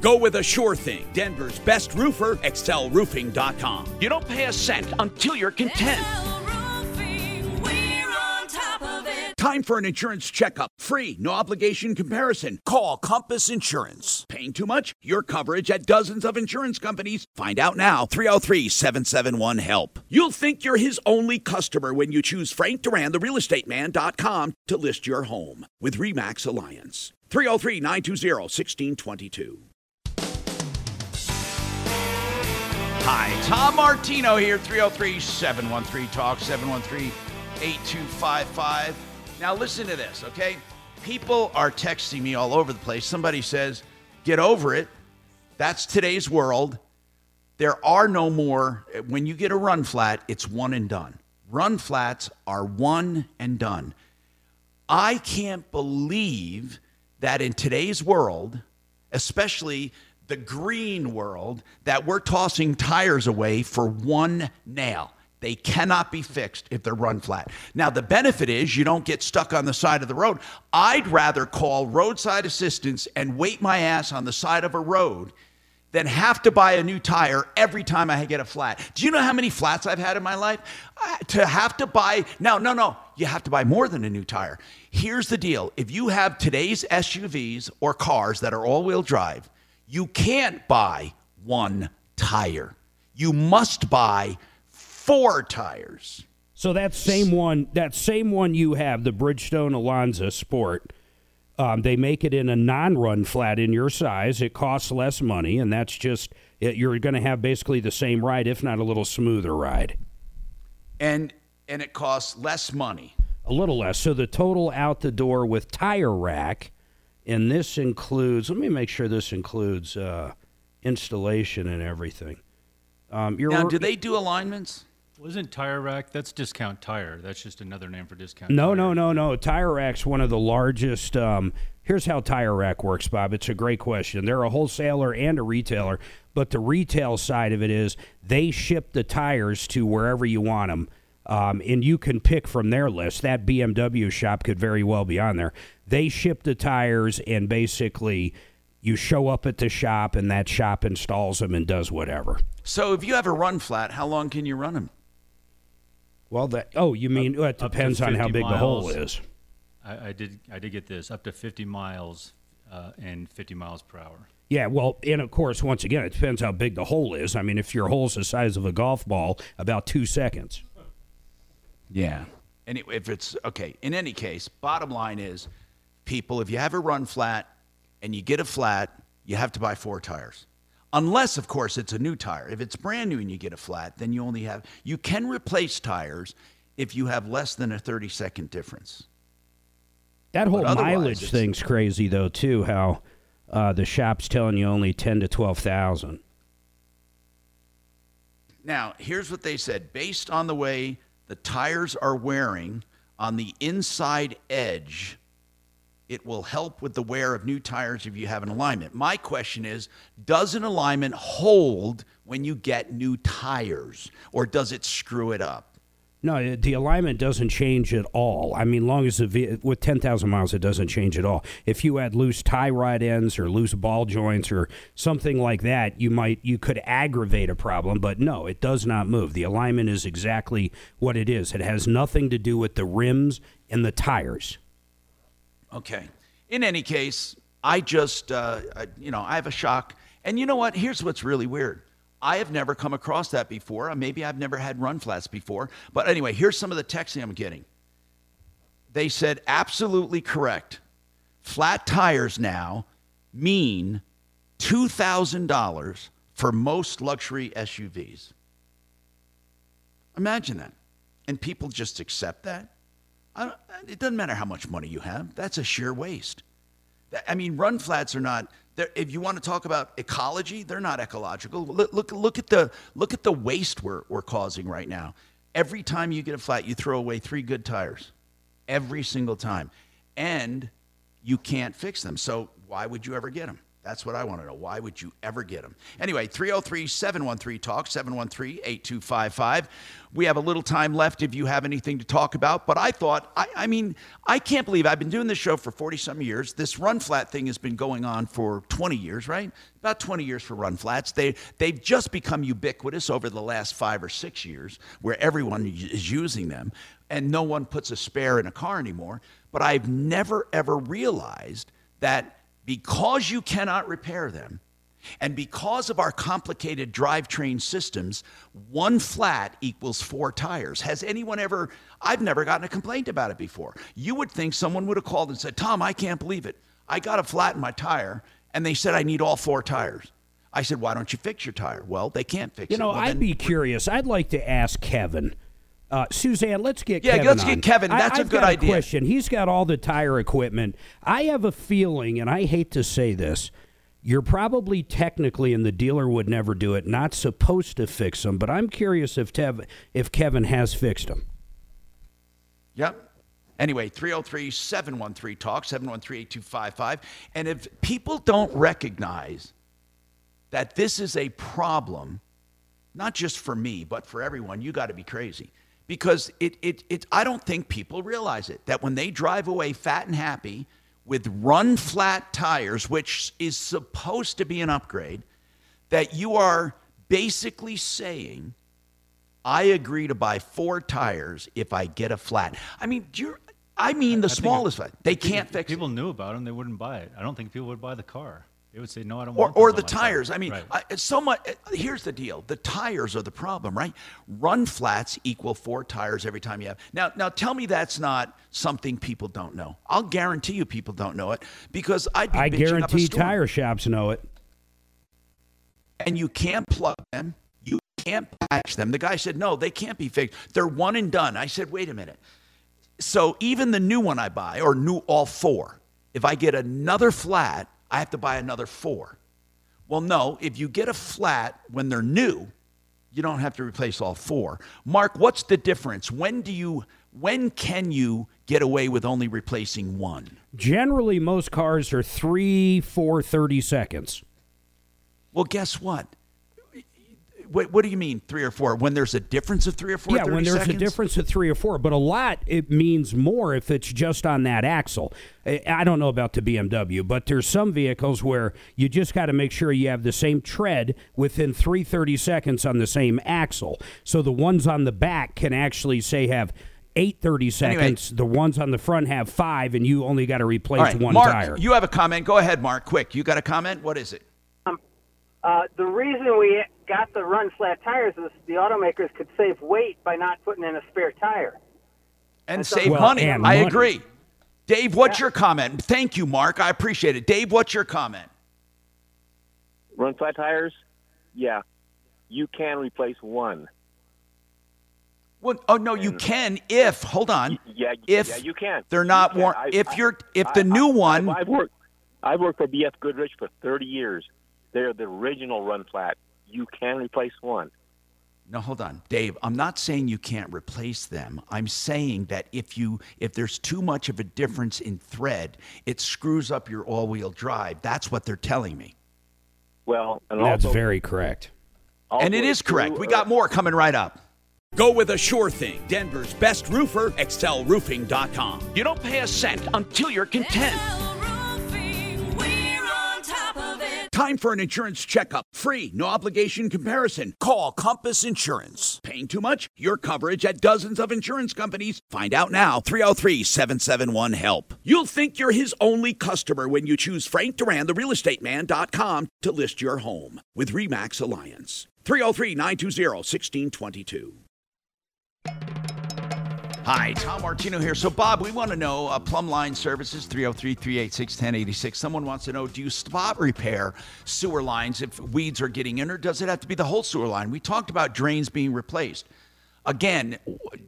Go with a sure thing. Denver's best roofer, excelroofing.com. You don't pay a cent until you're content. Time for an insurance checkup. Free, no obligation comparison. Call Compass Insurance. Paying too much? Your coverage at dozens of insurance companies. Find out now. 303 771 HELP. You'll think you're his only customer when you choose Frank Duran, the realestateman.com, to list your home with REMAX Alliance. 303 920 1622. Hi, Tom Martino here, 303 713 Talk, 713 8255. Now, listen to this, okay? People are texting me all over the place. Somebody says, get over it. That's today's world. There are no more, when you get a run flat, it's one and done. Run flats are one and done. I can't believe that in today's world, especially the green world, that we're tossing tires away for one nail. They cannot be fixed if they're run flat. Now, the benefit is you don't get stuck on the side of the road. I'd rather call roadside assistance and wait my ass on the side of a road than have to buy a new tire every time I get a flat. Do you know how many flats I've had in my life? I- To have to buy, no, no, no, you have to buy more than a new tire. Here's the deal if you have today's SUVs or cars that are all wheel drive, you can't buy one tire. You must buy four tires. So that same one, that same one you have, the Bridgestone Alenza Sport, um, they make it in a non-run flat in your size. It costs less money, and that's just it, you're going to have basically the same ride, if not a little smoother ride. And and it costs less money. A little less. So the total out the door with tire rack, and this includes. Let me make sure this includes uh, installation and everything. Um, you're Now, do they do alignments? Wasn't Tire Rack? That's Discount Tire. That's just another name for Discount No, Tire. no, no, no. Tire Rack's one of the largest. Um, here's how Tire Rack works, Bob. It's a great question. They're a wholesaler and a retailer, but the retail side of it is they ship the tires to wherever you want them. Um, and you can pick from their list. That BMW shop could very well be on there. They ship the tires, and basically, you show up at the shop, and that shop installs them and does whatever. So if you have a run flat, how long can you run them? Well, that oh, you mean well, it depends on how 50 big the hole is. I, I did. I did get this up to 50 miles uh, and 50 miles per hour. Yeah, well, and of course, once again, it depends how big the hole is. I mean, if your hole's the size of a golf ball, about two seconds. Yeah. And if it's okay, in any case, bottom line is people, if you have a run flat and you get a flat, you have to buy four tires. Unless, of course, it's a new tire. If it's brand new and you get a flat, then you only have, you can replace tires if you have less than a 30 second difference. That whole mileage thing's crazy, though, too. How uh, the shop's telling you only ten to twelve thousand. Now, here's what they said based on the way the tires are wearing on the inside edge, it will help with the wear of new tires if you have an alignment. My question is Does an alignment hold when you get new tires, or does it screw it up? No, the alignment doesn't change at all. I mean, long as the with ten thousand miles, it doesn't change at all. If you had loose tie rod ends or loose ball joints or something like that, you might you could aggravate a problem. But no, it does not move. The alignment is exactly what it is. It has nothing to do with the rims and the tires. Okay. In any case, I just, uh, I, you know, I have a shock. And you know what? Here's what's really weird. I have never come across that before. Maybe I've never had run flats before. But anyway, here's some of the texting I'm getting. They said, absolutely correct. Flat tires now mean $2,000 for most luxury SUVs. Imagine that. And people just accept that. It doesn't matter how much money you have. That's a sheer waste. I mean, run flats are not. If you want to talk about ecology, they're not ecological. Look, look, look at the look at the waste we're, we're causing right now. Every time you get a flat, you throw away three good tires. Every single time, and you can't fix them. So why would you ever get them? That's what I want to know. Why would you ever get them? Anyway, 303 713 Talk, 713 8255. We have a little time left if you have anything to talk about. But I thought, I, I mean, I can't believe I've been doing this show for 40 some years. This run flat thing has been going on for 20 years, right? About 20 years for run flats. They, they've just become ubiquitous over the last five or six years where everyone is using them and no one puts a spare in a car anymore. But I've never, ever realized that because you cannot repair them, and because of our complicated drivetrain systems, one flat equals four tires. Has anyone ever, I've never gotten a complaint about it before. You would think someone would have called and said, Tom, I can't believe it. I got a flat in my tire, and they said I need all four tires. I said, why don't you fix your tire? Well, they can't fix You it. You know, Well, I'd be curious. I'd like to ask Kevin. Uh, Suzanne, let's get Yeah, Kevin let's on. get Kevin. That's a I've good got idea. question. He's got all the tire equipment. I have a feeling, and I hate to say this, you're probably technically, and the dealer would never do it, not supposed to fix them. But I'm curious if Tev, if Kevin has fixed them. Yep. Anyway, 303 713 Talk, 713 8255. And if people don't recognize that this is a problem, not just for me, but for everyone, you got to be crazy. Because it, it, it, I don't think people realize it that when they drive away fat and happy with run flat tires, which is supposed to be an upgrade, that you are basically saying, I agree to buy four tires if I get a flat. I mean, do you, I mean the I smallest flat. They can't fix it. People knew about them, they wouldn't buy it. I don't think people would buy the car. They would say, "No, I don't or, want." or those the on my car." tires. I mean, Right. I, so much. uh, Here's the deal: the tires are the problem, right? Run flats equal four tires every time you have. Now, now tell me that's not something people don't know. I'll guarantee you people don't know it because I'd be I bitching up a guarantee tire shops know it. and you can't plug them. You can't patch them. The guy said, no, they can't be fixed. They're one and done. I said, wait a minute. So even the new one I buy, or new all four, if I get another flat, I have to buy another four. Well, no, if you get a flat when they're new, you don't have to replace all four. Mark, what's the difference? When do you when can you get away with only replacing one? Generally, most cars are three, four, 30 seconds. Well, guess what? What, what do you mean three or four? When there's a difference of three or four? yeah, when there's seconds? a difference of three or four, but a lot it means more if it's just on that axle. I I don't know about the BMW, but there's some vehicles where you just got to make sure you have the same tread within three thirty seconds on the same axle. So the ones on the back can actually say have. Eight thirty Anyway. seconds. The ones on the front have five, and you only got to replace All right, one Mark, tire. you have a comment. Go ahead, Mark. Quick, you got a comment? What is it? Uh, the reason we got the run flat tires is the automakers could save weight by not putting in a spare tire. And That's save Well, money. and I money. agree. Dave, what's your comment? Thank you, Mark. I appreciate it. Dave, what's your comment? Run flat tires? Yeah. You can replace one. Well, oh no, you can if hold on. Yeah, if yeah, you can. they're not You can. warm. I- If I- you're if I- the new I- one, I've, I've worked. I've worked for BF Goodrich for 30 years. They're the original run flat. You can replace one. No, hold on, Dave. I'm not saying you can't replace them. I'm saying that if you if there's too much of a difference in thread, it screws up your all-wheel drive. That's what they're telling me. Well, and That's also, very correct. and it is correct. We got uh, more coming right up. Go with a sure thing. Denver's best roofer, excelroofing.com. You don't pay a cent until you're content. Time for an insurance checkup. Free, no obligation comparison. Call Compass Insurance. Paying too much? Your coverage at dozens of insurance companies. Find out now. 303 771 HELP. You'll think you're his only customer when you choose Frank Duran, the realestateman.com, to list your home with REMAX Alliance. 303 920 1622. Hi, Tom Martino here. So, Bob, we want to know uh, Plumbline Services, 303 386 1086. Someone wants to know do you spot repair sewer lines if weeds are getting in, or does it have to be the whole sewer line? We talked about drains being replaced. Again,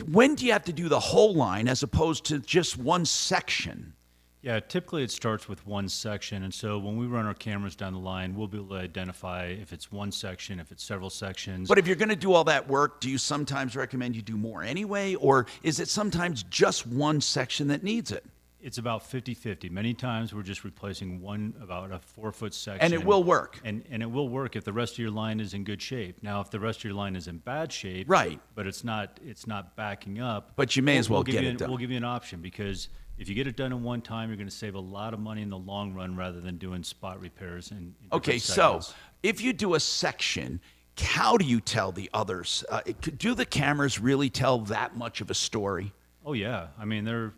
when do you have to do the whole line as opposed to just one section? Yeah, typically it starts with one section, and so when we run our cameras down the line, we'll be able to identify if it's one section, if it's several sections. But if you're going to do all that work, do you sometimes recommend you do more anyway, or is it sometimes just one section that needs it? It's about 50-50. Many times we're just replacing one about a four foot section. And it will work. And and it will work if the rest of your line is in good shape. Now if the rest of your line is in bad shape, Right. but it's not it's not backing up. But you may as well we'll give get it an- done. We'll give you an option because if you get it done in one time, you're going to save a lot of money in the long run rather than doing spot repairs. In, in different Okay, so if you do a section, how do you tell the others? Uh, it- do the cameras really tell that much of a story? Oh yeah, I mean they're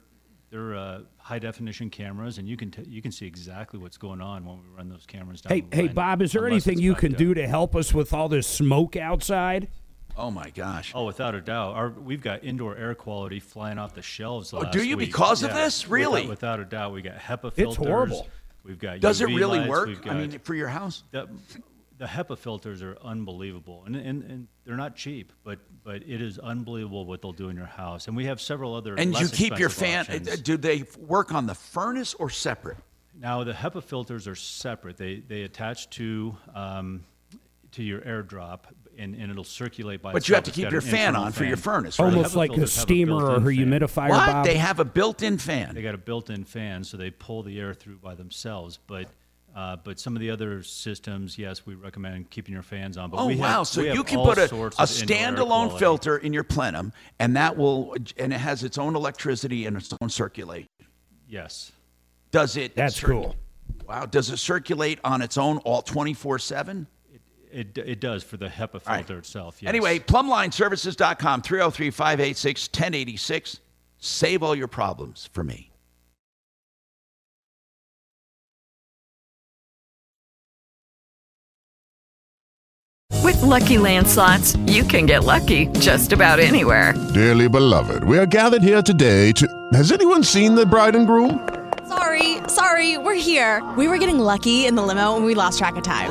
they're uh, high definition cameras, and you can t- you can see exactly what's going on when we run those cameras down. Hey, the hey, Bob, is there anything you can up. do to help us with all this smoke outside? Oh my gosh! Oh, without a doubt, Our, we've got indoor air quality flying off the shelves. Oh, do you week. because of this? Really? Without, a doubt, we got HEPA It's filters. horrible. We've got. Does it really lights, work? we've I mean, for your house? The, the HEPA filters are unbelievable, and, and and they're not cheap, but but it is unbelievable what they'll do in your house. And we have several other. And less you keep your fan. options. Do they work on the furnace or separate? Now the HEPA filters are separate. They they attach to um, to your airdrop, and, and it'll circulate by. But you have to keep your fan on for your furnace, right? Almost like a filters have steamer or a fan. humidifier, What? Bob? They have a built-in fan. They got a built-in fan, so they pull the air through by themselves. But uh, but some of the other systems, yes, we recommend keeping your fans on. But oh we have, wow! So we you can put a, sorts a of indoor air standalone filter in your plenum, and that will, and it has its own electricity and its own circulation. Yes. Does it? That's cool. Wow! Does it circulate on its own all twenty four seven? It, it does for the HEPA right. filter itself. Yes. Anyway, plumblineservices.com, 303 586 1086. Save all your problems for me. With Lucky Land slots, you can get lucky just about anywhere. Dearly beloved, we are gathered here today to. Has anyone seen the bride and groom? Sorry, sorry, we're here. We were getting lucky in the limo and we lost track of time.